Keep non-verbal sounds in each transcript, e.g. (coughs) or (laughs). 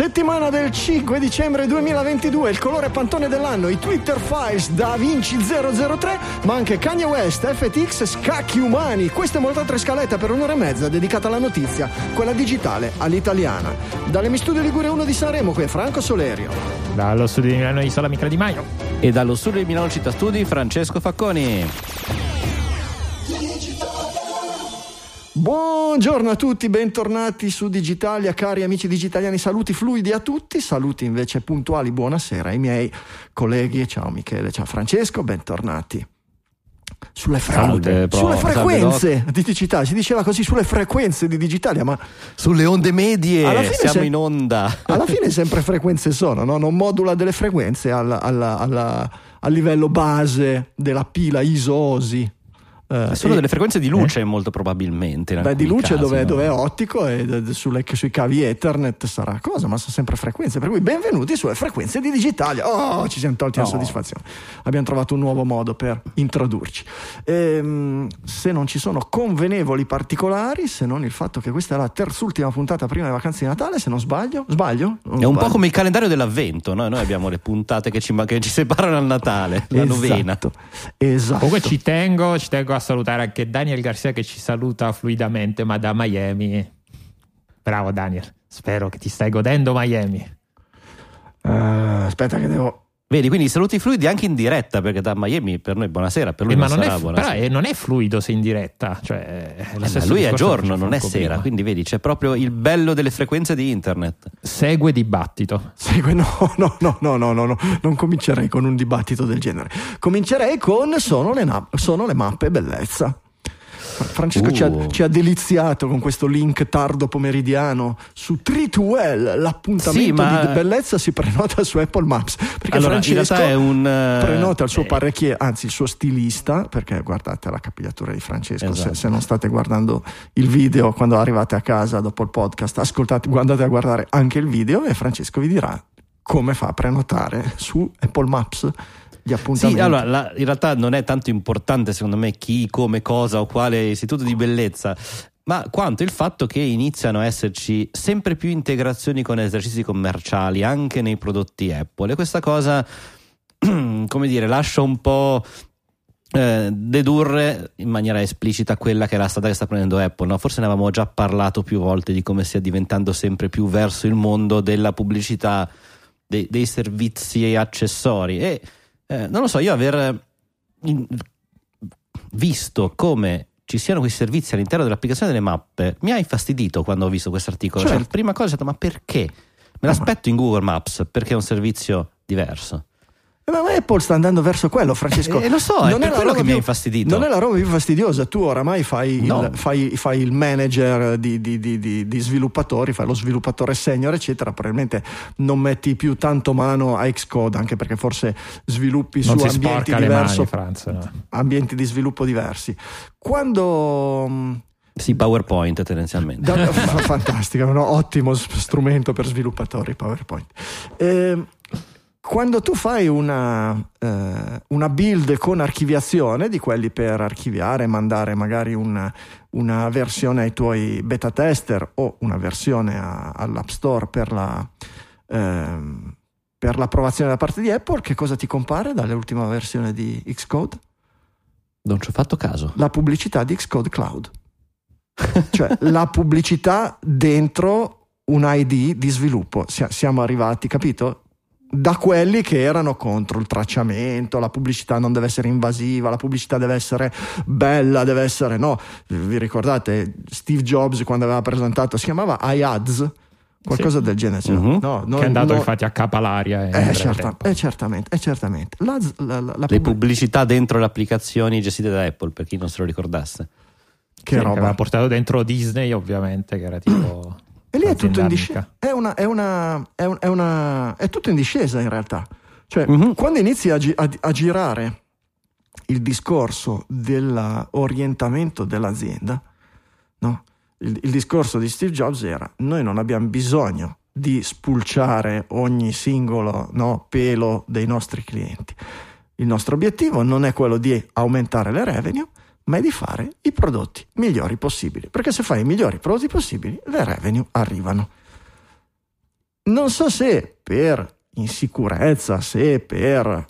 Settimana del 5 dicembre 2022, il colore pantone dell'anno, i Twitter Files da Vinci 003, ma anche Kanye West, FTX, scacchi umani. Questa è molta altra scaletta per un'ora e mezza dedicata alla notizia, quella digitale, all'italiana. Dalle Mi Studio Ligure 1 di Sanremo, qui è Franco Solerio. Dallo studio di Milano Isola Michele Di Maio. E dallo studio di Milano Città Studi Francesco Facconi. Buongiorno a tutti, bentornati su Digitalia, cari amici digitaliani, saluti fluidi a tutti, saluti invece puntuali, buonasera ai miei colleghi, ciao Michele, ciao Francesco, bentornati. Sulle, fre- Salute, sulle frequenze di digitale, si diceva così sulle frequenze di digitalia, ma Sulle onde medie siamo se- in onda. alla fine (laughs) sempre frequenze sono, no? non modula delle frequenze al, alla- alla- al livello base della pila ISO-OSI. Eh, Sono e- delle frequenze di luce molto probabilmente. Beh, di luce casi, dove, no? dove è ottico e d- d- sulle- sui cavi Ethernet sarà cosa, ma sono sempre frequenze. Per cui benvenuti sulle frequenze di Digitalia. Oh, ci siamo tolti la Oh. soddisfazione. Abbiamo trovato un nuovo modo per introdurci. Ehm, se non ci sono convenevoli particolari, se non il fatto che questa è la terzultima puntata prima delle vacanze di Natale, se non sbaglio, sbaglio? Non È un po' sbaglio? come il calendario dell'avvento, no? noi abbiamo le puntate che ci, che ci separano al Natale, la novena. Esatto. esatto. Comunque ci tengo, ci tengo a salutare anche Daniel Garcia che ci saluta fluidamente, ma da Miami. Bravo Daniel, spero che ti stai godendo Miami. Eh, aspetta che devo... Vedi, quindi saluti fluidi anche in diretta, perché da Miami per noi buonasera, per lui eh, non non sarà è, buonasera. Però eh, non è fluido se in diretta, cioè eh, eh, è eh, lui è giorno, non è sera, prima. quindi vedi, c'è proprio il bello delle frequenze di internet. Segue dibattito. Segue, (laughs) no, no, no, no, no, no, no. non comincerei con un dibattito del genere. Comincerei con sono le, na- sono le mappe bellezza. Francesco ci, ha, Uh. ci ha deliziato con questo link tardo pomeridiano su 3-2L, l'appuntamento Sì, ma- di bellezza si prenota su Apple Maps. Perché Allora, Francesco è un, prenota il suo eh, parrecchie, anzi il suo stilista, perché guardate la capigliatura di Francesco, se, Esatto. se non state guardando il video quando arrivate a casa dopo il podcast, ascoltate, guardate a guardare anche il video e Francesco vi dirà come fa a prenotare su Apple Maps gli appuntamenti. Sì, allora, la- in realtà non è tanto importante secondo me chi, come, cosa o quale istituto di bellezza, ma quanto il fatto che iniziano a esserci sempre più integrazioni con esercizi commerciali anche nei prodotti Apple e questa cosa, (clears throat) come dire, lascia un po' eh, dedurre in maniera esplicita quella che è la strada che sta prendendo Apple. no? Forse ne avevamo già parlato più volte di come stia diventando sempre più verso il mondo della pubblicità, dei, dei servizi e accessori. E eh, non lo so, io aver in- visto come ci siano questi servizi all'interno dell'applicazione delle mappe mi ha infastidito quando ho visto questo articolo. Cioè, Certo. la prima cosa ho detto, ma perché? Me l'aspetto in Google Maps perché è un servizio diverso. Eh, Ma Apple sta andando verso quello, Francesco. Eh, lo so, è per la quello roba che mi più- ha infastidito. Non è la roba più fastidiosa. Tu oramai fai, No. il, fai, fai il manager di, di- di- di- di sviluppatori, fai lo sviluppatore senior, eccetera. Probabilmente non metti più tanto mano a Xcode, anche perché forse sviluppi Non su ambienti diversi. no. ambienti di sviluppo diversi. Quando mh, Sì, PowerPoint tendenzialmente. da- (laughs) fa- fantastico, è un ottimo strumento per sviluppatori PowerPoint. Eh, quando tu fai una, eh, una build con archiviazione di quelli per archiviare e mandare magari una, una versione ai tuoi beta tester o una versione a- all'App Store per la, ehm, per l'approvazione da parte di Apple, che cosa ti compare dall'ultima versione di Xcode? Non ci ho fatto caso. la pubblicità di Xcode Cloud. cioè (laughs) la pubblicità dentro un ID di sviluppo. Sia- Siamo arrivati, capito? Da quelli che erano contro il tracciamento, la pubblicità non deve essere invasiva, la pubblicità deve essere bella, deve essere no. Vi ricordate Steve Jobs quando aveva presentato si chiamava iAds? Qualcosa del genere. cioè, Mhm. no, che non- è andato no- infatti a capalaria. eh, certa- eh, certamente, eh, certamente. La, la- la- la Le pubblic- pubblicità dentro le applicazioni gestite da Apple, per chi non se lo ricordasse. che Sì, roba. aveva portato dentro Disney, ovviamente, che era tipo. (clears throat) E lì è tutto in discesa. È, una, è, una, è, un- è una- è tutto in discesa in realtà. Cioè, Mhm. quando inizi a, gi- a- a girare il discorso dell'orientamento dell'azienda, no? il, il discorso di Steve Jobs era noi non abbiamo bisogno di spulciare ogni singolo no, pelo dei nostri clienti. Il nostro obiettivo non è quello di aumentare le revenue, ma è di fare i prodotti migliori possibili. Perché se fai i migliori prodotti possibili, le revenue arrivano. Non so se per insicurezza, se per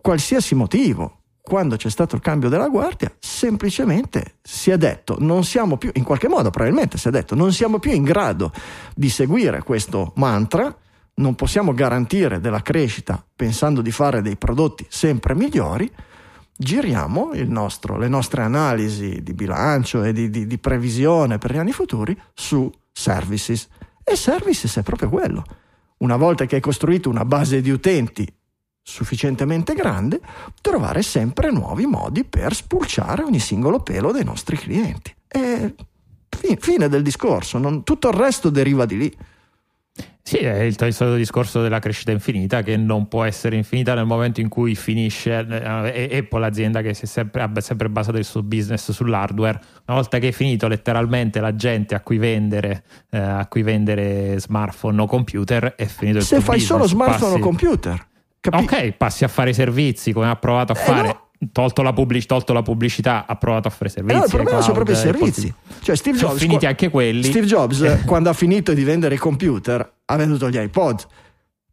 qualsiasi motivo, quando c'è stato il cambio della guardia, semplicemente si è detto, non siamo più, in qualche modo probabilmente si è detto, non siamo più in grado di seguire questo mantra, non possiamo garantire della crescita pensando di fare dei prodotti sempre migliori, giriamo nostro, le nostre analisi di bilancio e di, di, di previsione per gli anni futuri su services. E services è proprio quello. Una volta che hai costruito una base di utenti sufficientemente grande, trovare sempre nuovi modi per spulciare ogni singolo pelo dei nostri clienti. E fine del discorso, non, tutto il resto deriva di lì. Sì, è il, il solito discorso della crescita infinita che non può essere infinita nel momento in cui finisce. Eh, Apple, l'azienda che si è sempre, ha sempre basato il suo business sull'hardware, una volta che è finito letteralmente la gente a cui vendere, eh, a cui vendere smartphone o computer, è finito il Se fai business. solo smartphone Passi... o computer. Capi- ok, passi a fare i servizi come ha provato a eh fare. No. Tolto la, pubblic- tolto la, pubblicità, ha provato a fare servizi. Eh no, il problema cloud, sono proprio i servizi. Apple. Cioè, Steve sono Jobs, finiti anche quelli. Steve Jobs, (laughs) quando ha finito di vendere i computer, ha venduto gli iPod.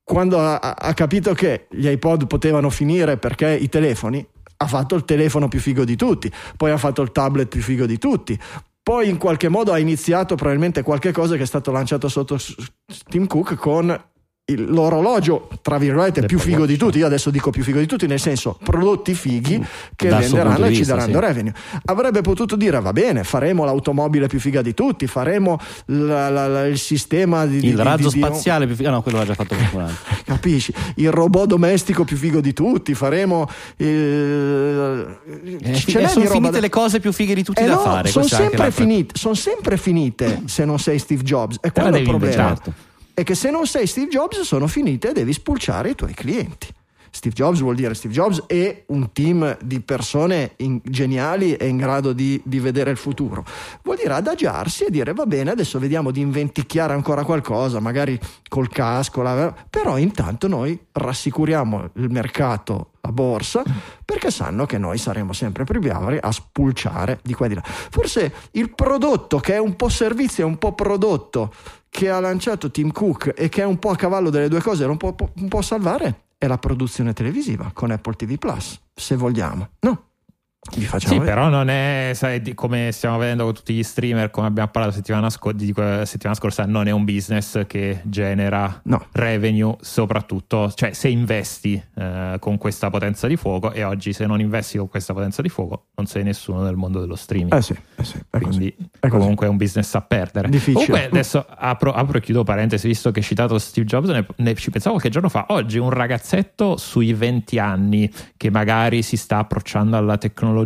Quando ha, ha capito che gli iPod potevano finire perché i telefoni, ha fatto il telefono più figo di tutti, poi ha fatto il tablet più figo di tutti, poi in qualche modo ha iniziato probabilmente qualche cosa che è stato lanciato sotto Tim Cook con l'orologio, tra virgolette, più figo di tutti. Io adesso dico più figo di tutti, nel senso prodotti fighi che Dal venderanno e ci daranno sì. revenue. Avrebbe potuto dire: va bene, faremo l'automobile più figa di tutti, faremo la, la, la, il sistema di. Il di, razzo di, di, spaziale più figo. No, quello l'ha già fatto qualcun altro. (laughs) Capisci? Il robot domestico più figo di tutti, faremo. Il... Eh, fi- sono finite da... le cose più fighe di tutti eh da no, fare. Sono sempre, finite, son sempre finite se non sei Steve Jobs. È quello il problema. inventare. È che se non sei Steve Jobs sono finite e devi spulciare i tuoi clienti. Steve Jobs vuol dire Steve Jobs e un team di persone in- geniali e in grado di, di vedere il futuro. Vuol dire adagiarsi e dire va bene, adesso vediamo di inventicchiare ancora qualcosa, magari col casco, la- però intanto noi rassicuriamo il mercato, la borsa, perché sanno che noi saremo sempre più bravi a spulciare di qua e di là. Forse il prodotto che è un po' servizio e un po' prodotto che ha lanciato Tim Cook e che è un po' a cavallo delle due cose, non può, po' salvare è la produzione televisiva con Apple TV Plus, se vogliamo. No. Vi facciamo Sì, vedere. però non è sai, come stiamo vedendo con tutti gli streamer, come abbiamo parlato settimana, sco- di, settimana scorsa, non è un business che genera No. revenue, soprattutto, cioè se investi eh, con questa potenza di fuoco e oggi se non investi con questa potenza di fuoco non sei nessuno nel mondo dello streaming. Eh sì, eh sì, è. Quindi È comunque è un business a perdere. Difficile. Comunque adesso apro, apro e chiudo parentesi, visto che hai citato Steve Jobs, ne, ne- ci pensavo qualche giorno fa. Oggi un ragazzetto sui 20 anni che magari si sta approcciando alla tecnologia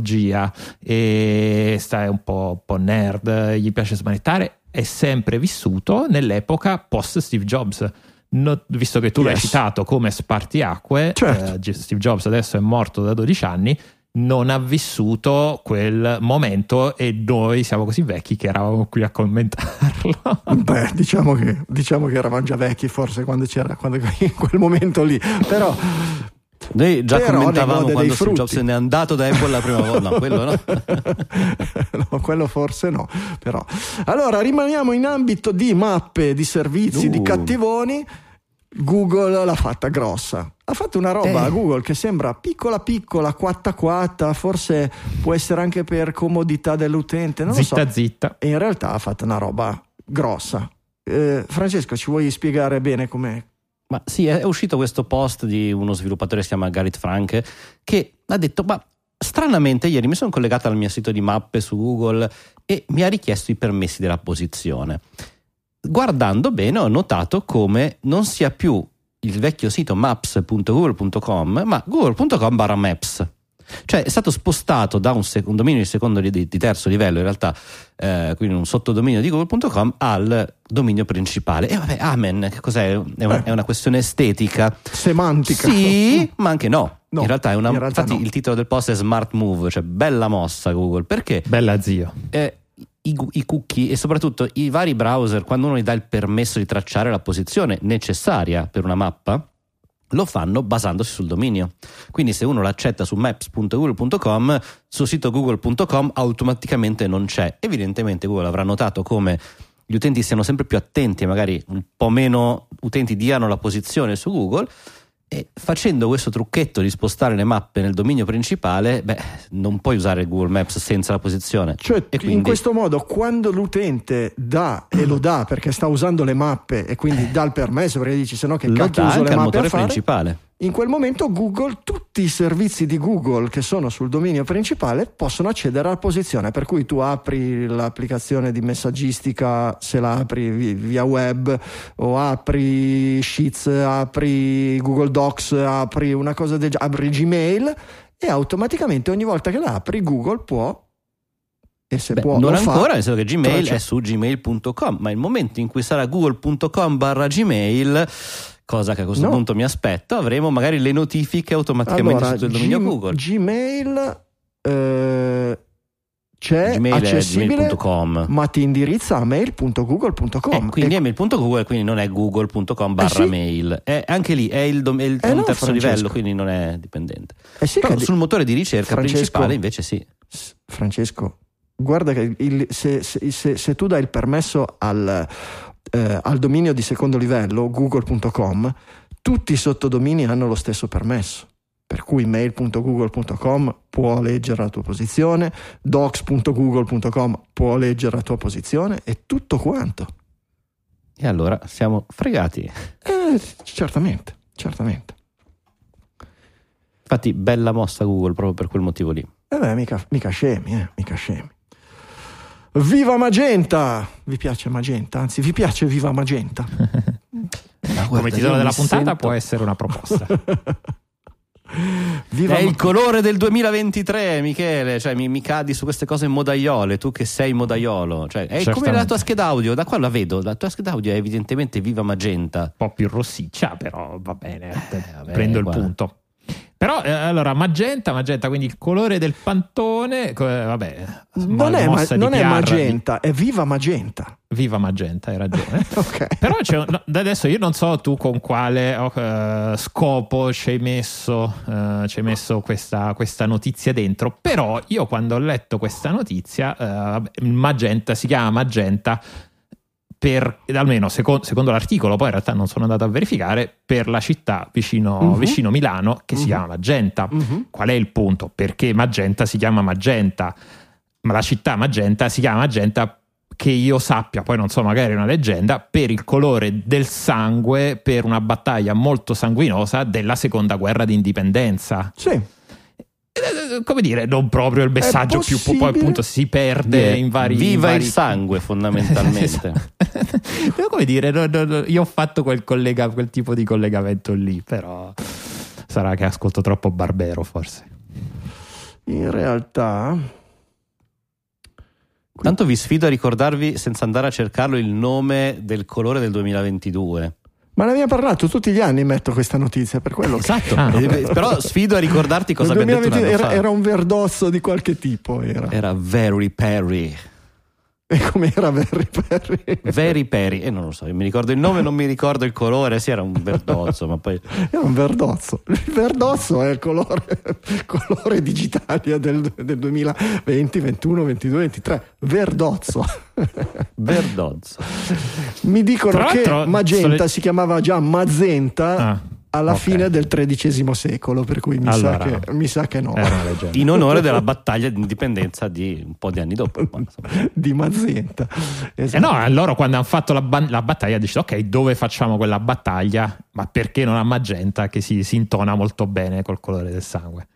e sta è un po', un po' nerd, gli piace smanettare, è sempre vissuto nell'epoca post Steve Jobs. No- visto che tu l'hai Yes. citato come spartiacque, Certo. eh, Steve Jobs adesso è morto da 12 anni, non ha vissuto quel momento e noi siamo così vecchi che eravamo qui a commentarlo. (laughs) Beh, diciamo che, diciamo che eravamo già vecchi forse quando c'era quando, (laughs) in quel momento lì, però Noi già Però commentavamo quando Steve. Jobs se n'è andato da Apple la prima volta. No, quello no. (laughs) no, quello forse no, però. Allora, rimaniamo in ambito di mappe, di servizi, di Uh. cattivoni. Google l'ha fatta grossa. Ha fatto una roba Eh. a Google che sembra piccola piccola, quatta quatta, forse può essere anche per comodità dell'utente, non lo so. zitta zitta. E in realtà ha fatto una roba grossa. Eh, Francesco, ci vuoi spiegare bene come Ma sì, è uscito questo post di uno sviluppatore che si chiama Gareth Frank che ha detto: Ma stranamente, ieri mi sono collegato al mio sito di mappe su Google e mi ha richiesto i permessi della posizione. Guardando bene, ho notato come non sia più il vecchio sito maps.google.com, ma google.com barra maps. Cioè è stato spostato da un, sec- un dominio di secondo di, di terzo livello, in realtà, eh, quindi un sottodominio di google.com al dominio principale. E vabbè, amen, che cos'è? È una, Eh. è una questione estetica. semantica? Sì, ma anche no. No, in realtà è una. in realtà infatti, no. il titolo del post è Smart Move, cioè bella mossa Google. Perché? Bella zio. Eh, i, i cookie e soprattutto i vari browser, quando uno gli dà il permesso di tracciare la posizione necessaria per una mappa, lo fanno basandosi sul dominio. Quindi se uno l'accetta su maps.google.com, sul sito google.com automaticamente non c'è. Evidentemente Google avrà notato come gli utenti siano sempre più attenti magari un po' meno utenti diano la posizione su Google e facendo questo trucchetto di spostare le mappe nel dominio principale, beh, non puoi usare Google Maps senza la posizione. Cioè, quindi in questo modo, quando l'utente dà e lo dà perché sta usando le mappe e quindi dà il permesso perché dici se no che lo cacchio uso anche le al mappe motore a fare, principale. In quel momento Google, tutti i servizi di Google che sono sul dominio principale possono accedere alla posizione, per cui tu apri l'applicazione di messaggistica se la apri vi- via web o apri Sheets, apri Google Docs, apri una cosa del genere, apri Gmail e automaticamente ogni volta che la apri Google può e se Beh, può non fa, ancora, nel senso che Gmail è su gmail.com, ma il momento in cui sarà google.com barra Gmail, cosa che a questo No. punto mi aspetto, avremo magari le notifiche automaticamente allora, sul dominio Gm- Google. Gmail eh, c'è Gmail è accessibile gmail.com. ma ti indirizza a mail.google.com Eh, quindi E- è mail.google, quindi non è google.com barra Eh sì. mail. È, anche lì è il, dom- è il- Eh un no, terzo Francesco. livello, quindi non è dipendente. eh sì Però sul motore di ricerca Francesco. principale invece sì. Francesco, guarda che il- se, se- se- se tu dai il permesso al, eh, al dominio di secondo livello, google.com, tutti i sottodomini hanno lo stesso permesso. Per cui mail.google.com può leggere la tua posizione, docs.google.com può leggere la tua posizione e tutto quanto. E allora siamo fregati. Eh, certamente, certamente. Infatti, bella mossa Google proprio per quel motivo lì. E beh, mica, mica scemi, eh, mica scemi. Viva Magenta! Vi piace Magenta? Anzi, vi piace Viva Magenta? (laughs) Come titolo della puntata sento- può essere una proposta. (laughs) Viva È il colore del 2023, Michele. Cioè, mi, mi cadi su queste cose modaiole. Tu che sei modaiolo. Cioè, è come la tua scheda audio. Da qua la vedo. La tua scheda audio è evidentemente viva magenta. un po' più rossiccia, però va bene, te- vabbè, prendo il guarda. punto. Però eh, allora magenta, magenta, quindi il colore del pantone, eh, vabbè, non è, ma- non è Magenta, è Viva Magenta. Viva magenta, hai ragione. (laughs) Ok. Però un- adesso io non so tu con quale eh, scopo ci hai messo, eh, ci hai messo questa, questa notizia dentro, però io quando ho letto questa notizia, vabbè, magenta si chiama magenta per, almeno secondo, secondo l'articolo, poi in realtà non sono andato a verificare, per la città vicino, Mhm. vicino Milano che si Mhm. chiama Magenta. Mhm. Qual è il punto? Perché Magenta si chiama Magenta, ma la città Magenta si chiama Magenta che io sappia, poi non so, magari è una leggenda, per il colore del sangue per una battaglia molto sanguinosa della seconda guerra d'indipendenza. Sì, Come dire, non proprio il messaggio più poi appunto si perde in vari Viva in il vari- sangue, fondamentalmente. (laughs) Però come dire, no, no, no, io ho fatto quel, collega- quel tipo di collegamento lì, però sarà che ascolto troppo Barbero forse. in realtà... Tanto vi sfido a ricordarvi, senza andare a cercarlo, il nome del colore del 2022. Ma ne abbiamo parlato tutti gli anni, metto questa notizia, per quello che... Esatto. Ah, Eh. Però sfido a ricordarti cosa abbiamo detto un 2020 anno era, fa. era un verdozzo di qualche tipo, era. Era Very Perry. (laughs) E come era Very Perry? Very Perry. E non lo so, io mi ricordo il nome, non mi ricordo il colore. Sì, era un verdozzo, ma poi... Era un verdozzo. Il verdozzo è il colore, il (laughs) colore digitalia del, del 2020, 21, 22, 23. Verdozzo. (laughs) Verdozzo. Mi dicono che Magenta sole- si chiamava già Mazenta Ah, alla ok. fine del XIII secolo, per cui mi, Allora, sa, che, mi sa che no. In onore della battaglia di indipendenza di un po' di anni dopo. (laughs) Di Mazenta. Eh Esatto. no, loro quando hanno fatto la, ban- la battaglia deciso ok, dove facciamo quella battaglia? Ma perché non a magenta che si, si intona molto bene col colore del sangue?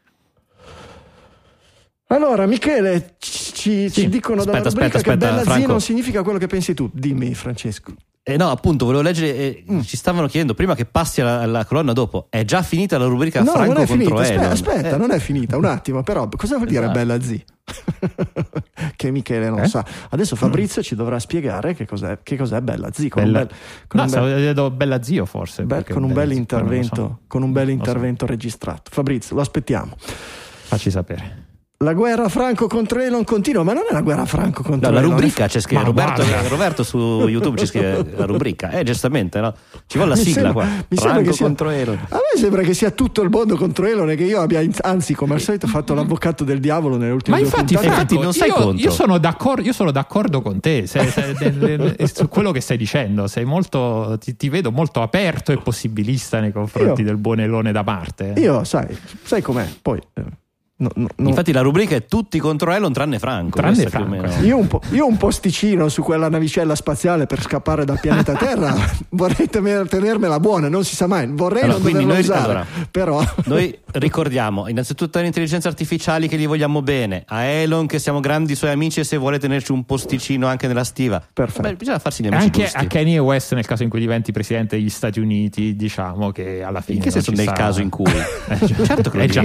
Allora, Michele, ci, Sì. ci dicono dalla Aspetta, rubrica aspetta, che aspetta, bella zia Franco. non significa quello che pensi tu. Dimmi, Francesco. Eh no, appunto, volevo leggere. eh, Ci stavano chiedendo prima che passi alla, alla colonna dopo. È già finita la rubrica no, Franco non è contro finita. Aspetta, aspetta, Eh, non è finita. Un attimo, però, cosa vuol dire Esatto. bella zia? (laughs) che Michele non Eh? sa. Adesso Fabrizio ci dovrà spiegare che cos'è, che cos'è bella zia. Con Bella- un bel, con no, un bel- bella zio forse. bel- con un bel zio, lo so. intervento, con un bel lo so. intervento registrato. Fabrizio, lo aspettiamo. Facci sapere. La guerra Franco contro Elon continua, ma non è la guerra Franco contro No, la Elon. rubrica c'è scritto. Ma Roberto. Roberto su YouTube ci scrive la rubrica. Eh, giustamente, no? Ci vuole la Mi sigla sembra- qua. mi sembra Franco che sia- contro Elon. A me sembra che sia tutto il mondo contro Elon e che io abbia, anzi, come al solito, fatto l'avvocato del diavolo nelle ultime Ma due infatti, puntate. infatti non sei io, io sono d'accordo, io sono d'accordo con te se- se- (laughs) del- su quello che stai dicendo. Sei molto, ti, ti vedo molto aperto e possibilista nei confronti Io- del buon Elone da parte. Io, sai, sai com'è? Poi, eh, no- no- no- Infatti, la rubrica è tutti contro Elon, tranne Franco. Tranne Questa è più o Franco, meno- io, un po', io un posticino su quella navicella spaziale per scappare dal pianeta (laughs) Terra vorrei tener- tenermela buona, non si sa mai. Vorrei Allora, non quindi doverla noi- usare, allora, però. (laughs) Noi ricordiamo innanzitutto alle intelligenze artificiali che gli vogliamo bene, a Elon che siamo grandi suoi amici e se vuole tenerci un posticino anche nella stiva. Perfetto. Beh, bisogna farsi gli E amici anche giusti. a Kanye West nel caso in cui diventi presidente degli Stati Uniti diciamo che alla fine In che senso ci nel sarà- caso in cui? (laughs) Eh, certo che lo eh, già.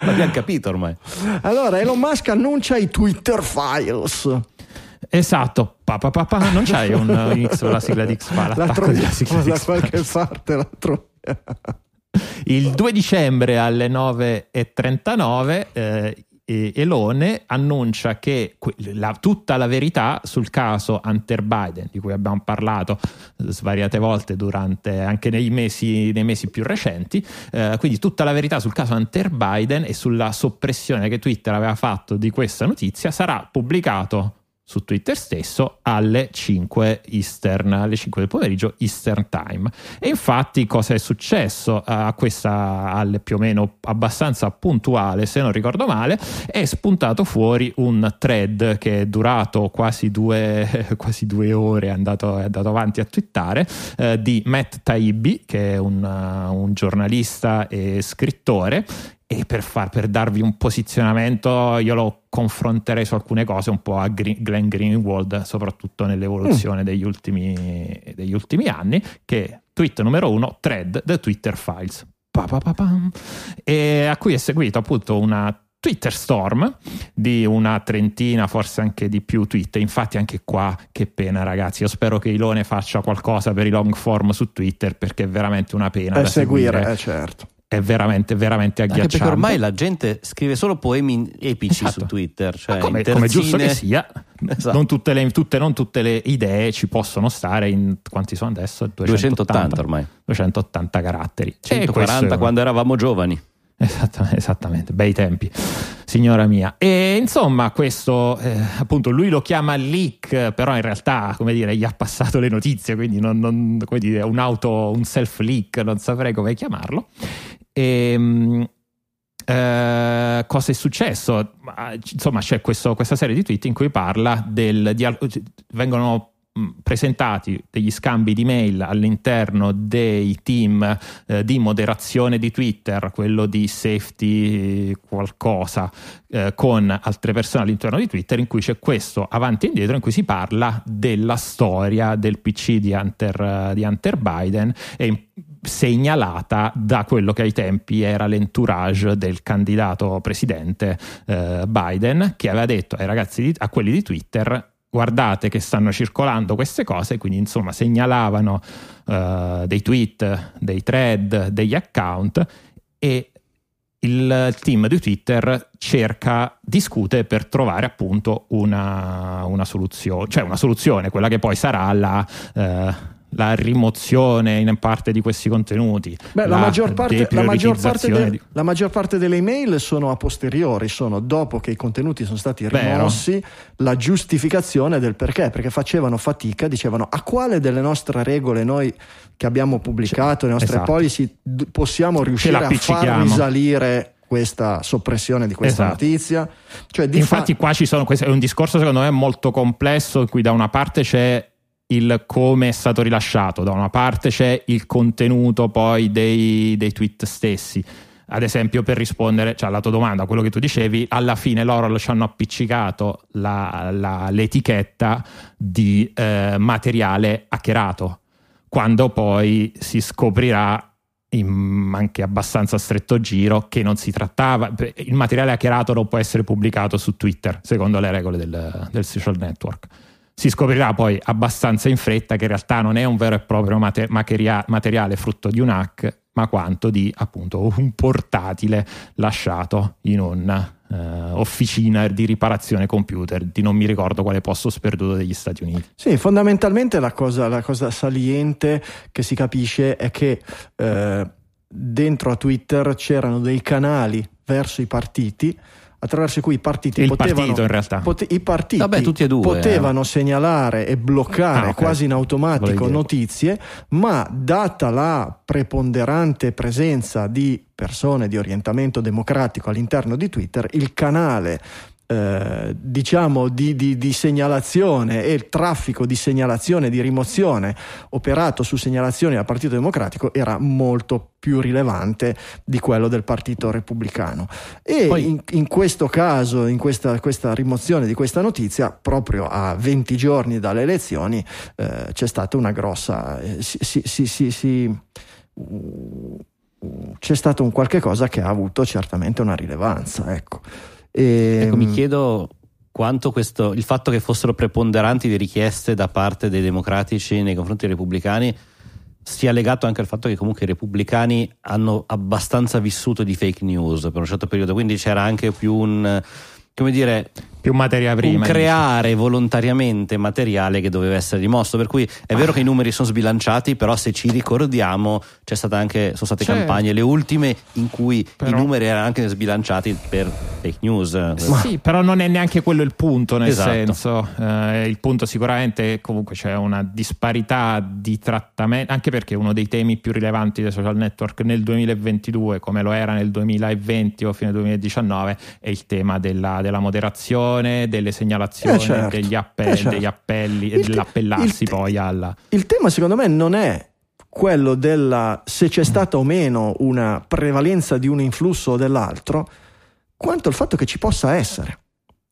L'abbiamo capito ormai. Allora, Elon Musk annuncia i Twitter Files. esatto pa, pa, pa, pa. non c'hai un X la sigla di X-File La l'attacco troviamo della sigla di da X-Files. qualche parte. La troviamo. Il 2 dicembre alle 9.39 eh, Elone annuncia che la- tutta la verità sul caso Hunter Biden, di cui abbiamo parlato eh, svariate volte durante anche nei mesi, nei mesi più recenti, eh, quindi tutta la verità sul caso Hunter Biden e sulla soppressione che Twitter aveva fatto di questa notizia sarà pubblicato su Twitter stesso alle 5 Eastern, alle 5 del pomeriggio Eastern Time. E infatti cosa è successo a questa alle più o meno abbastanza puntuale, se non ricordo male, è spuntato fuori un thread che è durato quasi due, (laughs) quasi due ore, è andato, è andato avanti a twittare, eh, di Matt Taibbi, che è un, un giornalista e scrittore, e per, far, per darvi un posizionamento io lo confronterei su alcune cose un po' a Green- Glenn Greenwald, soprattutto nell'evoluzione degli, ultimi, degli ultimi anni, che tweet numero uno, thread The Twitter Files. Pa, pa, pa. E a cui è seguito appunto una Twitter Storm di una trentina, forse anche di più tweet. Infatti, anche qua, che pena, ragazzi. Io spero che Ilone faccia qualcosa per i long form su Twitter perché è veramente una pena Per da seguire, seguire. eh, certo. È veramente, veramente Anche agghiacciante. perché ormai la gente scrive solo poemi epici Esatto. su Twitter. Cioè come, come giusto che sia, (laughs) Esatto. non, tutte le, tutte- non tutte le idee ci possono stare in quanti sono adesso? 280 ormai. 280 caratteri. E questo 140 è- quando eravamo giovani. Esattamente, esattamente, bei tempi, signora mia. E insomma, questo eh, appunto lui lo chiama leak, però in realtà, come dire, gli ha passato le notizie, quindi non, non- come dire, un auto, un self leak, non saprei come chiamarlo. E, mm, eh, cosa è successo? Ma, Insomma, c'è questo- questa serie di tweet in cui parla del di vengono presentati degli scambi di mail all'interno dei team eh, di moderazione di Twitter, quello di safety qualcosa, eh, con altre persone all'interno di Twitter, in cui c'è questo avanti e indietro, in cui si parla della storia del PC di Hunter, eh, di Hunter Biden e segnalata da quello che ai tempi era l'entourage del candidato presidente eh, Biden che aveva detto ai ragazzi di- a quelli di Twitter guardate che stanno circolando queste cose quindi insomma segnalavano eh, dei tweet dei thread degli account e il team di Twitter cerca, discute per trovare appunto una, una soluzione, cioè una soluzione, quella che poi sarà la, eh, la rimozione in parte di questi contenuti. Beh, la, maggior parte, la, maggior de- di- la maggior parte delle email sono a posteriori, sono dopo che i contenuti sono stati Vero. rimossi, la giustificazione del perché, perché facevano fatica, dicevano a quale delle nostre regole noi che abbiamo pubblicato, le nostre esatto. policy, possiamo riuscire a far risalire questa soppressione di questa Esatto. notizia. Cioè, di Infatti, qua ci sono, questo è un discorso secondo me molto complesso, in cui da una parte c'è il come è stato rilasciato, da una parte c'è il contenuto poi dei, dei tweet stessi. Ad esempio, per rispondere cioè, alla tua domanda, a quello che tu dicevi, alla fine loro ci hanno appiccicato la- la- l'etichetta di eh, materiale hackerato, quando poi si scoprirà in anche abbastanza stretto giro che non si trattava il materiale hackerato non può essere pubblicato su Twitter secondo le regole del, del social network Si scoprirà poi abbastanza in fretta che in realtà non è un vero e proprio mate- materia- materiale frutto di un hack, ma quanto di appunto un portatile lasciato in una uh, officina di riparazione computer di non mi ricordo quale posto sperduto degli Stati Uniti. Sì, fondamentalmente la cosa, la cosa saliente che si capisce è che eh, dentro a Twitter c'erano dei canali verso i partiti attraverso cui i partiti il potevano, partito in realtà. Pote, i partiti Vabbè, tutti e due, potevano eh. segnalare e bloccare ah, okay. quasi in automatico notizie, ma data la preponderante presenza di persone di orientamento democratico all'interno di Twitter, il canale eh, diciamo di, di, di, segnalazione e il traffico di segnalazione di rimozione operato su segnalazioni al Partito Democratico era molto più rilevante di quello del Partito Repubblicano. E Poi, in, in, questo caso in questa, questa, rimozione di questa notizia proprio a 20 giorni dalle elezioni eh, c'è stata una grossa eh, si, si, si, c'è stato un qualche cosa che ha avuto certamente una rilevanza ecco e, ecco, mi ehm, chiedo quanto questo, il fatto che fossero preponderanti le richieste da parte dei democratici nei confronti dei repubblicani sia legato anche al fatto che comunque i repubblicani hanno abbastanza vissuto di fake news per un certo periodo, quindi c'era anche più un come dire più materia prima. Un creare dice. volontariamente materiale che doveva essere rimosso. Per cui è vero ah. che i numeri sono sbilanciati, però se ci ricordiamo, c'è stata anche, sono state certo. campagne, le ultime in cui però... i numeri erano anche sbilanciati per fake news. Ma sì, però non è neanche quello il punto, nel esatto. senso, eh, il punto sicuramente comunque c'è una disparità di trattamento, anche perché uno dei temi più rilevanti dei social network nel 2022, come lo era nel 2020 o fine 2019, è il tema della, della moderazione delle segnalazioni, eh certo, degli, appelli, eh certo. degli appelli e dell'appellarsi te- poi alla... Il tema secondo me non è quello della se c'è stata o meno una prevalenza di un influsso o dell'altro, quanto il fatto che ci possa essere.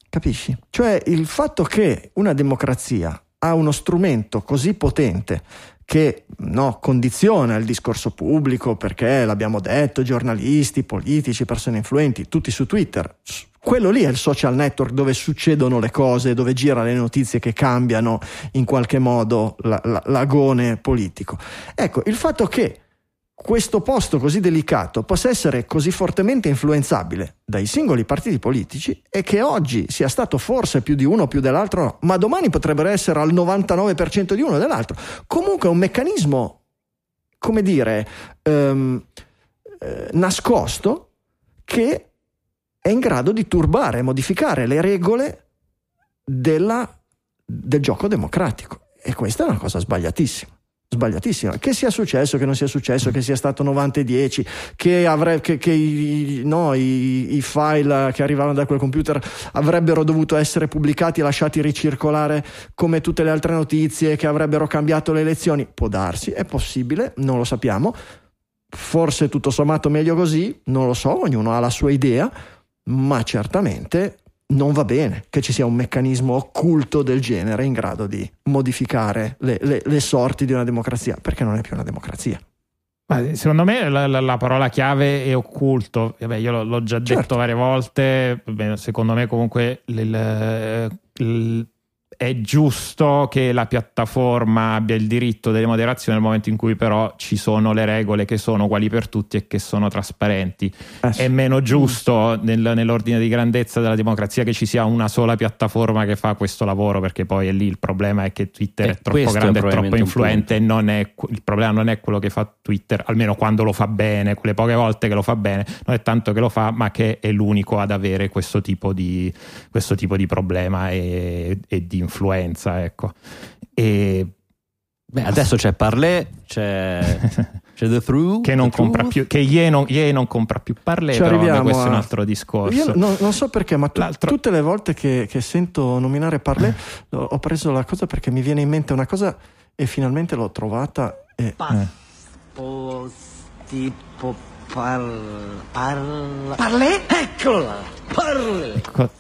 Capisci? Cioè il fatto che una democrazia ha uno strumento così potente che no, condiziona il discorso pubblico perché l'abbiamo detto, giornalisti, politici, persone influenti, tutti su Twitter, quello lì è il social network dove succedono le cose, dove girano le notizie che cambiano in qualche modo la, la, l'agone politico. Ecco, il fatto che questo posto così delicato possa essere così fortemente influenzabile dai singoli partiti politici e che oggi sia stato forse più di uno o più dell'altro, ma domani potrebbero essere al 99% di uno o dell'altro. Comunque è un meccanismo, come dire, ehm, eh, nascosto che è in grado di turbare, modificare le regole della, del gioco democratico. E questa è una cosa sbagliatissima. Sbagliatissima. Che sia successo, che non sia successo, che sia stato 90 e 10, che, avre, che, che i, no, i, i, file che arrivavano da quel computer avrebbero dovuto essere pubblicati lasciati ricircolare come tutte le altre notizie, che avrebbero cambiato le elezioni. Può darsi, è possibile, non lo sappiamo. Forse tutto sommato meglio così, non lo so, ognuno ha la sua idea ma certamente non va bene che ci sia un meccanismo occulto del genere in grado di modificare le, le, le sorti di una democrazia, perché non è più una democrazia. secondo me la, la, la, parola chiave è occulto. Vabbè, io l'ho, l'ho già certo. detto varie volte. Secondo me, comunque, il, il, è giusto che la piattaforma abbia il diritto delle moderazioni nel momento in cui però ci sono le regole che sono uguali per tutti e che sono trasparenti. Eh sì. È meno giusto nel, nell'ordine di grandezza della democrazia che ci sia una sola piattaforma che fa questo lavoro perché poi è lì il problema è che Twitter e è troppo grande e troppo influente e non è, il problema non è quello che fa Twitter, almeno quando lo fa bene, quelle poche volte che lo fa bene, non è tanto che lo fa ma che è l'unico ad avere questo tipo di, questo tipo di problema e, e di influenza, ecco. E Beh, adesso c'è Parlé, c'è, (laughs) c'è The Through. Che, non compra più, che Ye non, Ye non compra più Parlé, Ci però vabbè, questo a... è un altro discorso. Io no, non so perché, ma tu, tutte le volte che, che sento nominare Parlé ho preso la cosa perché mi viene in mente una cosa e finalmente l'ho trovata. E... Paspo, tipo par, par, Parlé? Eccola! Parlé! Co-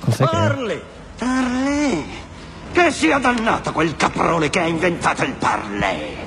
cos'è Parlé! Che... Parlé! Che sia dannato quel caprone che ha inventato il parlé!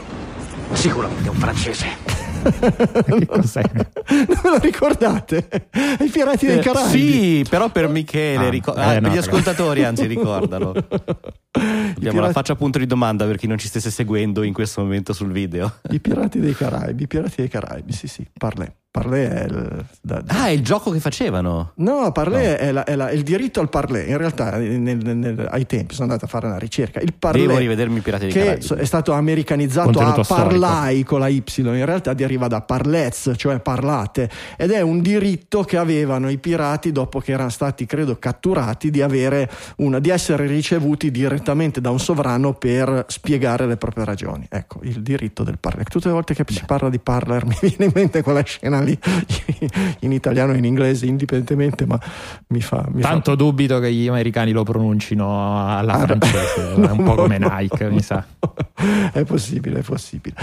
Sicuramente un francese. (laughs) che cos'è? Non ve lo ricordate? I pirati dei Caraibi. Sì, però per Michele, ah, ricor- eh, ah, per no, gli ascoltatori anzi ricordano. (laughs) Abbiamo pirati- la faccia punto di domanda per chi non ci stesse seguendo in questo momento sul video. I pirati dei Caraibi, i pirati dei Caraibi, sì sì, Parlé. Parlé è il... da- Ah, è il gioco che facevano. No, parlé È, la- è la- è il diritto al parlé. In realtà, nel- nel- nel- ai tempi sono andato a fare una ricerca. Il parlé, Devo rivedermi i Pirati dei che Caraibi. è stato americanizzato Contenuto a storico. parlai con la Y, in realtà deriva da parlez, cioè parlate, ed è un diritto che avevano i pirati dopo che erano stati, credo, catturati, di, avere una, di essere ricevuti direttamente da un sovrano per spiegare le proprie ragioni. Ecco, il diritto del parler. Tutte le volte che si parla di parler (laughs) mi viene in mente quella scena lì, (laughs) in italiano e in inglese, indipendentemente, ma mi fa... Mi fa- Tanto dubito che gli americani lo pronuncino alla Ah, francese, (laughs) no, è un po' come no, Nike, no. mi sa. (laughs) È possibile, è possibile.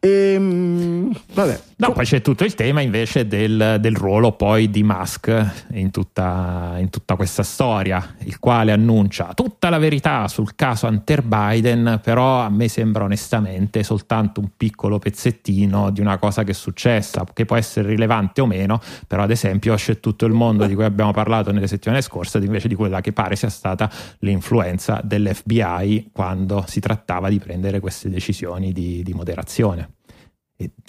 Ehm, vabbè. No, poi c'è tutto il tema invece del, del ruolo poi di Musk in tutta, in tutta questa storia, il quale annuncia tutta la verità sul caso Hunter Biden, però a me sembra onestamente soltanto un piccolo pezzettino di una cosa che è successa, che può essere rilevante o meno, però ad esempio c'è tutto il mondo di cui abbiamo parlato nelle settimane scorse, invece di quella che pare sia stata l'influenza dell'FBI quando si trattava di prendere queste decisioni di, di moderazione.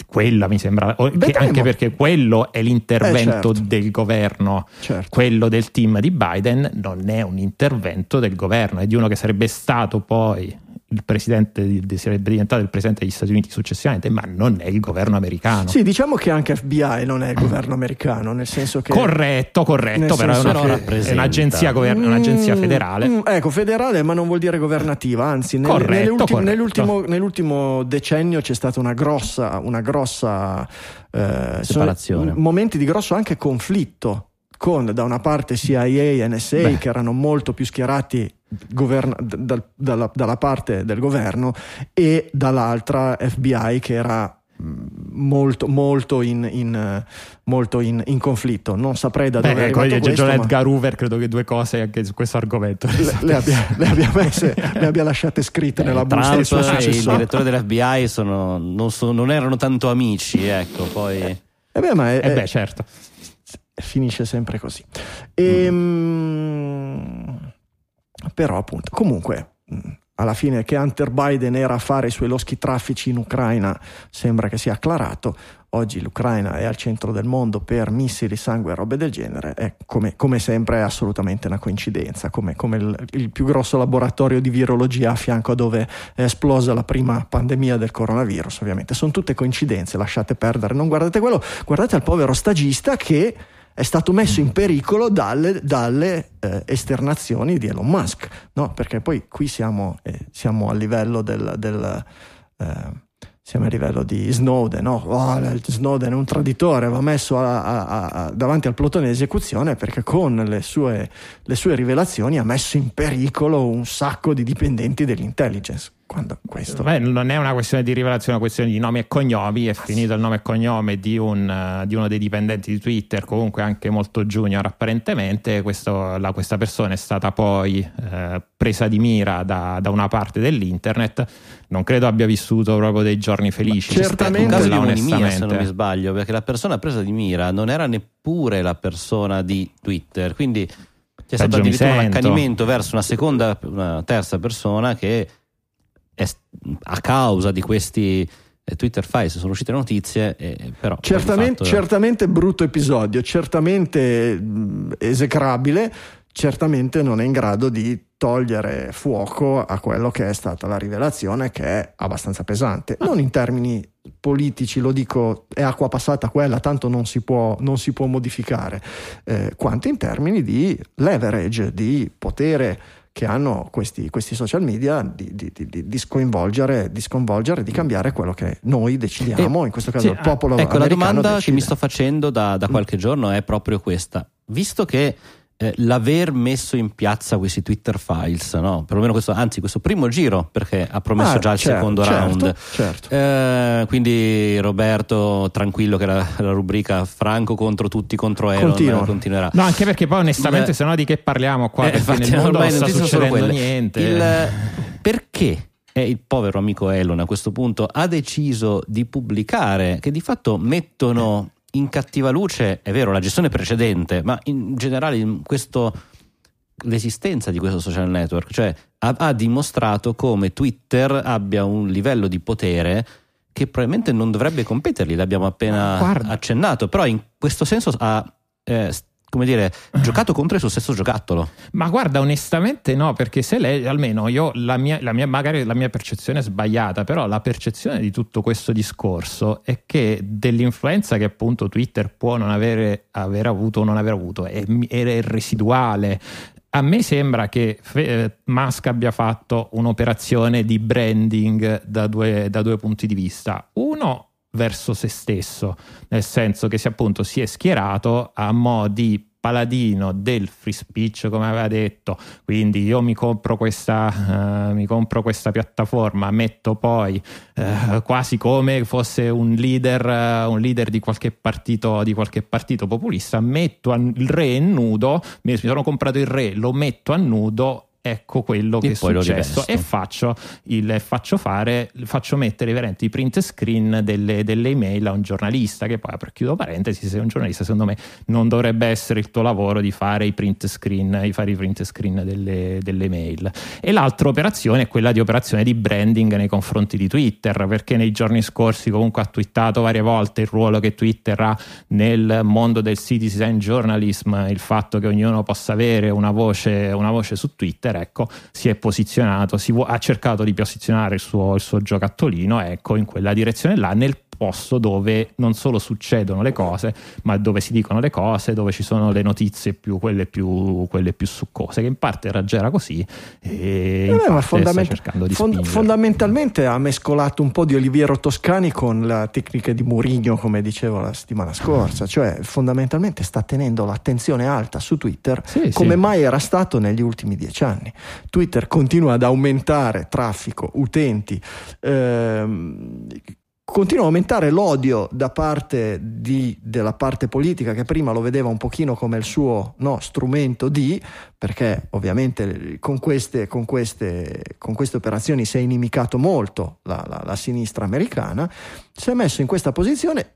Quella mi sembra, anche perché quello è l'intervento Eh, certo. del governo, Certo. quello del team di Biden non è un intervento del governo, è di uno che sarebbe stato poi il presidente, sarebbe diventato il presidente degli Stati Uniti successivamente, ma non è il governo americano. Sì, diciamo che anche FBI non è il governo americano, nel senso che... Corretto, corretto, però è, una- è un'agenzia, gover- un'agenzia Mm, federale. mm, ecco, federale, ma non vuol dire governativa, anzi, nel- Corretto, nell'ultimo, corretto. nell'ultimo- nell'ultimo decennio c'è stata una grossa, una grossa eh, Separazione. momenti di grosso anche conflitto con da una parte CIA e NSA Beh. che erano molto più schierati governa- d- dal- dalla, dalla parte del governo e dall'altra FBI che era mh, molto, molto, in, in, eh, molto in, in conflitto. Non saprei da dove Beh, è ecco, arrivato John questo, ma- Edgar Hoover credo che due cose anche su questo argomento. le, le abbia, (laughs) le abbia messe, le abbia lasciate scritte nella Eh, busta del suo Trump e il direttore dell'FBI sono- non, so- non erano tanto amici, ecco, poi... Eh beh, ma è- Eh beh, certo. finisce sempre così. Ehm, Però appunto, comunque, mh, alla fine che Hunter Biden era a fare i suoi loschi traffici in Ucraina sembra che sia acclarato. Oggi l'Ucraina è al centro del mondo per missili, sangue e robe del genere. È come, come sempre è assolutamente una coincidenza, come, come il, il più grosso laboratorio di virologia a fianco a dove è esplosa la prima pandemia del coronavirus. Ovviamente sono tutte coincidenze, lasciate perdere, non guardate quello, guardate al povero stagista che è stato messo in pericolo dalle, dalle, eh, esternazioni di Elon Musk, no? Perché poi qui siamo, eh, siamo a livello del, del, eh, siamo a livello di Snowden, no? Oh, Snowden è un traditore, va messo a- a- a- davanti al plotone di esecuzione perché con le sue, le sue rivelazioni ha messo in pericolo un sacco di dipendenti dell'intelligence. Quando questo Beh, non è una questione di rivelazione, è una questione di nomi e cognomi. È finito il nome e cognome di, un, di uno dei dipendenti di Twitter, comunque anche molto junior apparentemente. Questo- la- questa persona è stata poi eh, presa di mira da, da una parte dell'internet. Non credo abbia vissuto proprio dei giorni felici. Ma certamente- un caso di omonimia se non onestamente. mi sbaglio perché la persona presa di mira non era neppure la persona di Twitter quindi c'è stato Peggio mi addirittura un accanimento verso una seconda una terza persona che è a causa di questi eh, Twitter files sono uscite notizie eh, però poi di Certamente, fatto- certamente brutto episodio, certamente esecrabile, certamente non è in grado di togliere fuoco a quello che è stata la rivelazione, che è abbastanza pesante. Non in termini politici, lo dico, è acqua passata quella, tanto non si può, non si può modificare, eh, quanto in termini di leverage, di potere che hanno questi, questi social media di, di, di, di sconvolgere, di sconvolgere, di cambiare quello che noi decidiamo, in questo caso sì, il popolo Ecco, la americano domanda che decide. mi sto facendo da, da qualche giorno è proprio questa. Visto che eh, l'aver messo in piazza questi Twitter files, no? perlomeno questo, anzi questo primo giro, perché ha promesso Ah, già il certo, secondo certo, round. certo. Eh, quindi Roberto, tranquillo che la, la rubrica Franco contro tutti contro Elon Continua. continuerà. No, anche perché poi onestamente, se no di che parliamo qua? Eh, perché infatti, nel mondo ormai non sta succedendo niente. Il- perché è il povero amico Elon a questo punto ha deciso di pubblicare che di fatto mettono in cattiva luce, è vero, la gestione precedente, ma in generale in questo l'esistenza di questo social network, cioè ha, ha dimostrato come Twitter abbia un livello di potere che probabilmente non dovrebbe competergli, l'abbiamo appena Guarda. accennato, però in questo senso ha eh, come dire, giocato contro il suo stesso giocattolo. Ma guarda, onestamente no, perché se lei, almeno io, la mia, la mia- magari la mia percezione è sbagliata, però la percezione di tutto questo discorso è che dell'influenza che appunto Twitter può non avere, aver avuto o non aver avuto è, è residuale. A me sembra che eh, Musk abbia fatto un'operazione di branding da due, da due punti di vista. Uno verso se stesso, nel senso che si appunto si è schierato a mo' di paladino del free speech come aveva detto. Quindi io mi compro questa, eh, mi compro questa piattaforma metto poi eh, quasi come fosse un leader, eh, un leader di qualche partito di qualche partito populista metto il re in nudo mi sono comprato il re lo metto a nudo ecco quello E che è poi lo successo. e faccio, il, faccio fare faccio mettere veramente i print screen delle, delle email a un giornalista che poi apro e chiudo parentesi se è un giornalista secondo me non dovrebbe essere il tuo lavoro di fare i print screen di fare i print screen delle, delle mail. E l'altra operazione è quella di operazione di branding nei confronti di Twitter perché nei giorni scorsi comunque ha twittato varie volte il ruolo che Twitter ha nel mondo del citizen journalism il fatto che ognuno possa avere una voce, una voce su Twitter ecco si è posizionato si vuo- ha cercato di posizionare il suo, il suo giocattolino ecco in quella direzione là nel posto dove non solo succedono le cose ma dove si dicono le cose dove ci sono le notizie più quelle più, quelle più succose che in parte era già era così e Eh beh, fondament- cercando di fond- fondamentalmente ha mescolato un po' di Oliviero Toscani con la tecnica di Murigno, come dicevo la settimana scorsa, cioè fondamentalmente sta tenendo l'attenzione alta su Twitter Sì, come sì. mai era stato negli ultimi dieci anni. Twitter continua ad aumentare traffico, utenti, ehm, continua a aumentare l'odio da parte di- della parte politica che prima lo vedeva un pochino come il suo no, strumento di, perché ovviamente con queste, con queste- con queste operazioni si è inimicato molto la, la- la sinistra americana, si è messo in questa posizione.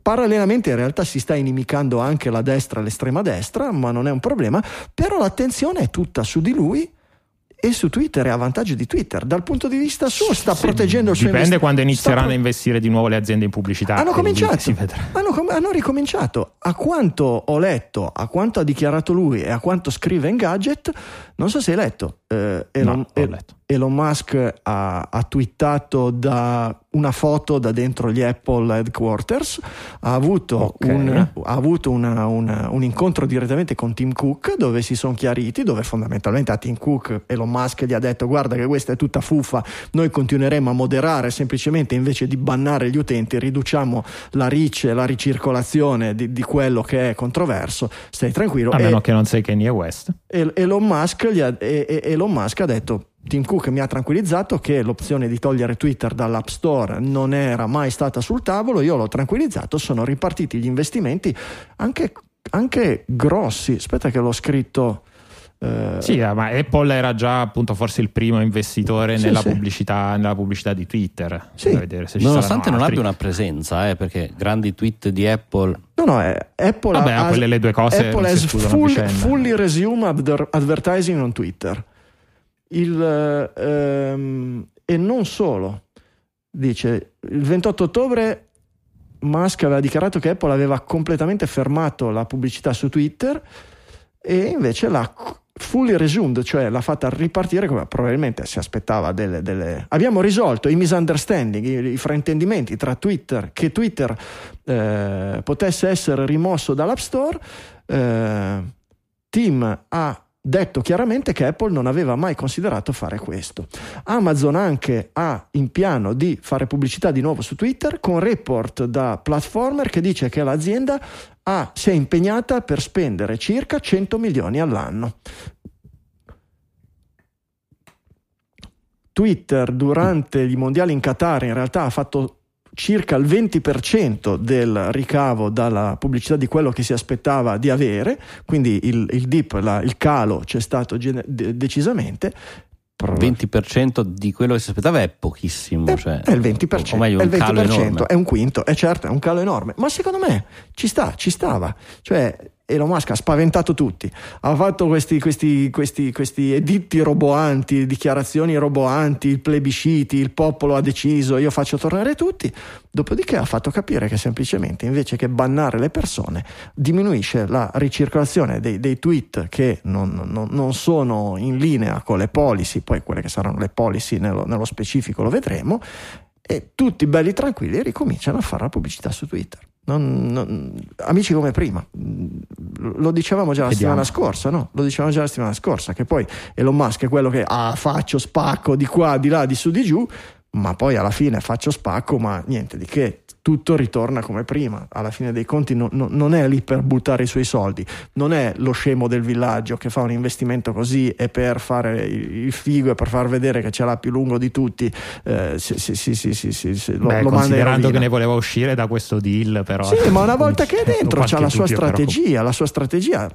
Parallelamente in realtà si sta inimicando anche la destra l'estrema destra, ma non è un problema, però l'attenzione è tutta su di lui e su Twitter è a vantaggio di Twitter. Dal punto di vista suo sta Sì, proteggendo il suo dipende invest- quando inizieranno pro- a investire di nuovo le aziende in pubblicità hanno cominciato, hanno, com- hanno ricominciato. A quanto ho letto, a quanto ha dichiarato lui e a quanto scrive in gadget, non so se hai letto. eh, Elon, No, ho letto. Elon Musk ha, ha twittato da una foto da dentro gli Apple headquarters, ha avuto, Ok. un, ha avuto una- una- un incontro direttamente con Tim Cook dove si sono chiariti, dove fondamentalmente a Tim Cook Elon Musk gli ha detto guarda che questa è tutta fuffa, noi continueremo a moderare semplicemente invece di bannare gli utenti, riduciamo la reach e la ricircolazione di, di quello che è controverso, stai tranquillo. a E- meno che non sei Kanye West e- Elon Musk, ha, e- e- Elon Musk ha detto Tim Cook mi ha tranquillizzato che l'opzione di togliere Twitter dall'App Store non era mai stata sul tavolo, io l'ho tranquillizzato, sono ripartiti gli investimenti anche, anche grossi. Aspetta che l'ho scritto. eh, Sì, eh, ma Apple era già appunto forse il primo investitore Sì, nella, sì. Pubblicità, nella pubblicità di Twitter. Sì. Nonostante non altri. abbia una presenza, eh, perché grandi tweet di Apple No, no, è Apple Vabbè, ha- quelle le due cose Apple has full- fully resume adver- advertising on Twitter. Il, ehm, e non solo, dice il 28 ottobre Musk aveva dichiarato che Apple aveva completamente fermato la pubblicità su Twitter e invece l'ha fully resumed, cioè l'ha fatta ripartire come probabilmente si aspettava delle, delle- Abbiamo risolto i misunderstanding, i, i fraintendimenti tra Twitter, che Twitter eh, potesse essere rimosso dall'App Store. Eh, Tim ha detto chiaramente che Apple non aveva mai considerato fare questo. Amazon anche ha in piano di fare pubblicità di nuovo su Twitter con report da Platformer che dice che l'azienda ha- si è impegnata per spendere circa 100 milioni all'anno. Twitter durante i mondiali in Qatar in realtà ha fatto circa il 20% del ricavo dalla pubblicità di quello che si aspettava di avere, quindi il, il dip, la- il calo c'è stato gene- de- decisamente. Pro- 20% di quello che si aspettava è pochissimo. è, cioè, è il 20%, o meglio, è il calo 20%, enorme. è un quinto, è certo, è un calo enorme, ma secondo me ci sta, ci stava. Cioè, Elon Musk ha spaventato tutti, ha fatto questi, questi, questi, questi editti roboanti, dichiarazioni roboanti, plebisciti, il popolo ha deciso, io faccio tornare tutti, dopodiché ha fatto capire che semplicemente invece che bannare le persone diminuisce la ricircolazione dei, dei tweet che non, non, non, sono in linea con le policy, poi quelle che saranno le policy nello, nello specifico lo vedremo, e tutti belli tranquilli ricominciano a fare la pubblicità su Twitter. Non, non, amici come prima, lo dicevamo già la Vediamo. settimana scorsa, no? Lo dicevamo già la settimana scorsa, che poi Elon Musk è quello che ah, faccio spacco di qua, di là, di su, di giù, ma poi alla fine faccio spacco, ma niente di che tutto ritorna come prima. Alla fine dei conti no, no, non è lì per buttare i suoi soldi, non è lo scemo del villaggio che fa un investimento così e per fare il figo e per far vedere che ce l'ha più lungo di tutti, eh, sì, sì, sì, lo, Beh, lo considerando che ne voleva uscire da questo deal, però. Sì, ma una (laughs) volta che è dentro c'ha la sua strategia, però... la sua strategia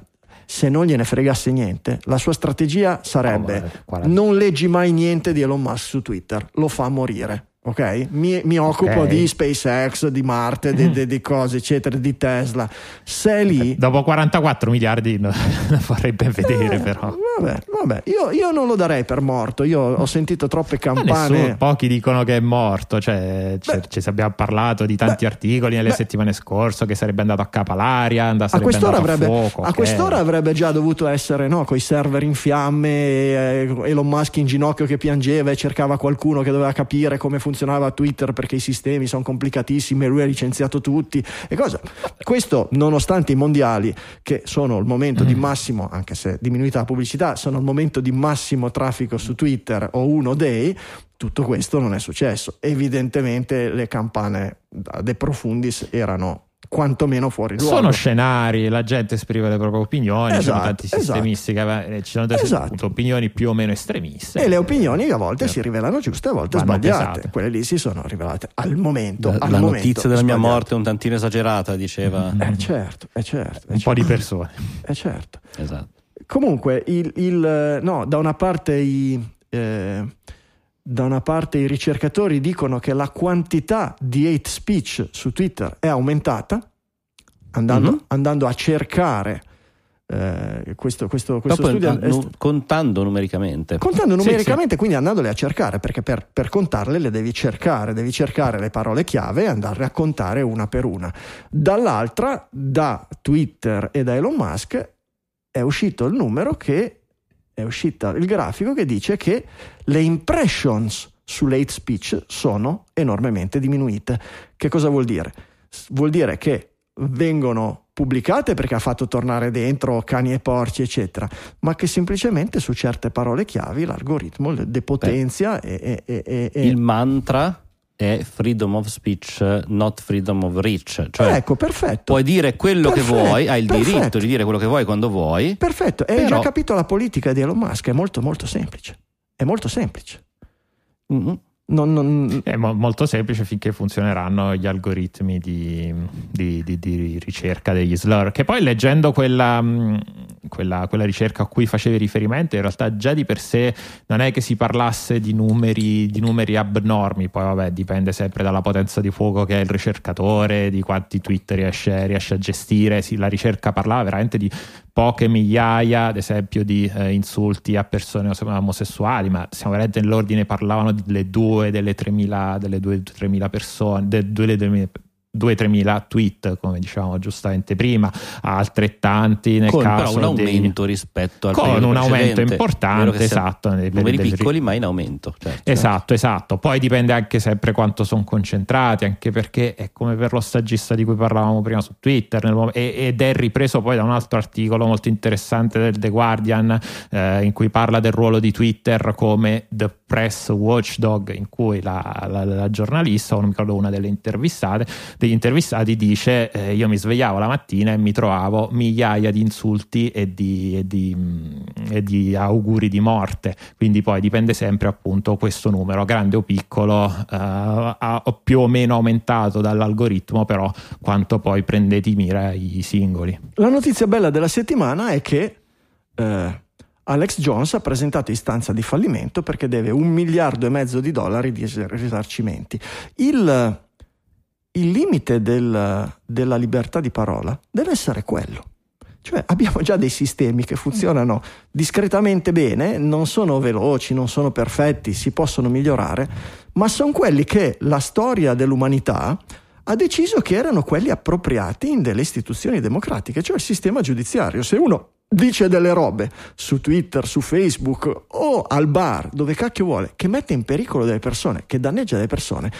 se non gliene fregasse niente, la sua strategia sarebbe oh, non leggi mai niente di Elon Musk su Twitter, lo fa morire ok? Mi, mi occupo okay. di SpaceX, di Marte, di, di, di, cose eccetera, di Tesla. Se lì... Dopo 44 miliardi lo (laughs) vorrei ben vedere eh, però. Vabbè, vabbè. Io, io, non lo darei per morto, io ho sentito troppe campane... Nessuno, pochi dicono che è morto, cioè, beh, ci abbiamo parlato di tanti beh, articoli nelle beh, settimane scorse che sarebbe andato a capalaria, a, a quest'ora avrebbe, a fuoco. A quest'ora avrebbe già dovuto essere no, con i server in fiamme, eh, Elon Musk in ginocchio che piangeva e cercava qualcuno che doveva capire come funzionava funzionava Twitter perché i sistemi sono complicatissimi e lui ha licenziato tutti e cosa. Questo nonostante i mondiali che sono il momento di mm. massimo, anche se diminuita la pubblicità, sono il momento di massimo traffico su Twitter o uno dei, tutto questo non è successo. Evidentemente le campane de profundis erano quantomeno fuori luogo. Sono scenari, la gente esprime le proprie opinioni, esatto, ci sono tanti esatto. sistemisti esatto. che ci sono delle esatto. opinioni più o meno estremiste. E le opinioni a volte eh. si rivelano giuste, a volte Vanno sbagliate. Pesate. Quelle lì si sono rivelate al momento. La, al la momento notizia della sbagliate. mia morte è un tantino esagerata, diceva. Eh certo, è certo. È un certo. po' di persone. È certo. Esatto. Comunque, il, il, no, da una parte i... Eh, da una parte i ricercatori dicono che la quantità di hate speech su Twitter è aumentata, andando, mm-hmm. andando a cercare eh, questo, questo, questo studio n- n- contando numericamente contando numericamente sì. quindi andandole a cercare perché per, per, contarle le devi cercare devi cercare le parole chiave e andarle a contare una per una dall'altra da Twitter e da Elon Musk è uscito il numero che è uscito il grafico che dice che le impressions sull'hate speech sono enormemente diminuite che cosa vuol dire? vuol dire che vengono pubblicate perché ha fatto tornare dentro cani e porci, eccetera, ma che semplicemente su certe parole chiavi l'algoritmo le depotenzia e, e, e, e, Il mantra è freedom of speech, not freedom of reach. Cioè, ecco, perfetto. Puoi dire quello perfetto, che vuoi, hai il perfetto. diritto di dire quello che vuoi quando vuoi. Perfetto, e però... hai già capito la politica di Elon Musk, è molto molto semplice. È molto semplice. Mm-hmm. Non, non... È mo- molto semplice finché funzioneranno gli algoritmi di, di, di, di ricerca degli slur. Che poi leggendo quella, mm, quella, quella, ricerca a cui facevi riferimento, in realtà già di per sé non è che si parlasse di numeri, numeri abnormi, poi vabbè dipende sempre dalla potenza di fuoco che ha il ricercatore, di quanti tweet riesce, riesce a gestire. Sì, la ricerca parlava veramente di poche migliaia, ad esempio, di eh, insulti a persone omosessuali, ma siamo veramente nell'ordine, parlavano delle due, delle 3.000, delle 2-3.000 persone, delle 2.000 2-3 mila tweet, come dicevamo giustamente prima, altrettanti nel con caso però un aumento dei... rispetto al con un aumento importante, esatto, numeri del... piccoli ma in aumento. Certo. Esatto, esatto. Poi dipende anche sempre quanto sono concentrati, anche perché è come per lo stagista di cui parlavamo prima su Twitter nel... ed è ripreso poi da un altro articolo molto interessante del The Guardian eh, in cui parla del ruolo di Twitter come The Press Watchdog, in cui la, la, la giornalista, o non mi ricordo una delle intervistate, degli intervistati dice eh, io mi svegliavo la mattina e mi trovavo migliaia di insulti e di, e di, mm, e di auguri di morte. Quindi poi dipende sempre appunto questo numero grande o piccolo eh, più o meno aumentato dall'algoritmo però quanto poi prende di mira i singoli. La notizia bella della settimana è che eh, Alex Jones ha presentato istanza di fallimento perché deve un miliardo e mezzo di dollari di risarcimenti. Il il limite del, della libertà di parola deve essere quello. Cioè (laughs) abbiamo già dei sistemi che funzionano discretamente bene, non sono veloci, non sono perfetti, si possono migliorare, ma sono quelli che la storia dell'umanità ha deciso che erano quelli appropriati in delle istituzioni democratiche, cioè il sistema giudiziario. Se uno dice delle robe su Twitter, su Facebook o al bar, dove cacchio vuole, che mette in pericolo delle persone, che danneggia delle persone,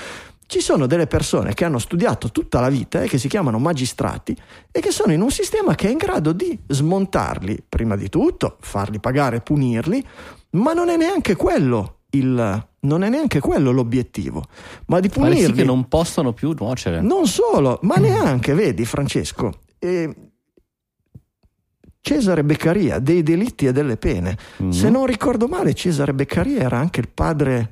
ci sono delle persone che hanno studiato tutta la vita e che si chiamano magistrati e che sono in un sistema che è in grado di smontarli, prima di tutto, farli pagare, punirli, ma non è neanche quello il, non è neanche quello l'obiettivo, ma di punirli. Pare sì che non possono più nuocere. Non solo, ma neanche, vedi Francesco, eh, Cesare Beccaria, dei delitti e delle pene. Mm. Se non ricordo male, Cesare Beccaria era anche il padre,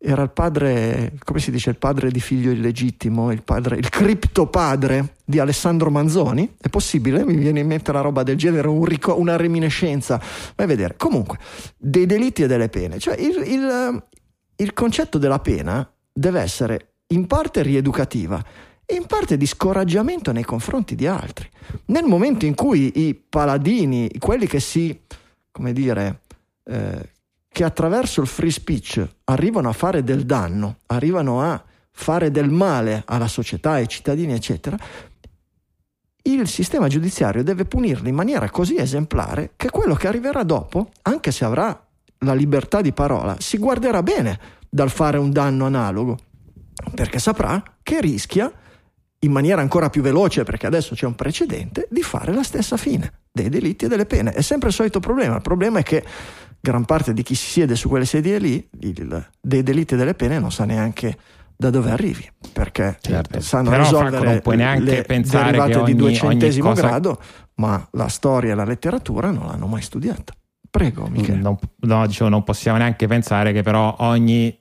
era il padre, come si dice, il padre di figlio illegittimo, il, padre, il criptopadre di Alessandro Manzoni. È possibile? Mi viene in mente una roba del genere, un rico- una reminiscenza. Vai a vedere. Comunque, dei delitti e delle pene. Cioè, il, il, il concetto della pena deve essere in parte rieducativa e in parte di scoraggiamento nei confronti di altri. Nel momento in cui i paladini, quelli che si, come dire, eh, che attraverso il free speech arrivano a fare del danno, arrivano a fare del male alla società, ai cittadini, eccetera, il sistema giudiziario deve punirli in maniera così esemplare che quello che arriverà dopo, anche se avrà la libertà di parola, si guarderà bene dal fare un danno analogo, perché saprà che rischia in maniera ancora più veloce, perché adesso c'è un precedente, di fare la stessa fine dei delitti e delle pene. È sempre il solito problema. Il problema è che gran parte di chi si siede su quelle sedie lì, il, dei delitti e delle pene, non sa neanche da dove arrivi, perché Certo. sanno Però, Franco, risolvere non puoi neanche le pensare derivate che di ogni- duecentesimo ogni cosa- grado, ma la storia e la letteratura non l'hanno mai studiata. Prego, Michele. Non, no, dicevo, non possiamo neanche pensare che però ogni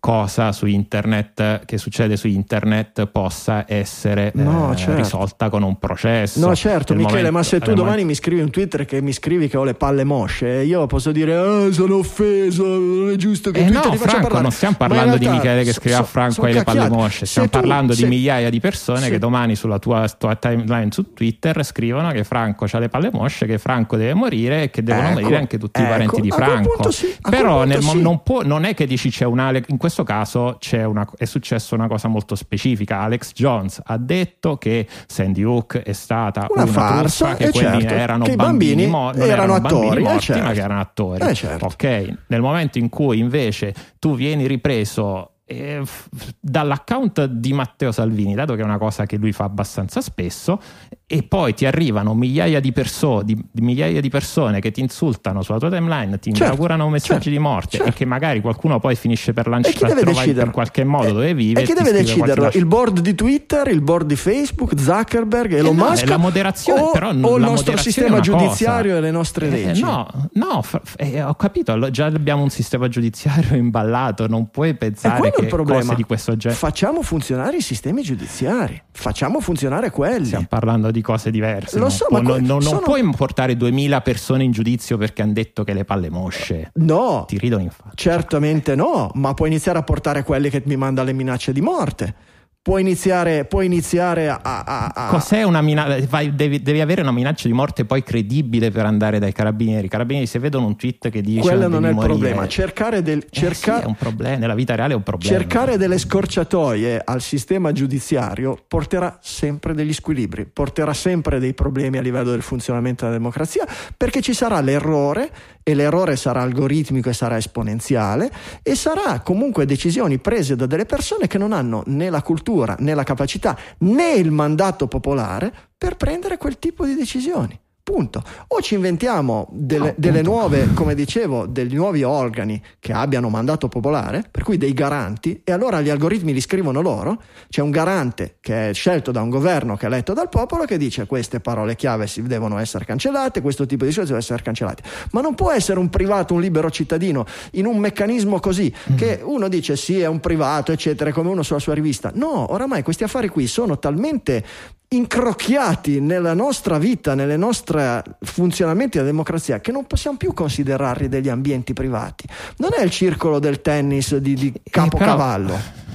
cosa su internet che succede su internet possa essere No, eh, certo. risolta con un processo. No, certo, Michele, momento- ma se tu domani momento- mi scrivi un Twitter che mi scrivi che ho le palle mosce, io posso dire "Ah, sono offeso, non è giusto che Eh Twitter no, ti Franco, parlare. non stiamo parlando di realtà Michele che so- scrive a so- Franco sono hai le palle mosce, stiamo tu- parlando se- di migliaia di persone se- che domani sulla tua, tua timeline su Twitter scrivono che Franco ha le palle mosce, che Franco deve morire e che devono Ecco, morire anche tutti i ecco, parenti di a quel Franco. sì, a Però nel mo- sì. non, può- non è che dici c'è una in questo caso c'è una, è successo una cosa molto specifica. Alex Jones ha detto che Sandy Hook è stata Una una, farsa, che eh, quelli certo, erano che bambini, bambini mo- erano bambini attori, eh, morti, certo. ma che erano attori. Eh, certo. Ok, nel momento in cui invece tu vieni ripreso eh, f- dall'account di Matteo Salvini, dato che è una cosa che lui fa abbastanza spesso, e poi ti arrivano migliaia di, perso- di- di migliaia di persone che ti insultano sulla tua timeline, ti Certo, inaugurano messaggi certo, di morte certo. e che magari qualcuno poi finisce per lanciare per qualche modo Eh, dove vive E chi deve deciderlo? Il board di Twitter, il board di Facebook, Zuckerberg, Elon Eh no, Musk? la moderazione, o, però o il nostro sistema una cosa. giudiziario e le nostre Eh, leggi? no, no, fa- eh, ho capito, già abbiamo un sistema giudiziario (laughs) imballato, non puoi pensare il problema. di questo genere... Facciamo funzionare i sistemi giudiziari, facciamo funzionare quelli. Stiamo parlando di cose diverse. Lo non so, può- ma non, non- non sono- puoi portare 2000 persone in giudizio perché hanno detto che le palle mosce. No, Ti ridono in faccia. certamente no, ma puoi iniziare a portare quelli che mi mandano le minacce di morte. Puoi iniziare, puoi iniziare a, a- a- Cos'è una minaccia? Devi, devi avere una minaccia di morte poi credibile per andare dai carabinieri. I carabinieri, se vedono un tweet che dice Quello non è il morire- problema. Cercare, del, Eh cerca- sì, è un problema. Nella vita reale è un problema. cercare delle scorciatoie al sistema giudiziario porterà sempre degli squilibri, porterà sempre dei problemi a livello del funzionamento della democrazia, perché ci sarà l'errore e l'errore sarà algoritmico e sarà esponenziale e sarà comunque decisioni prese da delle persone che non hanno né la cultura né la capacità né il mandato popolare per prendere quel tipo di decisioni. Punto. O ci inventiamo delle, No, delle nuove, come dicevo, degli nuovi organi che abbiano mandato popolare, per cui dei garanti, e allora gli algoritmi li scrivono loro. C'è un garante che è scelto da un governo che è eletto dal popolo che dice queste parole chiave si devono essere cancellate, questo tipo di cose devono essere cancellate. Ma non può essere un privato, un libero cittadino in un meccanismo così che uno dice sì, è un privato, eccetera, come uno sulla sua rivista. No, oramai questi affari qui sono talmente incrocchiati nella nostra vita, nelle nostre funzionamenti della democrazia, che non possiamo più considerarli degli ambienti privati. Non è il circolo del tennis di, di Eh, Capocavallo. però-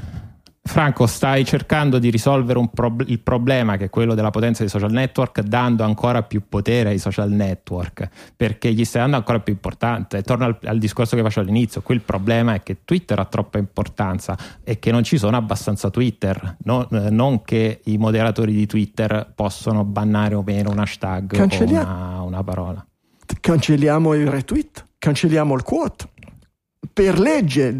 Franco, stai cercando di risolvere un prob- il problema che è quello della potenza dei social network, dando ancora più potere ai social network, perché gli stai dando ancora più importanza. E torno al, al discorso che facevo all'inizio: qui il problema è che Twitter ha troppa importanza e che non ci sono abbastanza Twitter, no- eh, non che i moderatori di Twitter possono bannare o meno un hashtag Cancellia- o una, una parola. Cancelliamo il retweet, cancelliamo il quote. Per legge,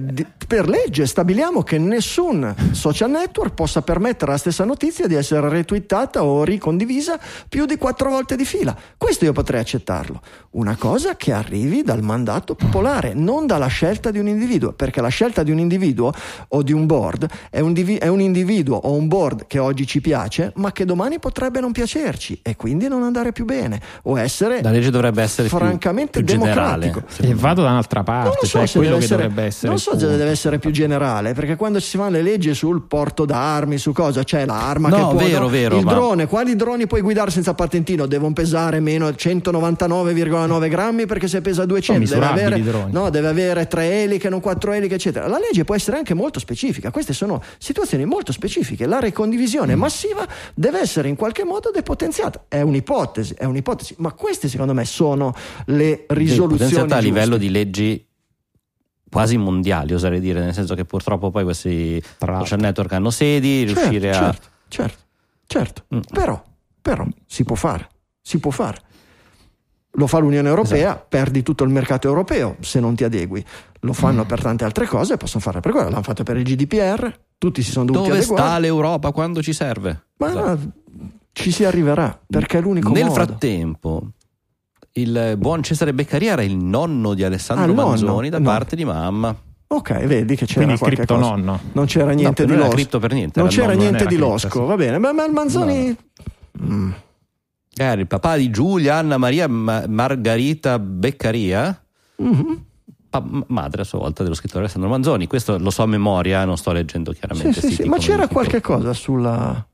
per legge stabiliamo che nessun social network possa permettere alla stessa notizia di essere retweetata o ricondivisa più di quattro volte di fila. Questo io potrei accettarlo. Una cosa che arrivi dal mandato popolare, non dalla scelta di un individuo, perché la scelta di un individuo o di un board è un, divi- è un individuo o un board che oggi ci piace, ma che domani potrebbe non piacerci e quindi non andare più bene o essere La legge dovrebbe essere più- francamente più generale. democratico. E vado da un'altra parte, Non lo so cioè se quello deve che essere, dovrebbe essere. non so se deve essere più generale, perché quando ci si fanno le leggi sul porto d'armi, su cosa c'è l'arma No, che può vero, vero, il ma- drone, quali droni puoi guidare senza patentino? Devono pesare meno 199,9 grammi perché se pesa 200 Sono deve avere, no, deve avere tre eliche, non quattro eliche, eccetera. La legge può essere anche molto specifica. Queste sono situazioni molto specifiche. La ricondivisione Mm. massiva deve essere in qualche modo depotenziata. È un'ipotesi, è un'ipotesi, ma queste secondo me sono le risoluzioni a livello di leggi quasi mondiali, oserei dire, nel senso che purtroppo poi questi Tra social network hanno sedi, Certo, riuscire a... certo, certo, certo. Mm. Però, però si può fare, si può fare. Lo fa l'Unione Europea, Esatto. perdi tutto il mercato europeo se non ti adegui. Lo fanno per tante altre cose, possono farlo per quello. L'hanno fatto per il GDPR, tutti si sono dovuti Dove adeguare. sta l'Europa quando ci serve? Ma Esatto. ci si arriverà, perché è l'unico Nel modo. frattempo, il buon Cesare Beccaria era il nonno di Alessandro Ah, Manzoni da nonno. parte di mamma. Ok, vedi che c'era Quindi il qualche cripto cosa. nonno. Non c'era niente No, di losco. cripto per niente, Non c'era nonno, niente non di era losco, cripto, sì. va bene. Ma, ma il Manzoni... Mm. Era il papà di Giulia Anna Maria Ma- Margarita Beccaria, Mhm. pa- madre a sua volta dello scrittore Alessandro Manzoni. Questo lo so a memoria, non sto leggendo Sì, chiaramente. sì, sì, siti ma c'era qualche cosa sulla...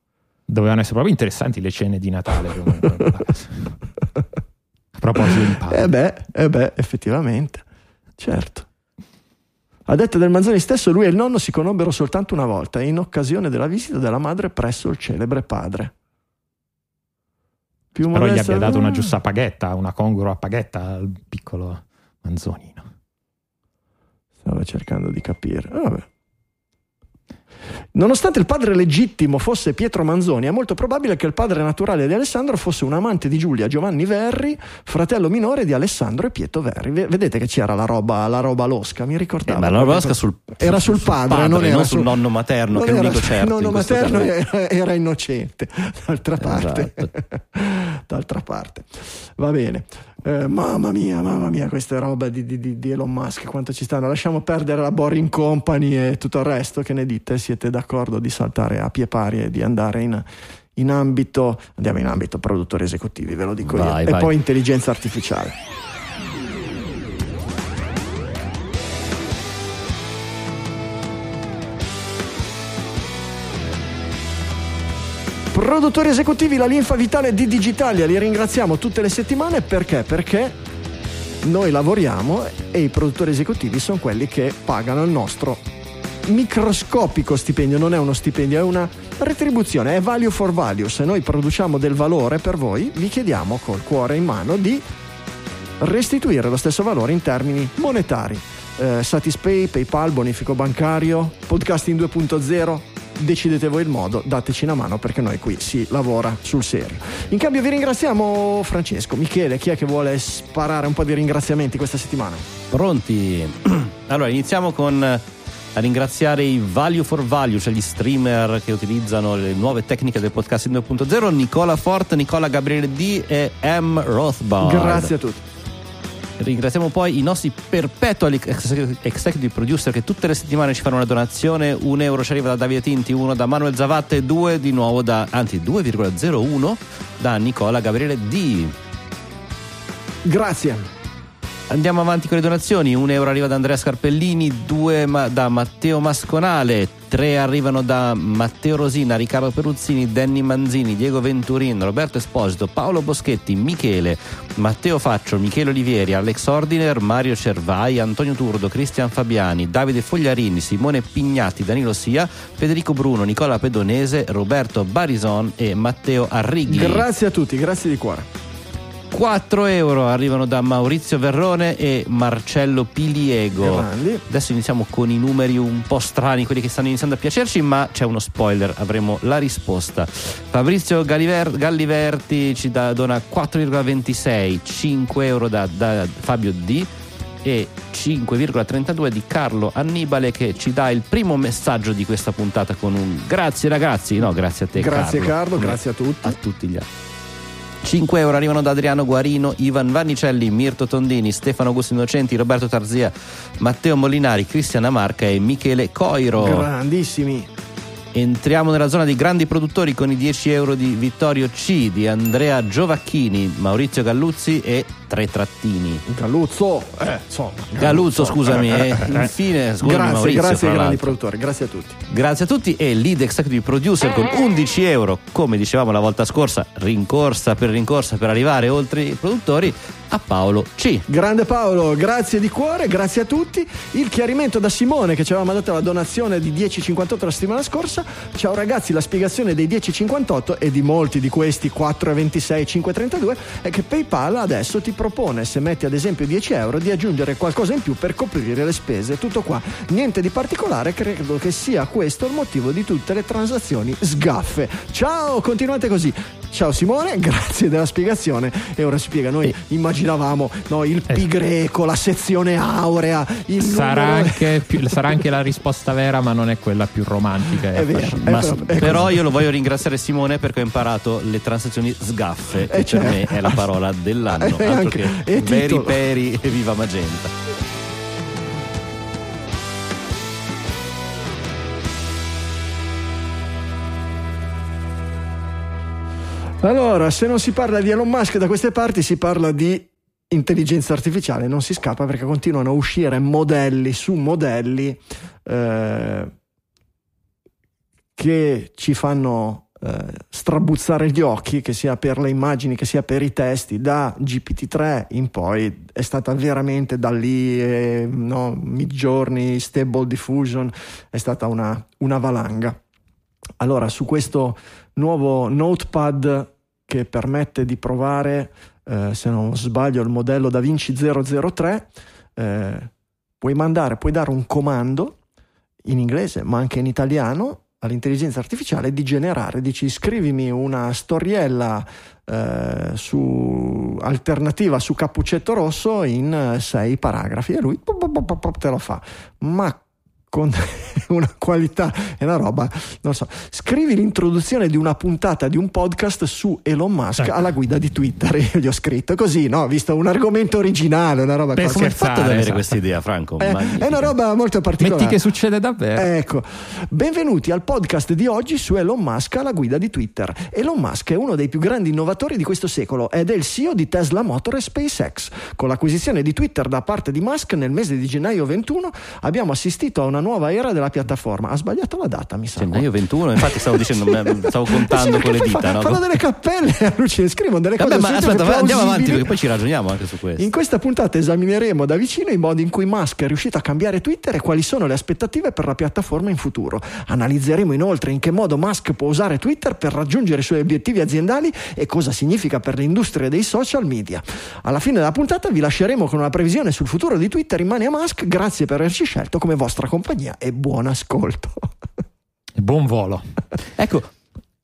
Dovevano essere proprio interessanti le cene di Natale. (laughs) proposito di padre. Eh beh, eh beh, effettivamente, certo. A detta del Manzoni stesso, lui e il nonno si conobbero soltanto una volta, in occasione della visita della madre presso il celebre padre. Più Però gli abbia dato una giusta paghetta, una congrua paghetta al piccolo Manzonino. Stavo cercando di capire. Vabbè. Nonostante il padre legittimo fosse Pietro Manzoni, è molto probabile che il padre naturale di Alessandro fosse un amante di Giulia, Giovanni Verri, fratello minore di Alessandro e Pietro Verri. Ve- Vedete che c'era la roba, la roba losca, mi Eh, ricordavo. ma la Rosca sul, Era sul padre, non era sul sul- nonno materno, Non che è l'unico certo. Il nonno materno era, era innocente, d'altra parte. Esatto. (laughs) d'altra parte. Va bene. Eh, mamma mia, mamma mia, questa roba di, di- di- Elon Musk, quanto ci stanno. Lasciamo perdere la Boring Company e tutto il resto. Che ne dite? Siete d'accordo di saltare a pie pari e di andare in, in ambito, andiamo in ambito produttori esecutivi, ve lo dico Vai, io. E vai. poi intelligenza artificiale. Produttori esecutivi, la linfa vitale di Digitalia, li ringraziamo tutte le settimane perché? Perché noi lavoriamo e i produttori esecutivi sono quelli che pagano il nostro microscopico stipendio, non è uno stipendio, è una retribuzione, è value for value. Se noi produciamo del valore per voi, vi chiediamo col cuore in mano di restituire lo stesso valore in termini monetari. Eh, Satispay, PayPal, bonifico bancario, podcasting 2.0. Decidete voi il modo, dateci una mano perché noi qui si lavora sul serio. In cambio vi ringraziamo Francesco, Michele, chi è che vuole sparare un po' di ringraziamenti questa settimana? Pronti? (clears throat) Allora, iniziamo con eh, a ringraziare i Value for Value, cioè gli streamer che utilizzano le nuove tecniche del podcasting 2.0, Nicola Fort, Nicola Gabriele D e M. Rothbard. Grazie a tutti. Ringraziamo poi i nostri perpetual ex- executive producer che tutte le settimane ci fanno una donazione. Un euro ci arriva da Davide Tinti, uno da Manuel Zavatte due di nuovo da, anzi 2,01 da Nicola Gabriele D. Grazie. Andiamo avanti con le donazioni. Un euro arriva da Andrea Scarpellini, due ma- da Matteo Masconale, tre arrivano da Matteo Rosina, Riccardo Peruzzini, Danny Manzini, Diego Venturin, Roberto Esposito, Paolo Boschetti, Michele, Matteo Faccio, Michele Olivieri, Alex Ordiner, Mario Cervai, Antonio Turdo, Cristian Fabiani, Davide Fogliarini, Simone Pignatti, Danilo Sia, Federico Bruno, Nicola Pedonese, Roberto Barison e Matteo Arrighi. Grazie a tutti, grazie di cuore. 4 euro arrivano da Maurizio Verrone e Marcello Piliego. Adesso iniziamo con i numeri un po' strani, quelli che stanno iniziando a piacerci, ma c'è uno spoiler, avremo la risposta. Fabrizio Galliver- Galliverti ci da- dona 4,26, 5 euro da, da Fabio D e 5,32 di Carlo Annibale che ci dà il primo messaggio di questa puntata con un grazie ragazzi, no grazie a te Grazie Carlo, Come grazie a tutti. a tutti gli altri. 5 euro arrivano da Adriano Guarino, Ivan Vannicelli, Mirto Tondini, Stefano Augusto Innocenti, Roberto Tarzia, Matteo Molinari, Cristiana Marca e Michele Coiro. Grandissimi. Entriamo nella zona dei grandi produttori con i 10 euro di Vittorio C, di Andrea Giovacchini, Maurizio Galluzzi e Tre Trattini. Galuzzo, eh, insomma. Galluzzo, scusami, e infine, scusami grazie, Maurizio, grazie ai grandi produttori, grazie a tutti. Grazie a tutti e lead executive producer con 11 euro, come dicevamo la volta scorsa, rincorsa per rincorsa per arrivare oltre i produttori, a Paolo C. Grande Paolo, grazie di cuore, grazie a tutti. Il chiarimento da Simone che ci aveva mandato la donazione di 10,58 la settimana scorsa. Ciao ragazzi, la spiegazione dei 10,58 e di molti di questi 4,26, 5,32 è che PayPal adesso ti propone, se metti ad esempio 10 euro, di aggiungere qualcosa in più per coprire le spese. Tutto qua, niente di particolare, credo che sia questo il motivo di tutte le transazioni sgaffe. Ciao, continuate così. Ciao Simone, (laughs) grazie della spiegazione. E ora spiega, noi immaginavamo no, il pi greco, la sezione aurea, il Sarà numero- (laughs) anche, più- sarà anche la risposta vera, ma non è quella più romantica. È vero, affascinante. è Ma però- è però così. io lo voglio ringraziare Simone perché ho imparato le transazioni sgaffe, che Eh, per certo. me è la parola (laughs) dell'anno. Eh, altro che e titolo. Peri e Viva Magenta. Allora, se non si parla di Elon Musk da queste parti, si parla di intelligenza artificiale. Non si scappa perché continuano a uscire modelli su modelli eh, che ci fanno eh, strabuzzare gli occhi, che sia per le immagini, che sia per i testi. Da GPT-3 in poi è stata veramente da lì, eh, no, Midjourney, Stable Diffusion, è stata una, una valanga. Allora, su questo nuovo notepad che permette di provare, eh, se non sbaglio, il modello Da Vinci 003, eh, puoi mandare, puoi dare un comando in inglese, ma anche in italiano all'intelligenza artificiale di generare, dici scrivimi una storiella eh, su alternativa su Cappuccetto Rosso in eh, sei paragrafi e lui te lo fa. Ma con (laughs) una qualità e una roba, non so. Scrivi l'introduzione di una puntata di un podcast su Elon Musk Ecco. alla guida di Twitter. (laughs) Io gli ho scritto così, no? Visto un argomento originale, una roba così. Come hai fatto ad avere esatto. questa idea, Franco? Eh, è una roba molto particolare. Metti che succede davvero. Ecco, benvenuti al podcast di oggi su Elon Musk alla guida di Twitter. Elon Musk è uno dei più grandi innovatori di questo secolo ed è il CEO di Tesla Motor e SpaceX. Con l'acquisizione di Twitter da parte di Musk nel mese di gennaio 21 abbiamo assistito a una nuova era della piattaforma. Ha sbagliato la data, mi sa. Gennaio 21, infatti stavo dicendo, (laughs) stavo contando sì, con le dita. fa- no? fanno delle cappelle (laughs) allucine, scrivono delle cose Vabbè, ma assolutamente aspetta, andiamo avanti perché poi ci ragioniamo anche su questo. In questa puntata esamineremo da vicino i modi in cui Musk è riuscito a cambiare Twitter e quali sono le aspettative per la piattaforma in futuro. Analizzeremo inoltre in che modo Musk può usare Twitter per raggiungere i suoi obiettivi aziendali e cosa significa per l'industria dei social media. Alla fine della puntata vi lasceremo con una previsione sul futuro di Twitter in mani a Musk. Grazie per averci scelto come vostra compagnia e buon ascolto. (laughs) Buon volo. Ecco,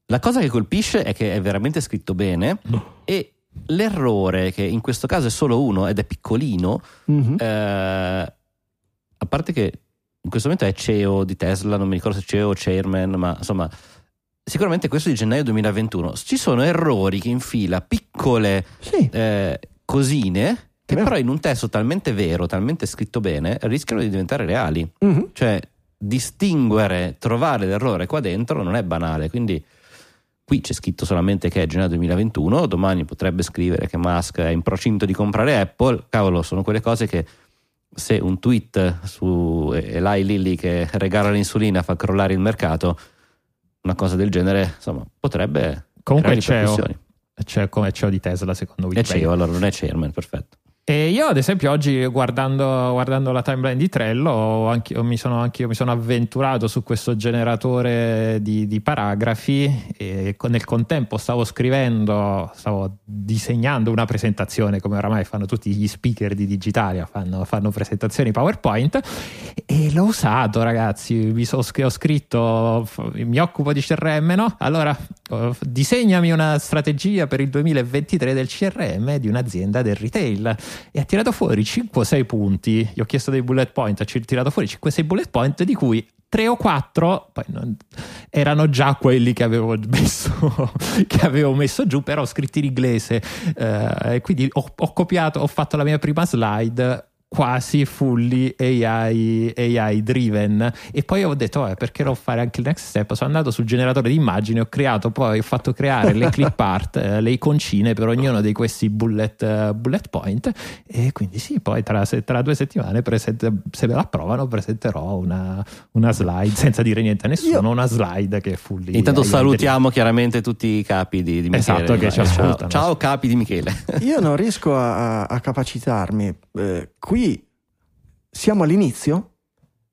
la cosa che colpisce è che è veramente scritto bene e l'errore, che in questo caso è solo uno ed è piccolino, Mhm. eh, a parte che in questo momento è CEO di Tesla, non mi ricordo se è CEO o chairman, ma insomma, sicuramente questo è di gennaio 2021. Ci sono errori che infila piccole Sì, eh, cosine che però in un testo talmente vero, talmente scritto bene, rischiano di diventare reali. Mhm. Cioè, distinguere, trovare l'errore qua dentro non è banale, quindi qui c'è scritto solamente che è gennaio 2021, domani potrebbe scrivere che Musk è in procinto di comprare Apple, cavolo, sono quelle cose che se un tweet su Eli Lilly che regala l'insulina fa crollare il mercato, una cosa del genere, insomma, potrebbe Comunque è creare CEO, ripercussioni. è CEO come CEO di Tesla secondo È Wikipedia. CEO, allora non è chairman, perfetto. E io, ad esempio, oggi guardando, guardando la timeline di Trello, ho anch'io- mi, sono, anch'io mi sono avventurato su questo generatore di, di paragrafi e nel contempo stavo scrivendo, stavo disegnando una presentazione, come oramai fanno tutti gli speaker di Digitalia, fanno, fanno presentazioni PowerPoint e l'ho usato, ragazzi. Mi so- ho scritto, mi occupo di CRM, no? Allora, disegnami una strategia per il 2023 del CRM di un'azienda del retail e ha tirato fuori 5-6 punti. Gli ho chiesto dei bullet point, ha tirato fuori 5-6 bullet point, di cui 3 o 4 poi non- erano già quelli che avevo (laughs) messo, che avevo messo giù, però scritti in inglese. eh, quindi ho, ho copiato, ho fatto la mia prima slide quasi fully AI, AI driven e poi ho detto "Vabbè, perché non fare anche il next step sono andato sul generatore di immagini ho creato poi ho fatto creare le (laughs) clip art eh, le iconcine per ognuno di questi bullet, eh, bullet point e quindi sì poi tra, se- tra due settimane presente- se me la approvano presenterò una, una slide senza dire niente a nessuno Io- una slide che è fully Intanto AI salutiamo chiaramente tutti i capi di, di Michele. Esatto, che ci Ciao. ascoltano. Ciao capi di Michele. Io non riesco a, a- a capacitarmi. Eh, qui siamo all'inizio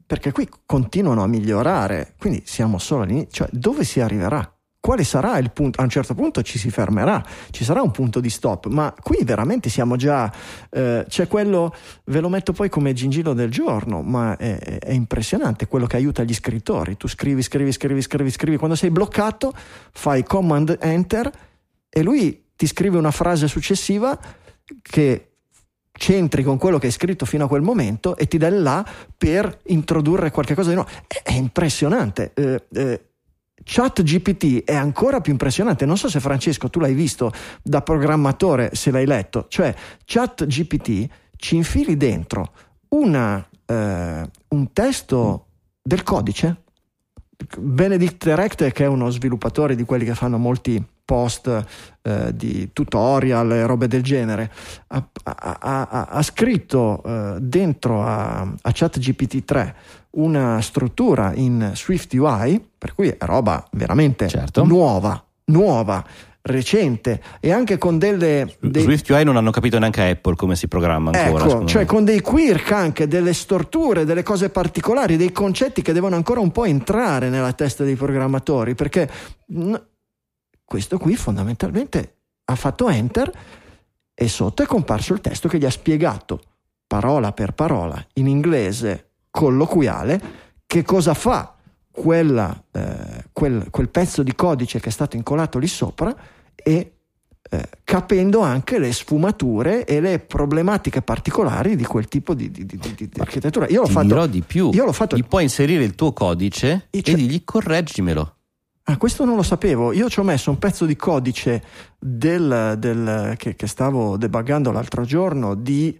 perché qui continuano a migliorare, quindi siamo solo all'inizio. Cioè, dove si arriverà? Quale sarà il punto? A un certo punto ci si fermerà, ci sarà un punto di stop, ma qui veramente siamo già. eh, c'è quello, ve lo metto poi come gingillo del giorno, ma è, è impressionante quello che aiuta gli scrittori. Tu scrivi, scrivi, scrivi, scrivi, scrivi. Quando sei bloccato, fai command enter e lui ti scrive una frase successiva che c'entri con quello che hai scritto fino a quel momento e ti dà il là per introdurre qualche cosa di nuovo. È, è impressionante. Eh, eh, Chat GPT è ancora più impressionante. Non so se Francesco tu l'hai visto da programmatore, se l'hai letto. Cioè, Chat GPT ci infili dentro una, eh, un testo del codice. Benedict Direct, che è uno sviluppatore di quelli che fanno molti post eh, di tutorial e robe del genere, ha, ha- ha- ha scritto eh, dentro a, a ChatGPT 3 una struttura in Swift UI, per cui è roba veramente Certo. nuova, nuova, recente e anche con delle... dei- Swift UI non hanno capito neanche Apple come si programma ancora. Ecco, cioè me. con dei quirk anche, delle storture, delle cose particolari, dei concetti che devono ancora un po' entrare nella testa dei programmatori, perché questo qui fondamentalmente ha fatto enter e sotto è comparso il testo che gli ha spiegato parola per parola in inglese colloquiale che cosa fa quella, eh, quel, quel pezzo di codice che è stato incollato lì sopra e eh, capendo anche le sfumature e le problematiche particolari di quel tipo di, di- di- di- architettura. Io l'ho Ti fatto. dirò di più. Io l'ho fatto. Gli puoi inserire il tuo codice E e, cioè- digli correggimelo. Ah, questo non lo sapevo. Io ci ho messo un pezzo di codice del, del- che, che stavo debuggando l'altro giorno di,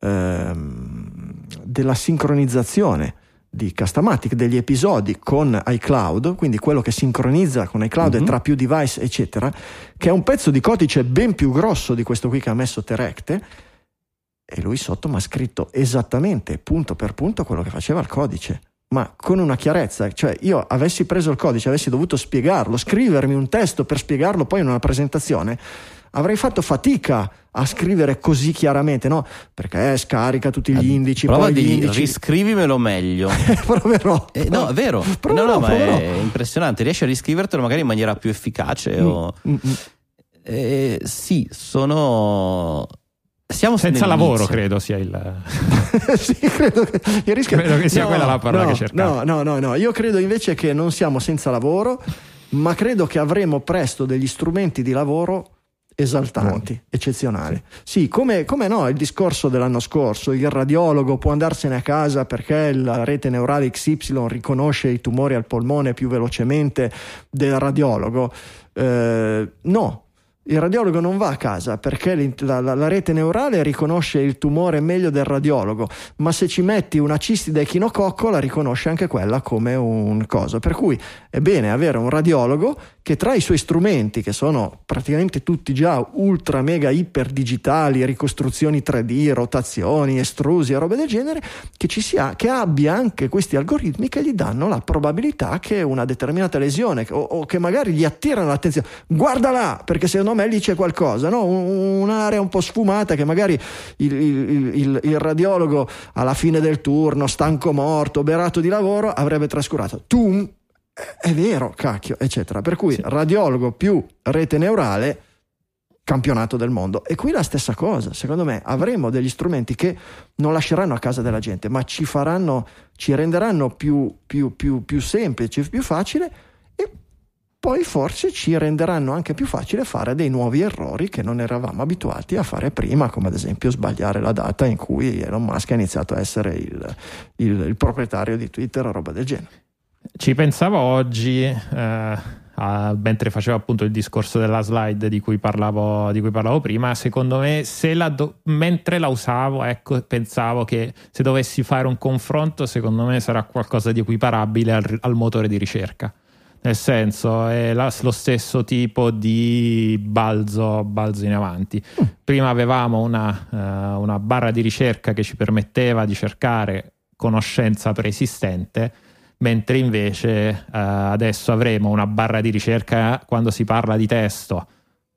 ehm, della sincronizzazione di Customatic degli episodi con iCloud, quindi quello che sincronizza con iCloud e Mhm. tra più device, eccetera, che è un pezzo di codice ben più grosso di questo qui che ha messo Terecte. E lui sotto mi ha scritto esattamente punto per punto quello che faceva il codice, ma con una chiarezza, cioè io avessi preso il codice, avessi dovuto spiegarlo, scrivermi un testo per spiegarlo poi in una presentazione, avrei fatto fatica a scrivere così chiaramente, no? Perché scarica tutti gli indici, Prova di indici. riscrivimelo meglio. (laughs) proverò. Eh, no, è vero. Proverò, (laughs) no, no, ma proverò. è impressionante. Riesci a riscrivertelo magari in maniera più efficace. o- Mm, mm. Eh, sì, sono. Siamo senza lavoro credo sia il (laughs) sì, credo che, il rischio- Credo che sia quella la parola no, che cercavo. No, no, no, no, io credo invece che non siamo senza lavoro, ma credo che avremo presto degli strumenti di lavoro esaltanti, eccezionali. Sì, come, come no, il discorso dell'anno scorso, il radiologo può andarsene a casa perché la rete neurale XY riconosce i tumori al polmone più velocemente del radiologo. Eh, no, il radiologo non va a casa perché la, la- la rete neurale riconosce il tumore meglio del radiologo, ma se ci metti una cistide echinococco la riconosce anche quella come un coso. Per cui è bene avere un radiologo che tra i suoi strumenti, che sono praticamente tutti già ultra mega iper digitali, ricostruzioni 3D, rotazioni, estrusi e robe del genere, che, ci sia, che abbia anche questi algoritmi che gli danno la probabilità che una determinata lesione o, o che magari gli attirano l'attenzione. Guarda là, perché secondo me lì c'è qualcosa, no? Un- un'area un po' sfumata che magari il, il- il- il radiologo alla fine del turno, stanco morto, berato di lavoro, avrebbe trascurato. Tu è vero, cacchio, eccetera. Per cui radiologo più rete neurale, campionato del mondo. E qui la stessa cosa, secondo me avremo degli strumenti che non lasceranno a casa della gente, ma ci faranno, ci renderanno più, più, più, più semplice, più facile e poi forse ci renderanno anche più facile fare dei nuovi errori che non eravamo abituati a fare prima, come ad esempio sbagliare la data in cui Elon Musk ha iniziato a essere il, il- il proprietario di Twitter o roba del genere. Ci pensavo oggi, eh, a- mentre facevo appunto il discorso della slide di cui parlavo, di cui parlavo prima, secondo me, se la do- mentre la usavo, ecco, pensavo che se dovessi fare un confronto, secondo me sarà qualcosa di equiparabile al, al motore di ricerca. Nel senso, è la- lo stesso tipo di balzo, balzo in avanti. Prima avevamo una, eh, una barra di ricerca che ci permetteva di cercare conoscenza preesistente mentre invece eh, adesso avremo una barra di ricerca quando si parla di testo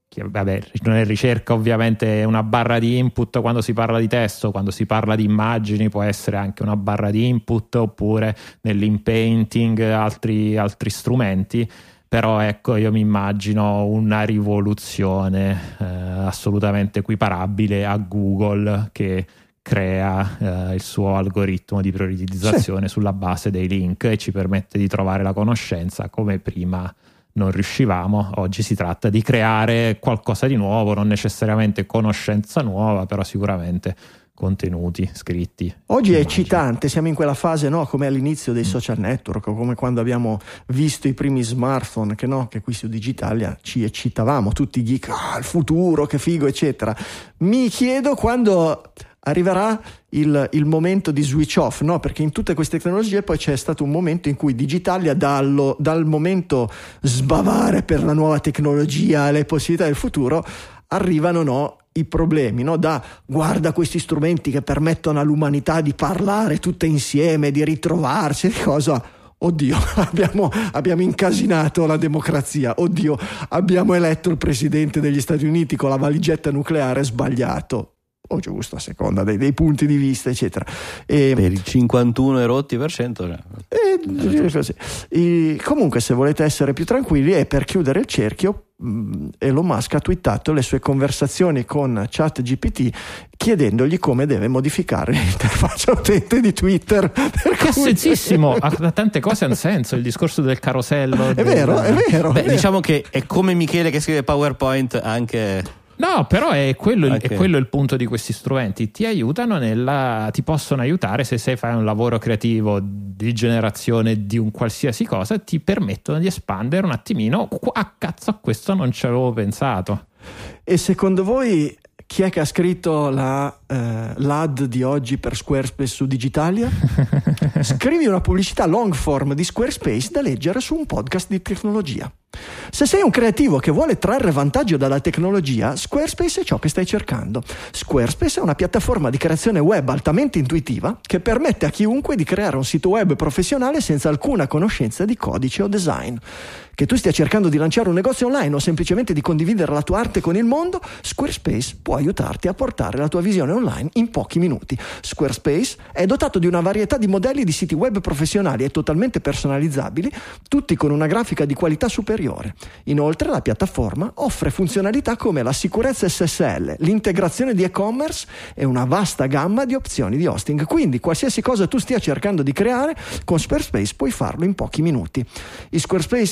che vabbè non è ricerca ovviamente una barra di input quando si parla di testo quando si parla di immagini può essere anche una barra di input oppure nell'inpainting altri, altri strumenti però ecco io mi immagino una rivoluzione eh, assolutamente equiparabile a Google che crea eh, il suo algoritmo di prioritizzazione sulla base dei link e ci permette di trovare la conoscenza come prima non riuscivamo. Oggi si tratta di creare qualcosa di nuovo, non necessariamente conoscenza nuova, però sicuramente contenuti scritti. Oggi è immagini. eccitante, siamo in quella fase no, come all'inizio dei social network, o come quando abbiamo visto i primi smartphone, che, no, che qui su Digitalia ci eccitavamo, tutti geek, ah, il futuro, che figo, eccetera. Mi chiedo quando arriverà il, il momento di switch off, no? perché in tutte queste tecnologie poi c'è stato un momento in cui Digitalia dallo- dal momento sbavare per la nuova tecnologia le possibilità del futuro arrivano no, i problemi, no? da guarda questi strumenti che permettono all'umanità di parlare tutte insieme, di ritrovarsi, di cosa. Oddio, (laughs) abbiamo, abbiamo incasinato la democrazia. Oddio, abbiamo eletto il presidente degli Stati Uniti con la valigetta nucleare sbagliato. O giusto, a seconda dei, dei punti di vista, eccetera. E, Per il 51 e rotti per cento. cioè. e- così. E comunque, se volete essere più tranquilli, e per chiudere il cerchio, mh, Elon Musk ha twittato le sue conversazioni con ChatGPT chiedendogli come deve modificare (laughs) l'interfaccia utente di Twitter. Ha cui- sensissimo, ha tante cose (laughs) hanno senso, il discorso del carosello. È del- vero, è vero. Beh, è vero. diciamo che è come Michele che scrive PowerPoint anche. No, però è quello, il- Anche- è quello il punto di questi strumenti. Ti aiutano nella. ti possono aiutare se sei fai un lavoro creativo di generazione di un qualsiasi cosa, ti permettono di espandere un attimino. Qua- A cazzo, a questo non ci avevo pensato. E secondo voi chi è che ha scritto la, eh, l'ad di oggi per Squarespace su Digitalia? (laughs) Scrivi una pubblicità long form di Squarespace da leggere su un podcast di tecnologia. Se sei un creativo che vuole trarre vantaggio dalla tecnologia, Squarespace è ciò che stai cercando. Squarespace è una piattaforma di creazione web altamente intuitiva che permette a chiunque di creare un sito web professionale senza alcuna conoscenza di codice o design. Che tu stia cercando di lanciare un negozio online o semplicemente di condividere la tua arte con il mondo, Squarespace può aiutarti a portare la tua visione online in pochi minuti. Squarespace è dotato di una varietà di modelli di siti web professionali e totalmente personalizzabili, tutti con una grafica di qualità superiore. Inoltre la piattaforma offre funzionalità come la sicurezza SSL, l'integrazione di e-commerce e una vasta gamma di opzioni di hosting. Quindi qualsiasi cosa tu stia cercando di creare, con Squarespace puoi farlo in pochi minuti. I,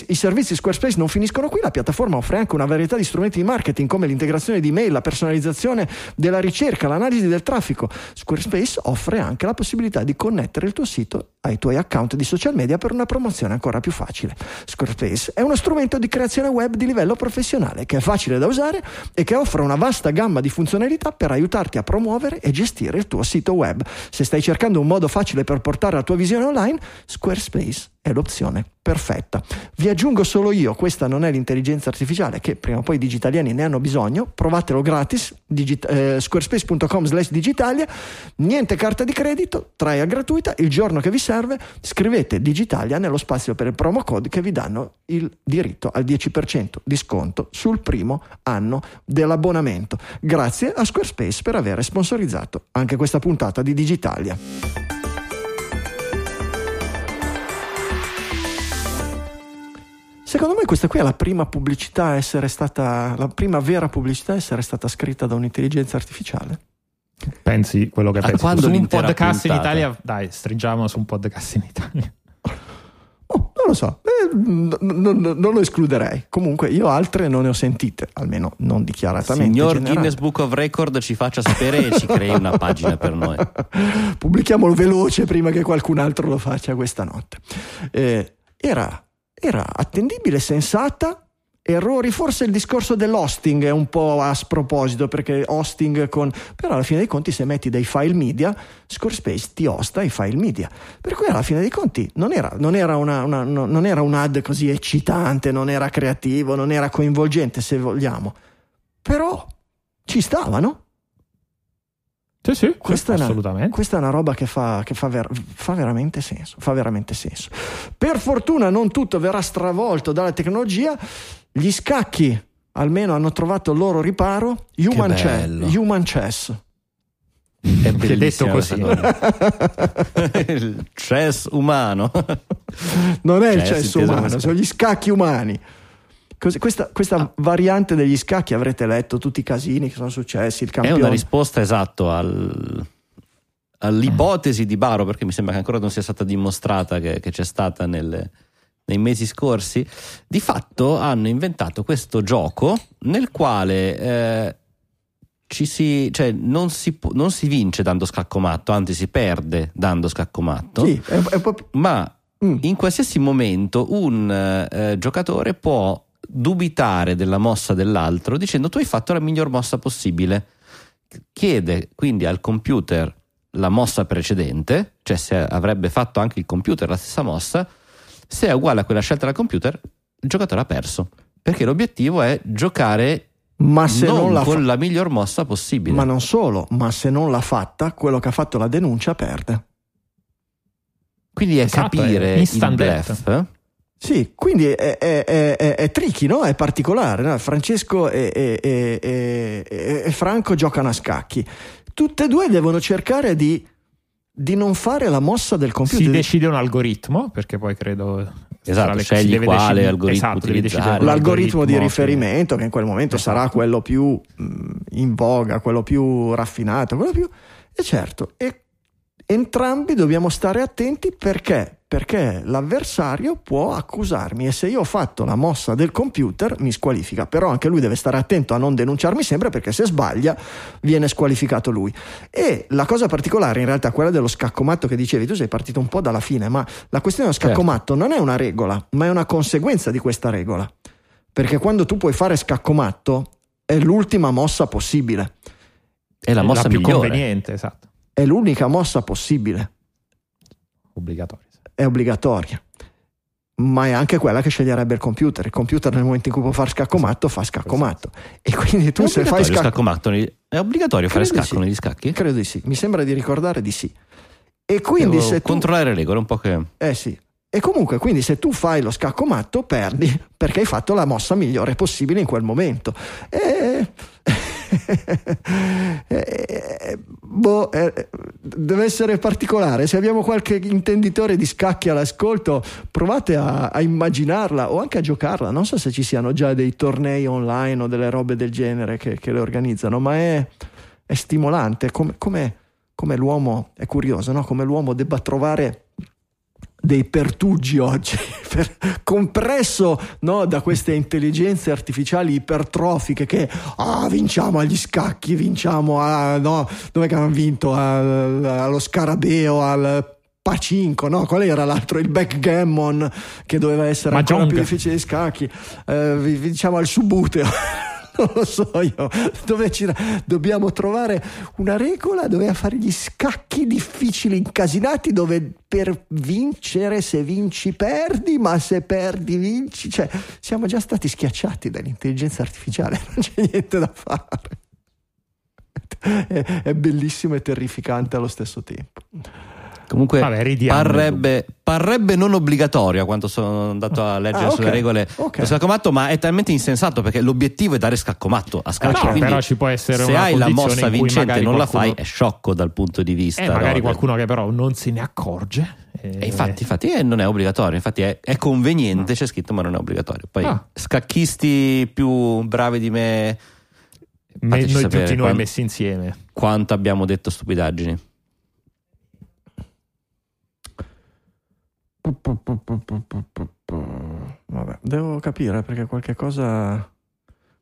i servizi Squarespace non finiscono qui, la piattaforma offre anche una varietà di strumenti di marketing come l'integrazione di mail, la personalizzazione della ricerca, l'analisi del traffico. Squarespace offre anche la possibilità di connettere il tuo sito ai tuoi account di social media per una promozione ancora più facile. Squarespace è uno strumento di creazione web di livello professionale, che è facile da usare e che offre una vasta gamma di funzionalità per aiutarti a promuovere e gestire il tuo sito web. Se stai cercando un modo facile per portare la tua visione online, Squarespace è l'opzione perfetta. Vi aggiungo solo io, questa non è l'intelligenza artificiale che prima o poi i digitaliani ne hanno bisogno, provatelo gratis, digit- eh, squarespace.com slash digitalia, niente carta di credito, trial gratuita, il giorno che vi serve scrivete digitalia nello spazio per il promo code che vi danno il diritto al 10% di sconto sul primo anno dell'abbonamento. Grazie a Squarespace per aver sponsorizzato anche questa puntata di Digitalia. Secondo me questa qui è la prima pubblicità a essere stata, la prima vera pubblicità a essere stata scritta da un'intelligenza artificiale. Pensi quello che A pensi? quando Su un podcast in puntata? Italia, dai, stringiamo su un podcast in Italia. Oh, non lo so, eh, n- n- n- non lo escluderei. Comunque io altre non ne ho sentite, almeno non dichiaratamente. Signor generali. Guinness Book of Record ci faccia sapere e ci crei una pagina per noi. (laughs) Pubblichiamolo veloce prima che qualcun altro lo faccia questa notte. Eh, era, era attendibile, sensata. Errori, forse il discorso dell'hosting è un po' a sproposito perché hosting con... però alla fine dei conti se metti dei file media, Squarespace ti hosta i file media. Per cui alla fine dei conti non era, non era, una, una- no- non era un ad così eccitante, non era creativo, non era coinvolgente se vogliamo. Però ci stava, no? Sì, sì, Questa è, una, assolutamente. questa è una roba che, fa, che fa, ver- fa veramente senso. Fa veramente senso. Per fortuna non tutto verrà stravolto dalla tecnologia. Gli scacchi almeno hanno trovato il loro riparo. Human, Che chess, bello. human chess. È Detto così. (laughs) Il chess umano. Non è il Chess, chess inteso umano, sono gli scacchi umani. Questa questa variante degli scacchi avrete letto tutti i casini che sono successi. Il È campione. una risposta esatto al- all'ipotesi di Baro, perché mi sembra che ancora non sia stata dimostrata che, che c'è stata nelle- nei mesi scorsi. Di fatto hanno inventato questo gioco nel quale eh, ci si, cioè, non, si, non si vince dando scaccomatto, anzi si perde dando scaccomatto. Sì, è, è po' ma Mm. in qualsiasi momento un eh, giocatore può dubitare della mossa dell'altro dicendo tu hai fatto la miglior mossa possibile. Chiede quindi al computer la mossa precedente, cioè se avrebbe fatto anche il computer la stessa mossa, se è uguale a quella scelta dal computer, il giocatore ha perso. Perché l'obiettivo è giocare ma se non, non, la con fa- la miglior mossa possibile. ma non solo, ma se non l'ha fatta, quello che ha fatto la denuncia perde. Quindi è Esatto, capire è il bluff. Sì, quindi è, è, è, è, è tricky, no? È particolare. no? Francesco e, e- e- e- Franco giocano a scacchi. Tutte e due devono cercare di, di non fare la mossa del computer. Si decide un algoritmo, perché poi credo... Esatto, scegli quale decidere- algoritmo esatto, utilizzare. L'algoritmo di riferimento, che in quel momento Esatto. sarà quello più mh, in voga, quello più raffinato, quello più. E certo, e entrambi dobbiamo stare attenti perché? Perché l'avversario può accusarmi e se io ho fatto la mossa del computer mi squalifica, però anche lui deve stare attento a non denunciarmi sempre perché se sbaglia viene squalificato lui. E la cosa particolare in realtà quella dello scaccomatto che dicevi, tu sei partito un po' dalla fine, ma la questione dello Certo. scaccomatto non è una regola, ma è una conseguenza di questa regola. Perché quando tu puoi fare scaccomatto è l'ultima mossa possibile, È la mossa più migliore. conveniente, esatto. è l'unica mossa possibile, Obbligatorio. È obbligatoria. Ma è anche quella che sceglierebbe il computer. Il computer nel momento in cui può fare scaccomatto fa scaccomatto. E quindi tu se fai scacco... scaccomatto negli- È obbligatorio fare Credo scacco sì. negli scacchi? Credo di sì, mi sembra di ricordare di sì. E quindi Devo se tu... controllare le regole un po' che Eh sì. E comunque, quindi se tu fai lo scaccomatto, perdi perché hai fatto la mossa migliore possibile in quel momento. E... (laughs) Boh, eh, deve essere particolare. Se abbiamo qualche intenditore di scacchi all'ascolto, provate a, a immaginarla o anche a giocarla. Non so se ci siano già dei tornei online o delle robe del genere che, che le organizzano, ma è, è stimolante. Come, come- come l'uomo è curioso, no? come l'uomo debba trovare dei pertuggi oggi, (laughs) per- compresso no, da queste intelligenze artificiali ipertrofiche che ah, vinciamo agli scacchi, vinciamo a no, dove che hanno vinto Al- allo scarabeo, al Pacinco, no? Qual era l'altro? Il backgammon che doveva essere ancora Mahjong. più difficile di scacchi. Eh, diciamo al subuteo. (laughs) (laughs) Non lo so io, dove ci- dobbiamo trovare una regola dove fare gli scacchi difficili, incasinati, dove per vincere se vinci perdi, ma se perdi vinci. Cioè, siamo già stati schiacciati dall'intelligenza artificiale, (laughs) non c'è niente da fare. È, è bellissimo e terrificante allo stesso tempo. Comunque Vabbè, parrebbe, parrebbe non obbligatorio a quanto sono andato a leggere Ah, ok. sulle regole Ok. dello scaccomatto, ma è talmente insensato perché l'obiettivo è dare scaccomatto a scacchi. No, quindi però ci può essere se una hai la condizione mossa in cui vincente magari non la qualcuno- fai, è sciocco dal punto di vista. Eh, magari no, qualcuno che però non se ne accorge. eh, E infatti, infatti eh, non è obbligatorio, infatti è, è conveniente, c'è scritto, ma non è obbligatorio. Poi Ah. scacchisti più bravi di me, me- noi tutti noi quando- messi insieme. quanto abbiamo detto stupidaggini. Vabbè, devo capire perché qualche cosa,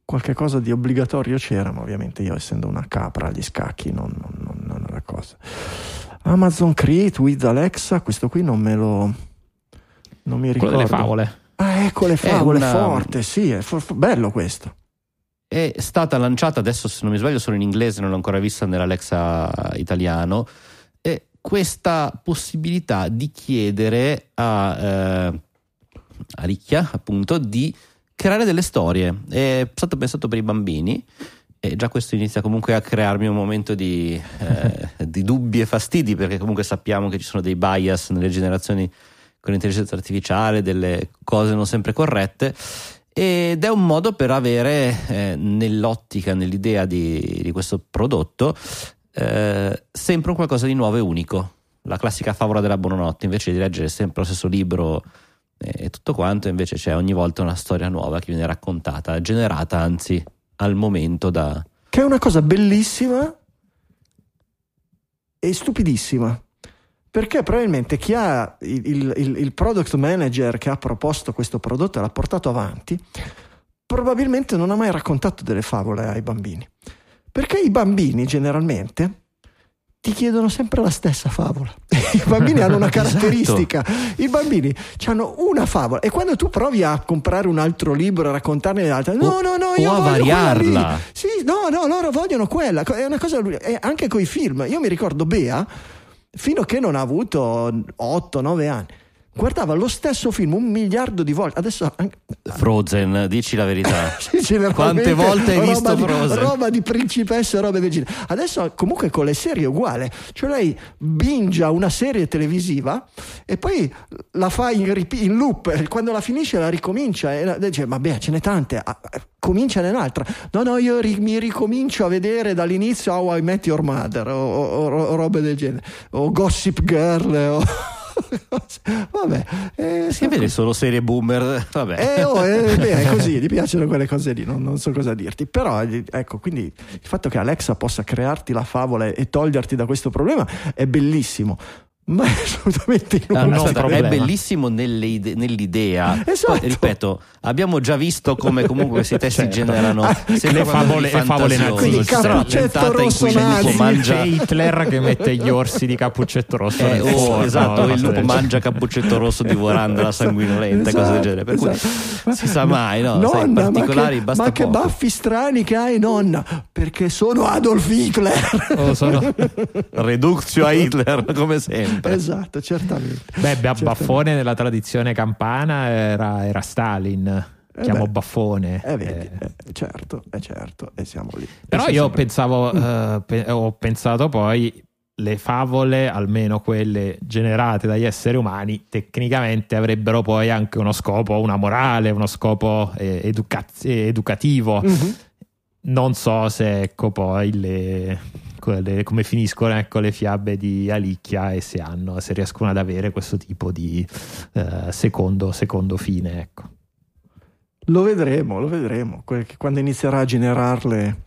qualche cosa di obbligatorio c'era, ma ovviamente io essendo una capra agli scacchi non, non, non- la cosa. Amazon Create with Alexa, questo qui non me lo... Non mi Quello ricordo. delle favole. Ah, ecco le favole, una- forte, sì, è fo- fo- bello questo. È stata lanciata adesso, se non mi sbaglio, solo in inglese, non l'ho ancora vista nell'Alexa italiano. Questa possibilità di chiedere a, eh, a Ricchia, appunto, di creare delle storie. È stato pensato per i bambini. E già questo inizia comunque a crearmi un momento di, eh, di dubbi e fastidi, perché comunque sappiamo che ci sono dei bias nelle generazioni con l'intelligenza artificiale, delle cose non sempre corrette. Ed è un modo per avere eh, nell'ottica, nell'idea di, di questo prodotto, eh, sempre un qualcosa di nuovo e unico. La classica favola della buonanotte, invece di leggere sempre lo stesso libro eh, e tutto quanto, invece c'è ogni volta una storia nuova che viene raccontata, generata anzi al momento da... Che è una cosa bellissima e stupidissima. Perché probabilmente chi ha il- il- il product manager che ha proposto questo prodotto e l'ha portato avanti, probabilmente non ha mai raccontato delle favole ai bambini. Perché i bambini generalmente ti chiedono sempre la stessa favola. (laughs) I bambini hanno una (laughs) Esatto. caratteristica. I bambini hanno una favola e quando tu provi a comprare un altro libro e raccontarne altre, no, O- no, no, o io a voglio quella variarla. Sì, no, no, loro vogliono quella. È una cosa anche con i film. Io mi ricordo Bea fino a che non ha avuto 8-9 anni. Guardava lo stesso film un miliardo di volte. Adesso anche- Frozen, dici la verità. (laughs) sì, Quante volte hai roba visto di, Frozen? Roba di principesse robe del genere. Adesso comunque con le serie è uguale. Cioè lei bingia una serie televisiva e poi la fa in, rip- in loop. Quando la finisce la ricomincia e la- dice vabbè ce n'è tante. Ah, Comincia un'altra. No, no, io ri- mi ricomincio a vedere dall'inizio How I Met Your Mother o, o- o- o robe del genere. O Gossip Girl. O... (laughs) vabbè. eh, Si vede solo serie boomer, vabbè. eh, oh, eh, (laughs) beh, è così, gli piacciono quelle cose lì, non, non so cosa dirti. Però, eh, ecco, quindi il fatto che Alexa possa crearti la favola e toglierti da questo problema è bellissimo, ma è assolutamente Ah, inutile. no, aspetta, è bellissimo nelle ide- nell'idea. Esatto. Poi, ripeto, abbiamo già visto come comunque questi testi Certo. generano Ah, le favole- le favole una Cappuccetto in rosso nazi. mangia C'è Hitler che mette gli (laughs) orsi di cappuccetto rosso Eh, nel oh, forno, esatto, una il lupo mangia cappuccetto rosso divorandola sanguinolenta, cose del genere. Per cui esatto. si sa mai, no? Sai, Nonna, particolari ma che, basta ma che poco. baffi strani che hai, nonna? Perché sono Adolf Hitler. Oh, sono- (laughs) (laughs) Reductio a Hitler, come sempre. Esatto, certamente. Beh, Certamente. Baffone nella tradizione campana era, era Stalin. Eh Chiamo beh. Baffone. Eh, vedi, Eh, eh, certo, è certo, e siamo lì. Però io sempre- pensavo, eh, pe- ho pensato poi le favole, almeno quelle generate dagli esseri umani, tecnicamente avrebbero poi anche uno scopo, una morale, uno scopo eh, educa- eh, educativo. Mhm. Non so se ecco poi le, quelle- come finiscono ecco, le fiabe di Alicchia e se hanno, se riescono ad avere questo tipo di eh, secondo, secondo fine. Ecco. Lo vedremo, lo vedremo. Quando inizierà a generarle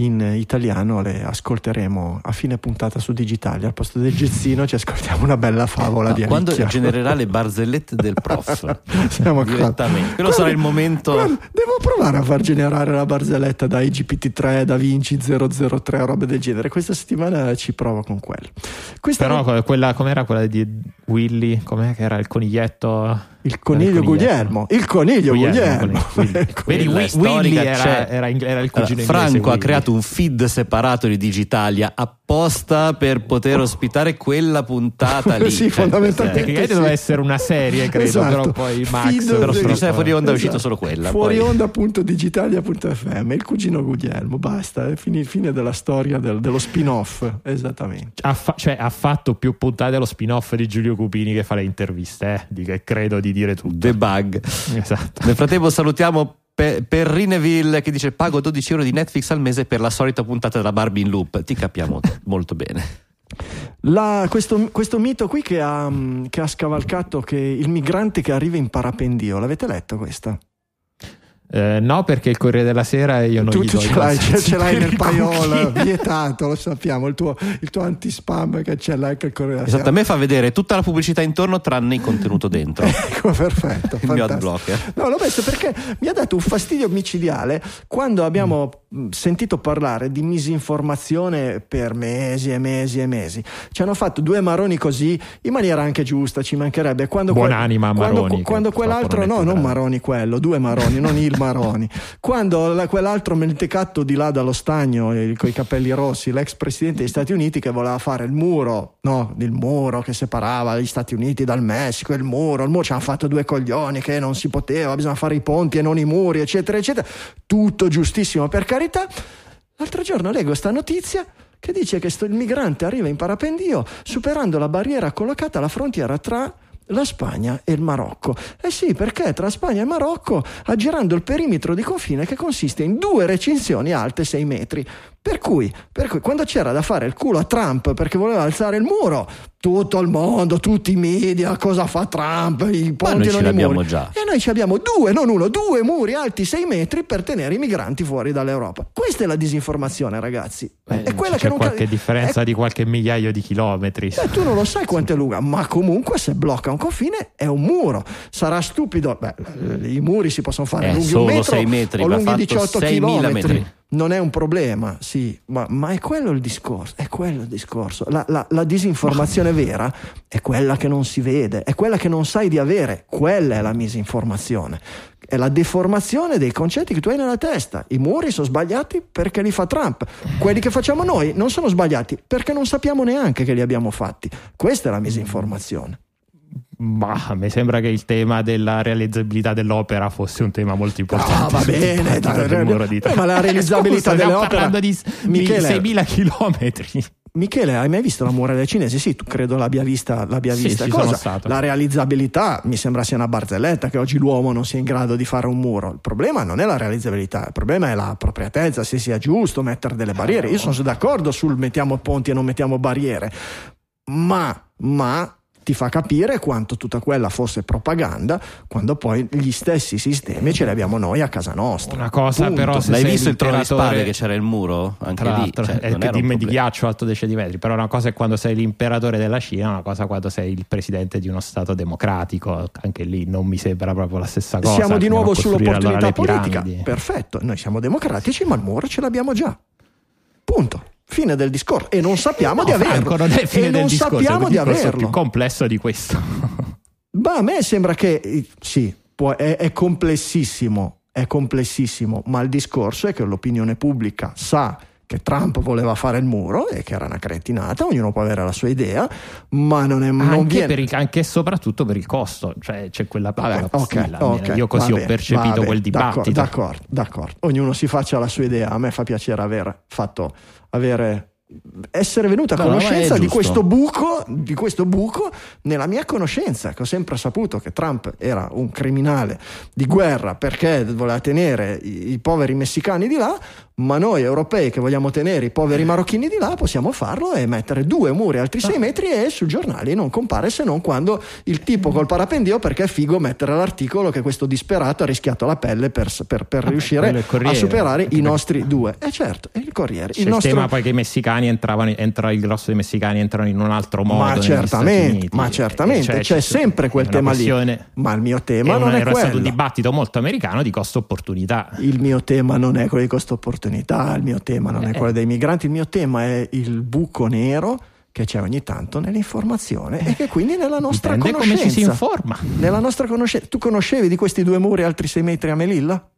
in italiano le ascolteremo a fine puntata su Digitali. Al posto del gezzino ci ascoltiamo una bella favola di Quando Anicchia. genererà le barzellette del prof (laughs) Siamo direttamente. Quello sarà il momento. Guarda, devo provare a far generare la barzelletta da IGPT3, da Vinci 003, robe del genere. Questa settimana ci provo con quello. Questa Però co- quella, com'era quella di Willy? Com'è che era il coniglietto? il coniglio il Guglielmo, il coniglio Guglielmo. Il coniglio- Vedi, La Wi- storica Willy era, era era il cugino Allora, inglese, Franco ha Willy. Creato un feed separato di Digitalia apposta per poter ospitare quella puntata (laughs) lì. Sì, Cioè, fondamentalmente. eh, Tecnicamente Sì. doveva essere una serie, credo, Esatto. però poi Max Feed Però su Giuseppe fuori onda è uscito Esatto. solo quella. Fuori poi. onda.digitalia.fm il cugino Guglielmo basta è fine, fine della storia del- dello spin-off esattamente ha, fa- cioè, ha fatto più puntate dello spin-off di Giulio Cupini che fa le interviste, eh, di che credo di dire tutto. The Bug. Esatto. Nel frattempo salutiamo Pe- Perrineville che dice pago 12 euro di Netflix al mese per la solita puntata della Barbie in loop. Ti capiamo (laughs) molto bene. La- questo, questo mito qui che ha, che ha scavalcato che il migrante che arriva in parapendio l'avete letto questa? Eh, no, perché il Corriere della Sera io non tu gli tu ce l'hai, ce, ce l'hai nel paiolo vietato lo sappiamo il tuo, il tuo anti-spam che ce l'hai anche il Corriere della Esatto, a Sera. me fa vedere tutta la pubblicità intorno tranne il contenuto dentro. (laughs) Ecco, perfetto. Il mio adblocker. No, l'ho messo perché mi ha dato un fastidio micidiale quando abbiamo mh, sentito parlare di misinformazione per mesi e mesi e mesi. Ci hanno fatto due maroni così in maniera anche giusta, ci mancherebbe. Quando Buonanima quando, Maroni, che Quando quell'altro, no, non. Maroni quello, due Maroni, non il Maroni. Quando la- quell'altro mentecatto di là dallo stagno con i capelli rossi, l'ex presidente degli Stati Uniti che voleva fare il muro, no, il muro che separava gli Stati Uniti dal Messico, il muro, il muro ci hanno fatto due coglioni che non si poteva, bisogna fare i ponti e non i muri, eccetera, eccetera. Tutto giustissimo per carità. L'altro giorno leggo sta notizia che dice che sto- il migrante arriva in parapendio superando la barriera collocata alla frontiera tra la Spagna e il Marocco. Eh sì, perché tra Spagna e Marocco, aggirando il perimetro di confine che consiste in due recinzioni alte 6 metri. Per cui, per cui, quando c'era da fare il culo a Trump perché voleva alzare il muro, tutto il mondo, tutti i media, cosa fa Trump, i ponti noi e ce l'abbiamo muri. già. E noi ci abbiamo due, non uno, due muri alti 6 metri per tenere i migranti fuori dall'Europa. Questa è la disinformazione, ragazzi. Eh, è quella c'è che non qualche ca- differenza è- di qualche migliaio di chilometri. eh, tu non lo sai quanto è lunga, ma comunque se blocca un confine è un muro. Sarà stupido. Beh, i muri si possono fare Eh, lunghi un metro sei metri, o lunghi fatto 18 6.000 chilometri. metri. Non è un problema, sì, ma, ma è quello il discorso. È quello il discorso. La, la- la disinformazione vera è quella che non si vede, è quella che non sai di avere. Quella è la misinformazione. È la deformazione dei concetti che tu hai nella testa. I muri sono sbagliati perché li fa Trump. Quelli che facciamo noi non sono sbagliati perché non sappiamo neanche che li abbiamo fatti. Questa è la misinformazione. Ma mi sembra che il tema della realizzabilità dell'opera fosse un tema molto importante. Ah, va bene, dai, di eh, ma la realizzabilità Scusa, opere- parlando di Michele- 6.000 chilometri. Michele, hai mai visto la muraglia cinese? Sì, tu credo l'abbia vista. L'abbia Sì, vista. La realizzabilità mi sembra sia una barzelletta che oggi l'uomo non sia in grado di fare un muro. Il problema non è la realizzabilità, il problema è la appropriatezza, se sia giusto mettere delle barriere. Io sono d'accordo sul mettiamo ponti e non mettiamo barriere, ma, ma ti fa capire quanto tutta quella fosse propaganda quando poi gli stessi sistemi ce li abbiamo noi a casa nostra. Una cosa Punto. però se L'hai visto il trono di spade che c'era il muro? Anche Tra lì. cioè, è che di, di ghiaccio alto 10 centimetri, però una cosa è quando sei l'imperatore della Cina, una cosa è quando sei il presidente di uno stato democratico, anche lì non mi sembra proprio la stessa cosa. Siamo di nuovo sull'opportunità allora politica. Perfetto, noi siamo democratici, ma il muro ce l'abbiamo già. Punto. Fine del discorso. E non sappiamo di No, averlo. Franco, non è fine e del non discorso, sappiamo di averlo. più complesso di questo. (laughs) Ma a me sembra che eh, sì, può- è, è complessissimo, è complessissimo, ma il discorso è che l'opinione pubblica sa che Trump voleva fare il muro e che era una cretinata, ognuno può avere la sua idea, ma non, è, non anche, viene... il- anche e soprattutto per il costo, cioè c'è quella Vabbè, piccola ok, postilla, ok, almeno. Io così va ho percepito va quel bene, d'accordo, dibattito. D'accordo, d'accordo. Ognuno si faccia la sua idea. A me fa piacere aver fatto avere essere venuta a No, conoscenza di questo buco, di questo buco nella mia conoscenza, che ho sempre saputo che Trump era un criminale di guerra perché voleva tenere i, i poveri messicani di là, ma noi europei che vogliamo tenere i poveri marocchini di là possiamo farlo e mettere due muri altri 6 metri e sui giornali non compare se non quando il tipo col parapendio perché è figo mettere l'articolo che questo disperato ha rischiato la pelle per, per- per riuscire a superare i nostri due. E certo, è il Corriere. Il il, nostro... tema poi che i messicani entravano, entra il grosso dei messicani entrano in un altro modo. ma certamente, ma certamente, Cioè, c'è sempre quel tema lì. Ma il mio tema è non è era stato un quello. dibattito molto americano di costo-opportunità. Il mio tema non è quello di costo opportunità, il mio tema non è Eh. quello dei migranti, il mio tema è il buco nero che c'è ogni tanto nell'informazione e che quindi nella nostra Dipende come conoscenza. ci si informa. Nella nostra conoscenza. Tu conoscevi di questi due muri altri 6 metri a Melilla?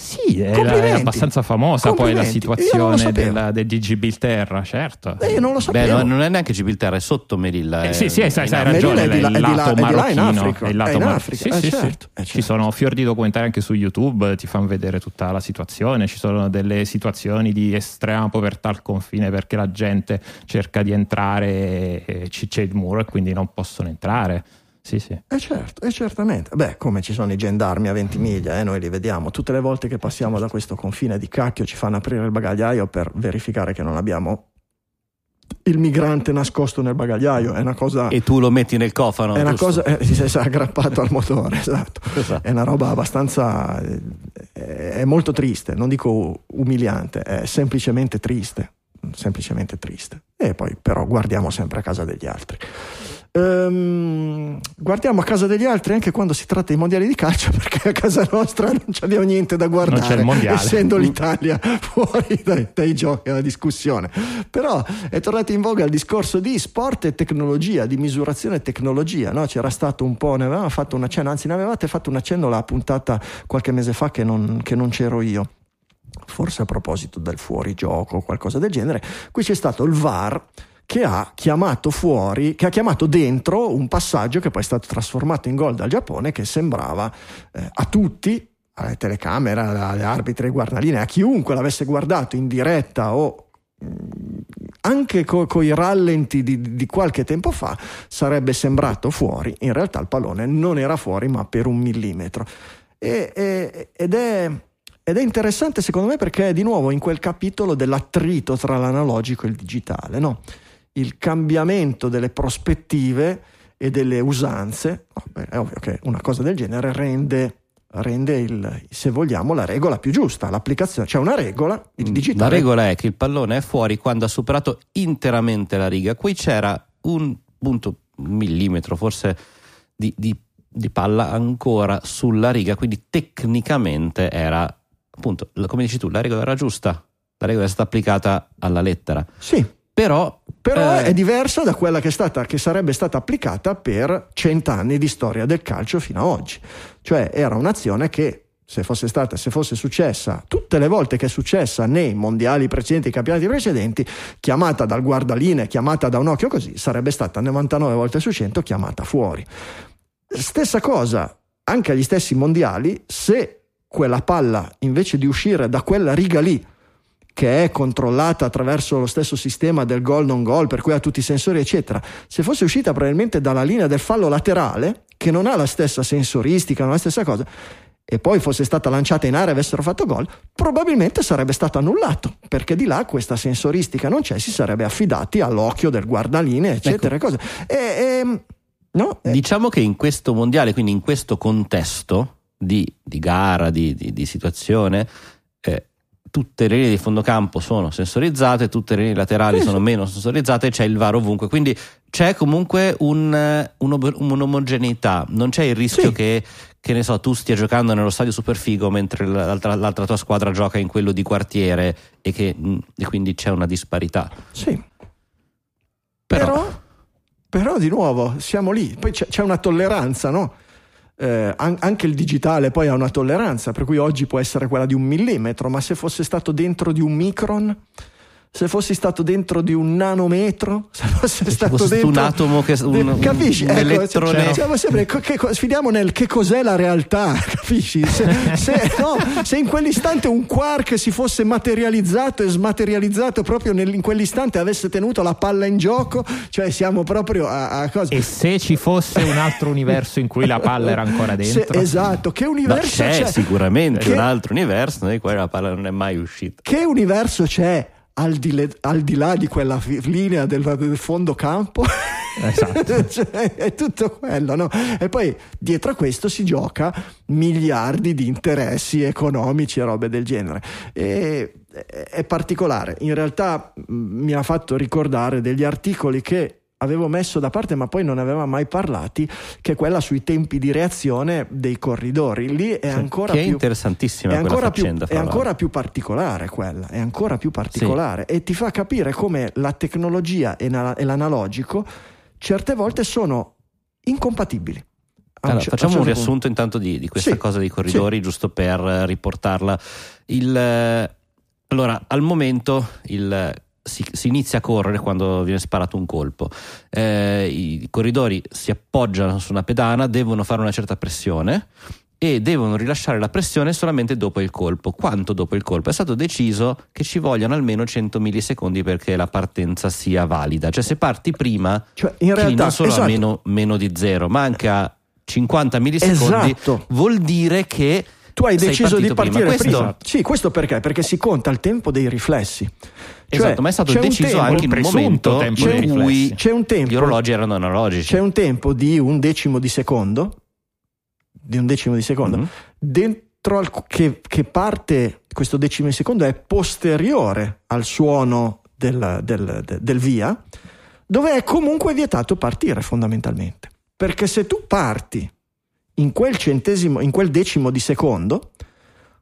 Sì, è, abbastanza famosa poi la situazione della, del di Gibilterra, certo. Eh, io non lo Beh, sapevo. no, non è neanche Gibilterra, è sotto Melilla. Eh, è- sì, sì, sai, sai, in hai Africa. ragione, è di là- il è di là- lato è marocchino. È il lato È in mar- Africa, sì, eh, sì, certo, sì. eh, Ci certo. sono fior di documentari anche su YouTube, ti fanno vedere tutta la situazione, ci sono delle situazioni di estrema povertà al confine perché la gente cerca di entrare e ci- c'è il muro e quindi non possono entrare. Sì, sì. Eh certo, eh certamente. Beh, come ci sono i gendarmi a Ventimiglia, eh, noi li vediamo. Tutte le volte che passiamo da questo confine di cacchio ci fanno aprire il bagagliaio per verificare che non abbiamo il migrante nascosto nel bagagliaio. È una cosa... E tu lo metti nel cofano. È una giusto? cosa, eh, si è aggrappato al motore, (laughs) esatto. Esatto. È una roba abbastanza. È molto triste, non dico umiliante, è semplicemente triste. Semplicemente triste. E poi, però, guardiamo sempre a casa degli altri. Ehm, guardiamo a casa degli altri anche quando si tratta di mondiali di calcio, (laughs) perché a casa nostra non abbiamo niente da guardare, essendo l'Italia (laughs) fuori dai, dai giochi alla discussione. Però è tornato in voga il discorso di sport e tecnologia, di misurazione e tecnologia. no? C'era stato un po', ne avevamo fatto un accenno, anzi, ne avevate fatto un accenno la puntata qualche mese fa che non, che non c'ero io. Forse a proposito del fuorigioco o qualcosa del genere, qui c'è stato il VAR che ha chiamato fuori, che ha chiamato dentro un passaggio che poi è stato trasformato in gol dal Giappone che sembrava eh, a tutti, alle telecamere, alle arbitri, ai guardaline, a chiunque l'avesse guardato in diretta o mh, anche con i rallenti di, di qualche tempo fa sarebbe sembrato fuori, in realtà il pallone non era fuori ma per un millimetro. E- e- ed è ed è interessante secondo me perché è di nuovo in quel capitolo dell'attrito tra l'analogico e il digitale, no? Il cambiamento delle prospettive e delle usanze. Beh, è ovvio che una cosa del genere rende, rende il, se vogliamo, la regola più giusta. L'applicazione, c'è una regola, il digitale. La regola è che il pallone è fuori quando ha superato interamente la riga. Qui c'era un punto, un millimetro forse, di, di- di palla ancora sulla riga, quindi tecnicamente era, appunto, come dici tu, la regola era giusta, la regola è stata applicata alla lettera. Sì, Però, però eh, è diversa da quella che, è stata, che sarebbe stata applicata per cent'anni di storia del calcio fino ad oggi. Cioè era un'azione che se fosse stata, se fosse successa tutte le volte che è successa nei mondiali precedenti, campionati precedenti, chiamata dal guardaline, chiamata da un occhio così, sarebbe stata 99 volte su 100 chiamata fuori. Stessa cosa anche agli stessi mondiali, se quella palla invece di uscire da quella riga lì che è controllata attraverso lo stesso sistema del gol non gol, per cui ha tutti i sensori, eccetera. Se fosse uscita probabilmente dalla linea del fallo laterale, che non ha la stessa sensoristica, non ha la stessa cosa, e poi fosse stata lanciata in area e avessero fatto gol, probabilmente sarebbe stato annullato, perché di là questa sensoristica non c'è, si sarebbe affidati all'occhio del guardaline, eccetera. e cose. E, e- no? Eh, Diciamo che in questo mondiale, quindi in questo contesto di, di gara, di, di- di situazione, tutte le linee di fondo campo sono sensorizzate, tutte le linee laterali Sì, sono meno sensorizzate, c'è il VAR ovunque. Quindi c'è comunque un, un'ob- un'omogeneità, non c'è il rischio Sì. che, che ne so, tu stia giocando nello stadio super figo mentre l'altra, l'altra tua squadra gioca in quello di quartiere e, che, mh, e quindi c'è una disparità. Sì. Però- Però, però, di nuovo siamo lì, poi c'è, c'è una tolleranza, no? Eh, an- anche il digitale poi ha una tolleranza, per cui oggi può essere quella di un millimetro, ma se fosse stato dentro di un micron, se fossi stato dentro di un nanometro, se fossi stato fosse dentro un atomo che- un- capisci? un Ecco, elettrone. cioè, siamo sempre- che sfidiamo nel che cos'è la realtà, (laughs) capisci? Se, se- no, se in quell'istante un quark si fosse materializzato e smaterializzato proprio nel- in quell'istante avesse tenuto la palla in gioco, cioè siamo proprio a, a cosa? E se ci fosse un altro universo in cui la palla era ancora Se- dentro? esatto, che universo c'è c'è? sicuramente Che- un altro universo nel quale la palla non è mai uscita. Che universo c'è al di, le- al di là di quella linea del, del fondo campo? (laughs) Esatto. (laughs) Cioè, è tutto quello, no? E poi dietro a questo si gioca miliardi di interessi economici e robe del genere. E, è- è particolare. In realtà mh, mi ha fatto ricordare degli articoli che avevo messo da parte ma poi non aveva mai parlati che è quella sui tempi di reazione dei corridori lì è ancora che è più interessantissima è ancora, più, faccenda. è fra ancora più particolare quella, è ancora più particolare e ti fa capire come la tecnologia e, na- l'analogico certe volte sono incompatibili. Allora, facciamo un certo riassunto intanto di, di questa Sì, cosa dei corridori, giusto per riportarla. Il, allora, al momento il- si, si inizia a correre quando viene sparato un colpo. Eh, I corridori si appoggiano su una pedana, devono fare una certa pressione e devono rilasciare la pressione solamente dopo il colpo. Quanto dopo il colpo? È stato deciso che ci vogliano almeno 100 millisecondi perché la partenza sia valida. Cioè, se parti prima, Cioè, in realtà non solo esatto, a meno, meno di zero, ma anche a 50 millisecondi, Esatto. vuol dire che tu hai deciso di partito prima. partire Questo- prima. Sì, questo perché? Perché si conta il tempo dei riflessi. Cioè, Esatto, ma è stato deciso tempo- anche in un presunto momento in cui. C'è un tempo gli orologi erano analogici. c'è un tempo di un decimo di secondo di un decimo di secondo Mhm. dentro al, che, che parte questo decimo di secondo è posteriore al suono del, del- de- del via dove è comunque vietato partire fondamentalmente perché se tu parti in quel centesimo in quel decimo di secondo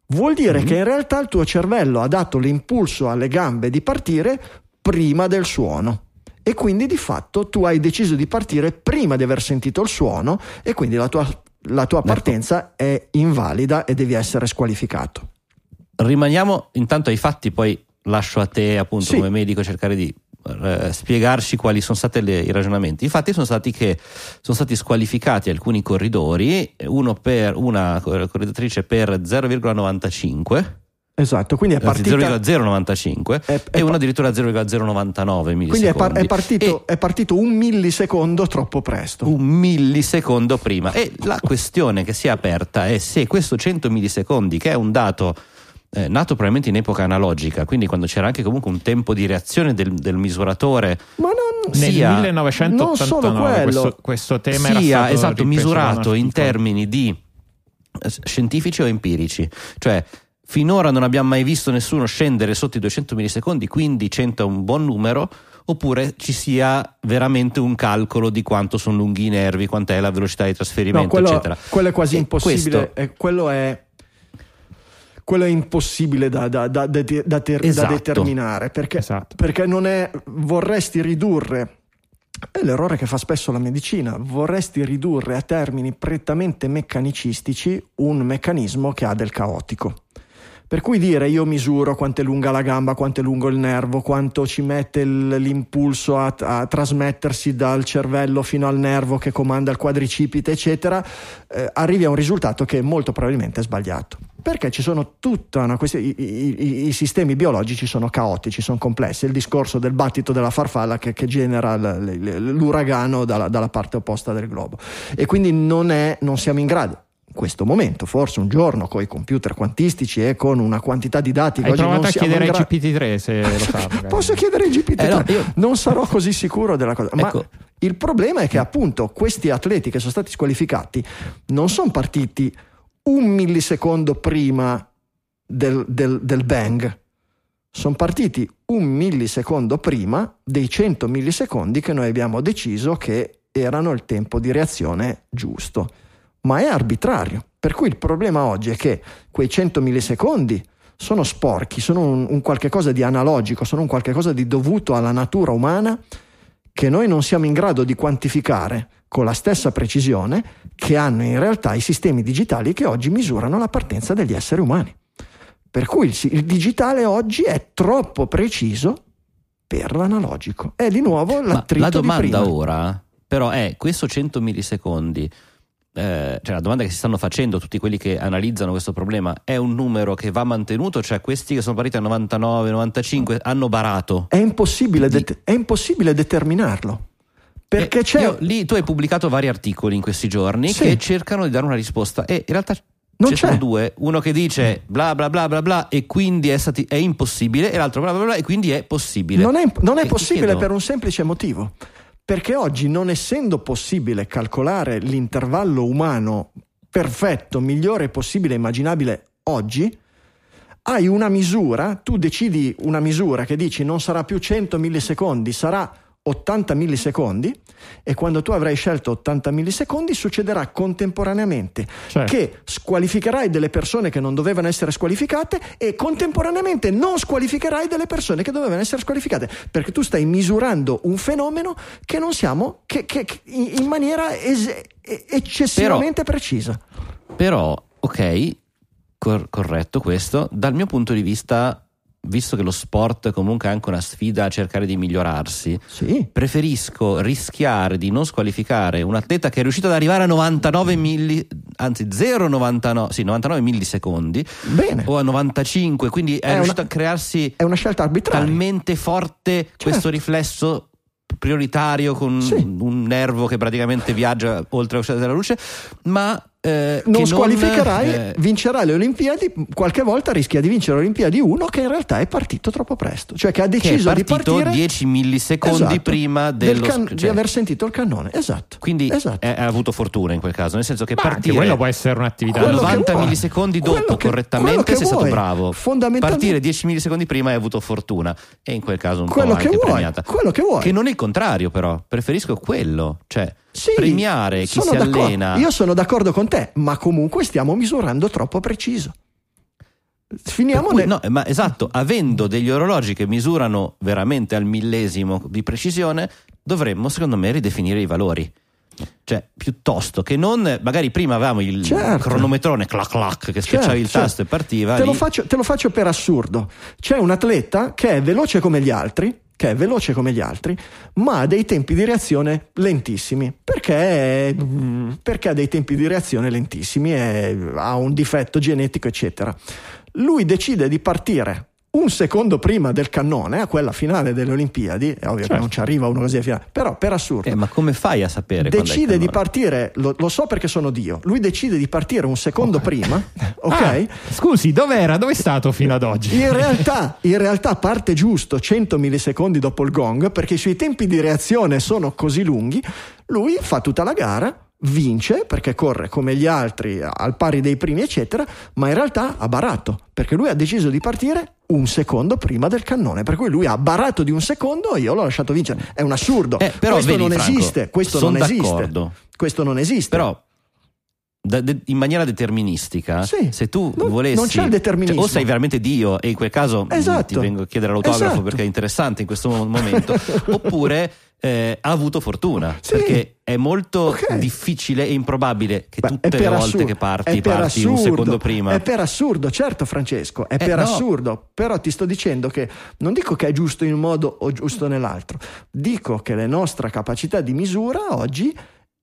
vuol dire Mhm. che in realtà il tuo cervello ha dato l'impulso alle gambe di partire prima del suono e quindi di fatto tu hai deciso di partire prima di aver sentito il suono e quindi la tua, la tua Ecco. partenza è invalida e devi essere squalificato. Rimaniamo intanto ai fatti, poi lascio a te appunto Sì. come medico cercare di eh, spiegarci quali sono stati i ragionamenti. I fatti sono stati che sono stati squalificati alcuni corridori, uno per una corridatrice per 0,95 Esatto, quindi è anzi, partita 0,095 È- è e pa- addirittura 0,099 millisecondi. quindi è, par- è partito, E è partito un millisecondo troppo presto. un millisecondo prima. E la questione che si è aperta è se questo 100 millisecondi, che è un dato eh, nato probabilmente in epoca analogica, quindi quando c'era anche comunque un tempo di reazione del, del misuratore, Ma non Nel sia- non 1989 solo quello. questo, questo tema era sia stato esatto, misurato in termini di eh, scientifici o empirici, cioè finora non abbiamo mai visto nessuno scendere sotto i 200 millisecondi, quindi 100 è un buon numero, oppure ci sia veramente un calcolo di quanto sono lunghi i nervi, quant'è la velocità di trasferimento, No, quello, eccetera. quello è quasi E impossibile. questo- eh, quello è. Quello è impossibile da, da- da- da- da ter- da Esatto. determinare perché, Esatto. perché non è. Vorresti ridurre. È l'errore che fa spesso la medicina. Vorresti ridurre a termini prettamente meccanicistici un meccanismo che ha del caotico. Per cui dire io misuro quanto è lunga la gamba, quanto è lungo il nervo, quanto ci mette il- l'impulso a, a trasmettersi dal cervello fino al nervo che comanda il quadricipite, eccetera, eh, arrivi a un risultato che molto probabilmente è sbagliato. Perché ci sono tutta una questione, i, i- i- sistemi biologici sono caotici, sono complessi. Il discorso del battito della farfalla che, che genera l'uragano dalla, dalla parte opposta del globo. E quindi non, è, non siamo in grado questo momento, forse un giorno con i computer quantistici e con una quantità di dati che Hai oggi non a siamo chiedere in ai gra- GPT-3 se lo sa. (laughs) Posso chiedere ai GPT? Eh no, io- Non sarò così sicuro della cosa. Ma Ecco. il problema è che appunto questi atleti che sono stati squalificati non sono partiti un millisecondo prima del, del- del bang. Sono partiti un millisecondo prima dei 100 millisecondi che noi abbiamo deciso che erano il tempo di reazione giusto. Ma è arbitrario. Per cui il problema oggi è che quei 100 millisecondi sono sporchi, sono un, un qualche cosa di analogico, sono un qualche cosa di dovuto alla natura umana che noi non siamo in grado di quantificare con la stessa precisione che hanno in realtà i sistemi digitali che oggi misurano la partenza degli esseri umani. Per cui il, il digitale oggi è troppo preciso per l'analogico. È di nuovo Ma l'attrito la di domanda ora, però, è questo 100 millisecondi. Eh, cioè la domanda che si stanno facendo tutti quelli che analizzano questo problema è un numero che va mantenuto cioè questi che sono partiti a 99 95 hanno barato È impossibile, Di- det- è impossibile determinarlo. Perché Eh, c'è... io- lì tu hai pubblicato vari articoli in questi giorni Sì. che cercano di dare una risposta e in realtà Non ci sono due uno che dice bla bla bla bla bla e quindi è, stati- è impossibile e l'altro bla bla bla e quindi è possibile Non è, non è possibile per un semplice motivo. Perché oggi, non essendo possibile calcolare l'intervallo umano perfetto, migliore possibile immaginabile oggi, hai una misura, tu decidi una misura che dici non sarà più 100 millisecondi, sarà 80 millisecondi e quando tu avrai scelto 80 millisecondi succederà contemporaneamente Certo. che squalificherai delle persone che non dovevano essere squalificate e contemporaneamente non squalificherai delle persone che dovevano essere squalificate perché tu stai misurando un fenomeno che non siamo che, che- che in maniera es- eccessivamente precisa Però, ok, cor- corretto questo. Dal mio punto di vista, visto che lo sport è comunque anche una sfida a cercare di migliorarsi, sì preferisco rischiare di non squalificare un atleta che è riuscito ad arrivare a 99 milli, anzi 0,99 sì, 99 millisecondi bene o a 95, quindi è, È riuscito una- a crearsi è una scelta arbitraria talmente forte questo Certo. riflesso prioritario con Sì. un nervo che praticamente viaggia oltre velocità della luce, ma eh, non che squalificherai, eh, vincerai le Olimpiadi, qualche volta rischia di vincere le Olimpiadi uno che in realtà è partito troppo presto, cioè che ha che è deciso di partito partire 10 millisecondi Esatto, prima del dello can- cioè, di aver sentito il cannone. Esatto. quindi esatto. è- ha avuto fortuna in quel caso, nel senso che Ma partire quello può essere un'attività. a Quello che 90 vuoi. millisecondi dopo che- correttamente che sei stato vuoi. bravo. Fondamentalmente- Partire 10 millisecondi prima hai avuto fortuna e in quel caso un Quello po' che anche vuoi, premiata. quello che vuoi. Che non è il contrario però, preferisco quello, cioè Sì, premiare chi si allena. Io sono d'accordo con te, ma comunque stiamo misurando troppo preciso. Finiamo cui, nel- no, ma esatto, avendo degli orologi che misurano veramente al millesimo di precisione, dovremmo secondo me ridefinire i valori. Cioè, piuttosto che non, magari prima avevamo il Certo. cronometrone clac clac che schiacciavi il Certo, tasto e partiva. Te lo, faccio, te lo faccio per assurdo. C'è un atleta che è veloce come gli altri, che è veloce come gli altri, ma ha dei tempi di reazione lentissimi. Perché, mm, perché ha dei tempi di reazione lentissimi e ha un difetto genetico, eccetera. Lui decide di partire un secondo prima del cannone, a quella finale delle Olimpiadi, è ovvio che Certo. non ci arriva uno così a finale, però per assurdo Eh, ma come fai a sapere? decide di partire, lo, lo so perché sono Dio, lui decide di partire un secondo prima, (laughs) ok? Ah, scusi, dov'era? Dove è stato fino ad oggi? In realtà, (laughs) in realtà parte giusto 100 millisecondi dopo il gong perché i suoi tempi di reazione sono così lunghi. Lui fa tutta la gara, vince perché corre come gli altri al pari dei primi, eccetera, ma in realtà ha barato perché lui ha deciso di partire un secondo prima del cannone. Per cui lui ha barato di un secondo e io l'ho lasciato vincere. È un assurdo. Eh, però questo vedi, non Franco, esiste. Questo non esiste. d'accordo. Questo non esiste. Però in maniera deterministica, Sì. se tu Non- volessi, non c'è il determinismo. cioè, o sei veramente Dio e in quel caso mm, Esatto. ti vengo a chiedere l'autografo Esatto. perché è interessante in questo mo- momento, (laughs) oppure eh, ha avuto fortuna Sì. perché è molto Ok. difficile e improbabile che Beh, tutte le volte assurdo, che parti parti un assurdo, secondo prima. È per assurdo, certo Francesco, è Eh, per no. assurdo, però ti sto dicendo che non dico che è giusto in un modo o giusto nell'altro, dico che la nostra capacità di misura oggi,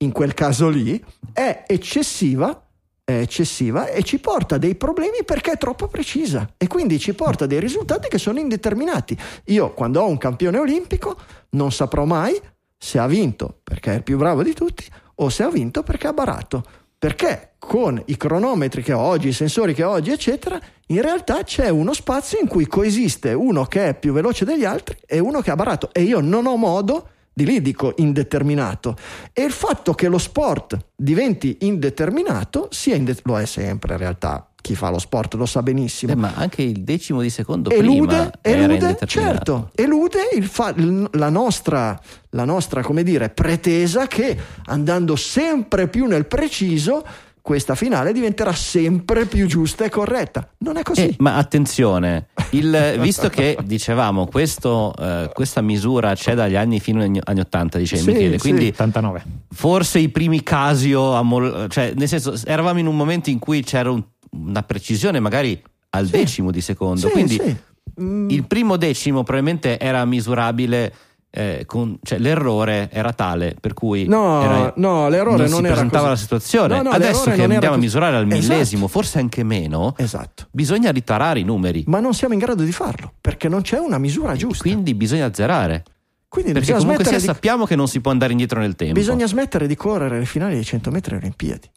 in quel caso lì, è eccessiva. Eccessiva e ci porta dei problemi perché è troppo precisa e quindi ci porta dei risultati che sono indeterminati. Io quando ho un campione olimpico non saprò mai se ha vinto perché è il più bravo di tutti o se ha vinto perché ha barato. Perché con i cronometri che ho oggi, i sensori che ho oggi, eccetera, in realtà c'è uno spazio in cui coesiste uno che è più veloce degli altri e uno che ha barato. E io non ho modo, di lì dico indeterminato. E il fatto che lo sport diventi indeterminato, sia inde- lo è sempre in realtà. Chi fa lo sport lo sa benissimo Eh, ma anche il decimo di secondo elude, elude certo, elude fa- la nostra, la nostra, come dire, pretesa che andando sempre più nel preciso, questa finale diventerà sempre più giusta e corretta. Non è così. Eh, ma attenzione, il- (laughs) visto che dicevamo questo, eh, questa misura c'è dagli anni fino agli anni 80, dice Sì, Michele, sì. quindi 89. forse i primi Casio, Mol- cioè nel senso eravamo in un momento in cui c'era un- una precisione magari al Sì. decimo di secondo, Sì, quindi sì. Mm, Il primo decimo probabilmente era misurabile. Eh, con- cioè, l'errore era tale per cui No, era- no, l'errore non, non si era presentava così. la situazione. No, no, Adesso che andiamo a così. misurare al Esatto. millesimo, forse anche meno, Esatto. bisogna ritarare i numeri. Ma non siamo in grado di farlo perché non c'è una misura giusta. Quindi bisogna azzerare. Quindi Perché comunque sia di, sappiamo che non si può andare indietro nel tempo. bisogna smettere di correre le finali dei 100 metri alle Olimpiadi.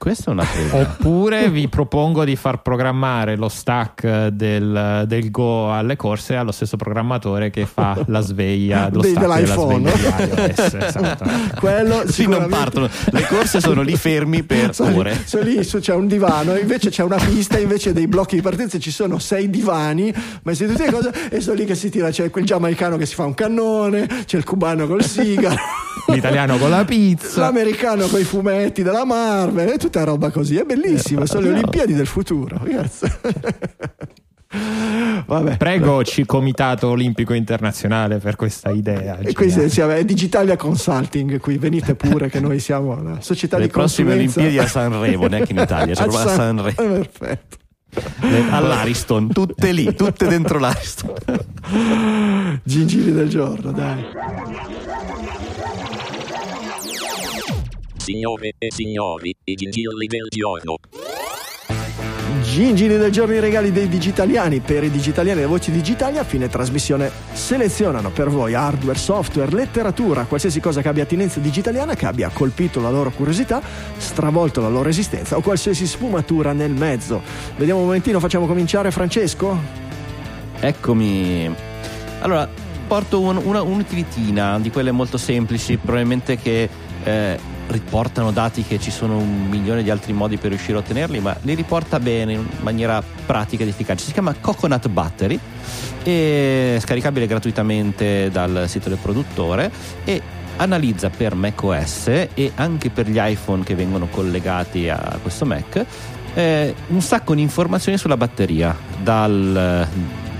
Questa è una cosa. Oppure vi propongo di far programmare lo stack del, del Go alle corse allo stesso programmatore che fa la sveglia, lo Dei- stack della dell'iPhone. sveglia di iOS. Esatto. Quello Sì, non partono. Le corse sono lì fermi per Sono lì- ore. sono lì, su- c'è un divano, invece c'è una pista, invece dei blocchi di partenza ci sono sei divani, messi tutti le cose, e sono lì che si tira, c'è quel giamaicano che si fa un cannone, c'è il cubano col sigaro, (laughs) L'italiano con la pizza. l'americano con i fumetti della Marvel, e tutta roba così, è bellissimo, sono le. Olimpiadi del futuro. ragazzi. (laughs) Vabbè. Pregoci Comitato Olimpico Internazionale per questa idea. E qui Geniale. si- si- è Digitalia Consulting, qui venite pure che noi siamo una società Le di prossime consulenza. Olimpiadi a Sanremo, neanche in Italia, cioè A proprio (laughs) a San- Sanremo. Perfetto. All'Ariston, tutte lì, tutte dentro l'Ariston. Gingili del giorno, dai. Signore e signori, i gingilli del giorno. Gingili del giorno, i regali dei digitaliani per i digitaliani e le voci digitali a fine trasmissione selezionano per voi hardware, software, letteratura, qualsiasi cosa che abbia attinenza digitaliana, che abbia colpito la loro curiosità, stravolto la loro esistenza o qualsiasi sfumatura nel mezzo. Vediamo un momentino, facciamo cominciare Francesco? Eccomi. Allora, porto un- una, un'utilitina di quelle molto semplici, probabilmente che eh, riportano dati che ci sono un milione di altri modi per riuscire a ottenerli, ma li riporta bene in maniera pratica ed efficace. Si chiama Coconut Battery, è scaricabile gratuitamente dal sito del produttore e analizza per macOS e anche per gli iPhone che vengono collegati a questo Mac eh, un sacco di informazioni sulla batteria, dal-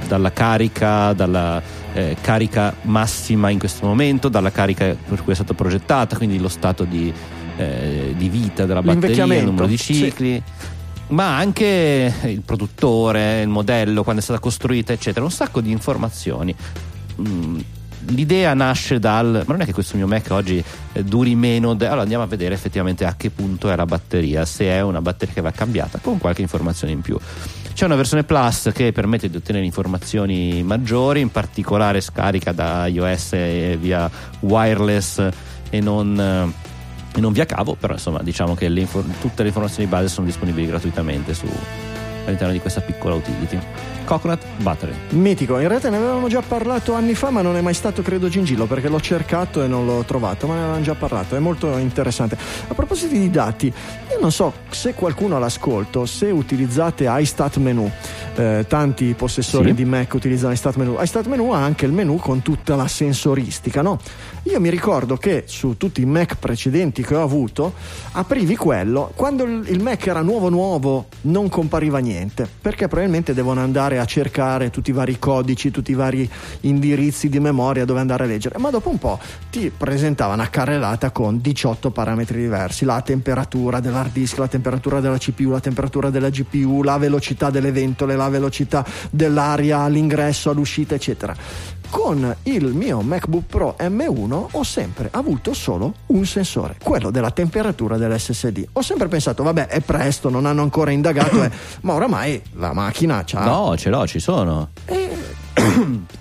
dalla carica, dalla eh, carica massima in questo momento, dalla carica per cui è stata progettata, quindi lo stato di, eh, di vita della batteria, il numero di sì. cicli. Ma anche il produttore, il modello, quando è stata costruita, eccetera, un sacco di informazioni. Mm, L'idea nasce dal. Ma non è che questo mio Mac oggi eh, duri meno. de- allora andiamo a vedere effettivamente a che punto è la batteria, se è una batteria che va cambiata, con qualche informazione in più. C'è una versione Plus che permette di ottenere informazioni maggiori, in particolare scarica da iOS via wireless e non, eh, e non via cavo, però insomma diciamo che le tutte le informazioni base sono disponibili gratuitamente su, all'interno di questa piccola utility. Coconut Battery. Mitico, in realtà ne avevamo già parlato anni fa, ma non è mai stato credo Gingillo perché l'ho cercato e non l'ho trovato, ma ne avevamo già parlato, è molto interessante. A proposito di dati, io non so se qualcuno all'ascolto, se utilizzate iStat Menu, eh, tanti possessori Sì. di Mac utilizzano iStat Menu, iStat Menu ha anche il menu con tutta la sensoristica, no? Io mi ricordo che su tutti i Mac precedenti che ho avuto, aprivi quello, quando il Mac era nuovo nuovo non compariva niente, perché probabilmente devono andare a cercare tutti i vari codici, tutti i vari indirizzi di memoria dove andare a leggere, ma dopo un po' ti presentava una carrellata con 18 parametri diversi, la temperatura dell'hard disk, la temperatura della CPU, la temperatura della GPU, la velocità delle ventole, la velocità dell'aria all'ingresso, all'uscita, eccetera. Con il mio MacBook Pro M1 ho sempre avuto solo un sensore, quello della temperatura dell'SSD. Ho sempre pensato, vabbè, è presto, non hanno ancora indagato, eh, (coughs) ma oramai la macchina c'ha. No, ce l'ho, ci sono. E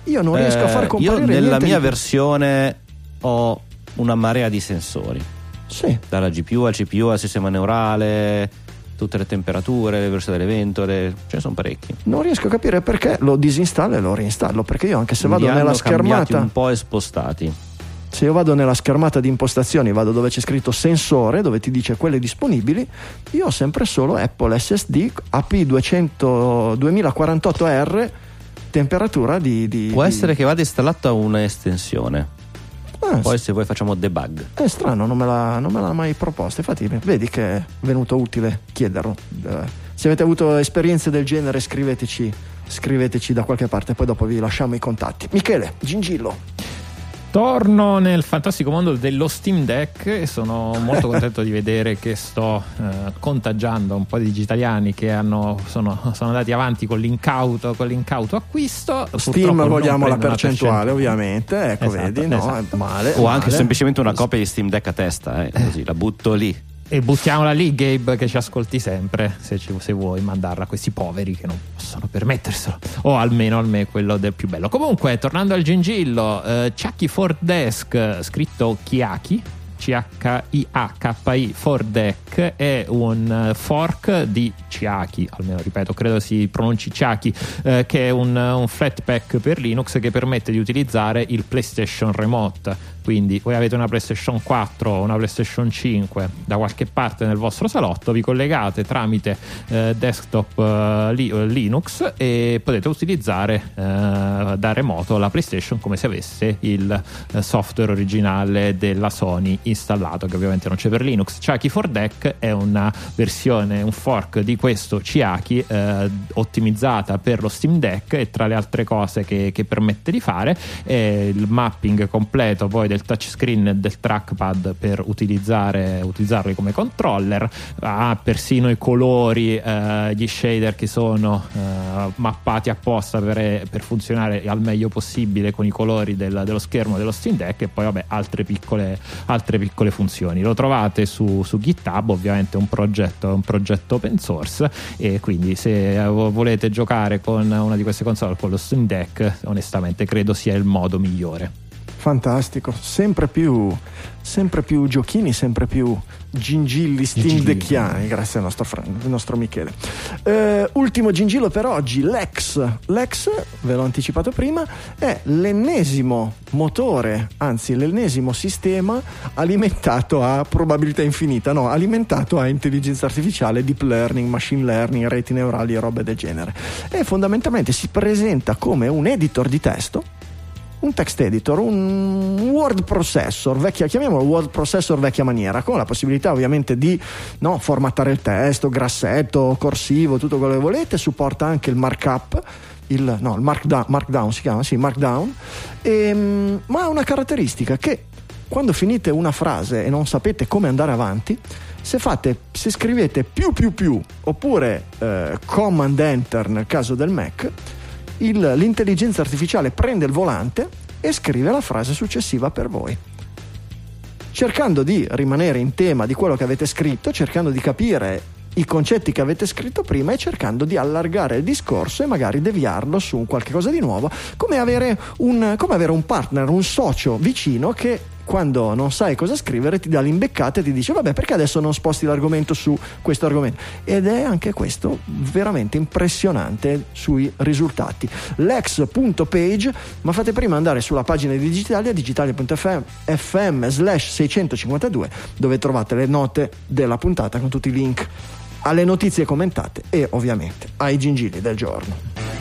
io non riesco a far Eh, comparire Io nella mia di- versione ho una marea di sensori, Sì. dalla GPU al CPU al sistema neurale, tutte le temperature, le velocità delle ventole, ce ne sono parecchi. Non riesco a capire perché lo disinstallo e lo reinstallo. Perché io, anche se vado Li nella schermata, un po' e spostati. se io vado nella schermata di impostazioni, vado dove c'è scritto sensore, dove ti dice quelle disponibili, io ho sempre solo Apple SSD AP200 2048R, temperatura di. di- Può di- essere che vada installata un'estensione. Ah, Poi se vuoi facciamo debug. È strano, non me, l'ha, non me l'ha mai proposta. Infatti, vedi che è venuto utile chiederlo. Eh, se avete avuto esperienze del genere, scriveteci, scriveteci da qualche parte, poi dopo vi lasciamo i contatti. Michele, Gingillo. Torno nel fantastico mondo dello Steam Deck e sono molto (laughs) contento di vedere che sto eh, contagiando un po' di digitaliani che hanno, sono, sono, andati avanti con l'incauto, con l'incauto acquisto. Steam vogliamo la percentuale, ovviamente. Ecco, esatto, vedi, no, esatto. male. O male. anche semplicemente una copia di Steam Deck a testa, eh, così la butto lì. E buttiamola lì, Gabe, che ci ascolti sempre. Se, ci, se, vuoi mandarla a questi poveri che non possono permetterselo, o almeno a me quello del più bello. Comunque, tornando al gingillo, eh, Chucky for Desk, scritto Chiaki. C-H-I-A-K-I for Deck è un fork di Chiaki, almeno ripeto, credo si pronunci Chiaki, eh, che è un, un flatpak per Linux che permette di utilizzare il PlayStation Remote quindi voi avete una PlayStation 4 o una PlayStation 5 da qualche parte nel vostro salotto, vi collegate tramite eh, desktop eh, eh, Linux e potete utilizzare eh, da remoto la PlayStation come se avesse il eh, software originale della Sony installato, che ovviamente non c'è per Linux. Chiaki for Deck è una versione, un fork di questo Chiaki ottimizzata per lo Steam Deck e tra le altre cose che, che permette di fare è il mapping completo poi del touchscreen e del trackpad per utilizzarli come controller, ha persino i colori, eh, gli shader che sono eh, mappati apposta per, per, funzionare al meglio possibile con i colori del, dello schermo dello Steam Deck e poi vabbè altre piccole, altre piccole funzioni. Lo trovate su, su GitHub, ovviamente è un progetto, un progetto open source e quindi se volete giocare con una di queste console con lo Steam Deck onestamente credo sia il modo migliore fantastico, sempre più, sempre più giochini, sempre più gingilli steam decchiani, grazie al nostro, al nostro Michele. Uh, ultimo gingillo per oggi, l'Ex. L'Ex, ve l'ho anticipato prima, è l'ennesimo motore, anzi l'ennesimo sistema alimentato a probabilità infinita, no, alimentato a intelligenza artificiale, deep learning, machine learning, reti neurali e robe del genere. E fondamentalmente si presenta come un editor di testo un text editor, un word processor, vecchia, chiamiamolo word processor vecchia maniera, con la possibilità ovviamente di no, formattare il testo, grassetto, corsivo, tutto quello che volete, supporta anche il markup. Il, no, il markdown, markdown si chiama, sì, markdown, e, ehm, ma ha una caratteristica che quando finite una frase e non sapete come andare avanti, se, fate, se scrivete più più più oppure eh, command enter nel caso del Mac, il, l'intelligenza artificiale prende il volante e scrive la frase successiva per voi. Cercando di rimanere in tema di quello che avete scritto, cercando di capire i concetti che avete scritto prima e cercando di allargare il discorso e magari deviarlo su un qualche cosa di nuovo, come avere un, come avere un partner, un socio vicino che quando non sai cosa scrivere ti dà l'imbeccata e ti dice vabbè perché adesso non sposti l'argomento su questo argomento? Ed è anche questo veramente impressionante sui risultati. L'ex.page ma fate prima andare sulla pagina di Digitalia digitalia.fm slash 652 dove trovate le note della puntata con tutti i link alle notizie commentate e ovviamente ai gingilli del giorno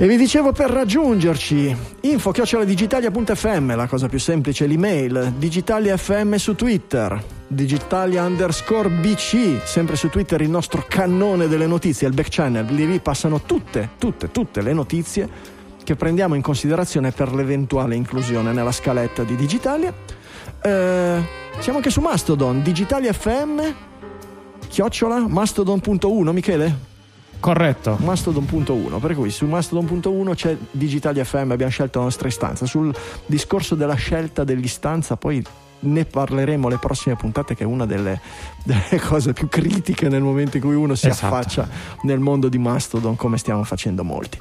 E vi dicevo per raggiungerci, info digitalia.fm, la cosa più semplice, l'email, digitaliafm su Twitter, digitalia underscore bc, sempre su Twitter il nostro cannone delle notizie, il back channel, lì, passano tutte, tutte, tutte le notizie che prendiamo in considerazione per l'eventuale inclusione nella scaletta di Digitalia. Eh, siamo anche su Mastodon, digitaliafm, chiocciola, mastodon.1, Michele? Corretto. Mastodon.1, per cui su Mastodon.1 c'è Digitali FM, abbiamo scelto la nostra istanza. Sul discorso della scelta dell'istanza poi ne parleremo le prossime puntate che è una delle, (laughs) delle, cose più critiche nel momento in cui uno si esatto. affaccia nel mondo di Mastodon come stiamo facendo molti.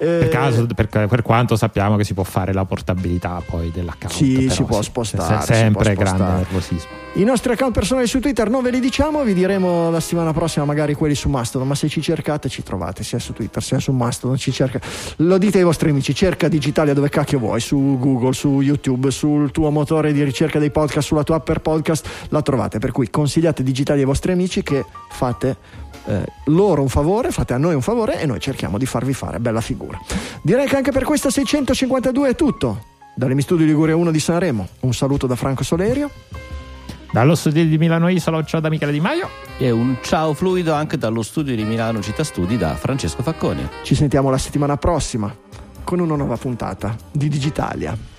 Per, caso, per, per, quanto sappiamo che si può fare la portabilità poi dell'account. Sì, però, si può spostare. Se, sempre può grande nervosismo. I nostri account personali su Twitter non ve li diciamo, vi diremo la settimana prossima magari quelli su Mastodon, ma se ci cercate ci trovate sia su Twitter sia su Mastodon, ci cerca. Lo dite ai vostri amici, cerca Digitalia dove cacchio vuoi, su Google, su YouTube, sul tuo motore di ricerca dei podcast, sulla tua app per podcast, la trovate. Per cui consigliate Digitalia ai vostri amici che fate eh, loro un favore, fate a noi un favore e noi cerchiamo di farvi fare bella figura. Direi che anche per questa 652 è tutto. Dalle Mi Studio Liguria 1 di Sanremo, un saluto da Franco Solerio. Dallo studio di Milano Isola, ciao da Michele Di Maio. E un ciao fluido anche dallo studio di Milano Città Studi da Francesco Facconi. Ci sentiamo la settimana prossima con una nuova puntata di Digitalia.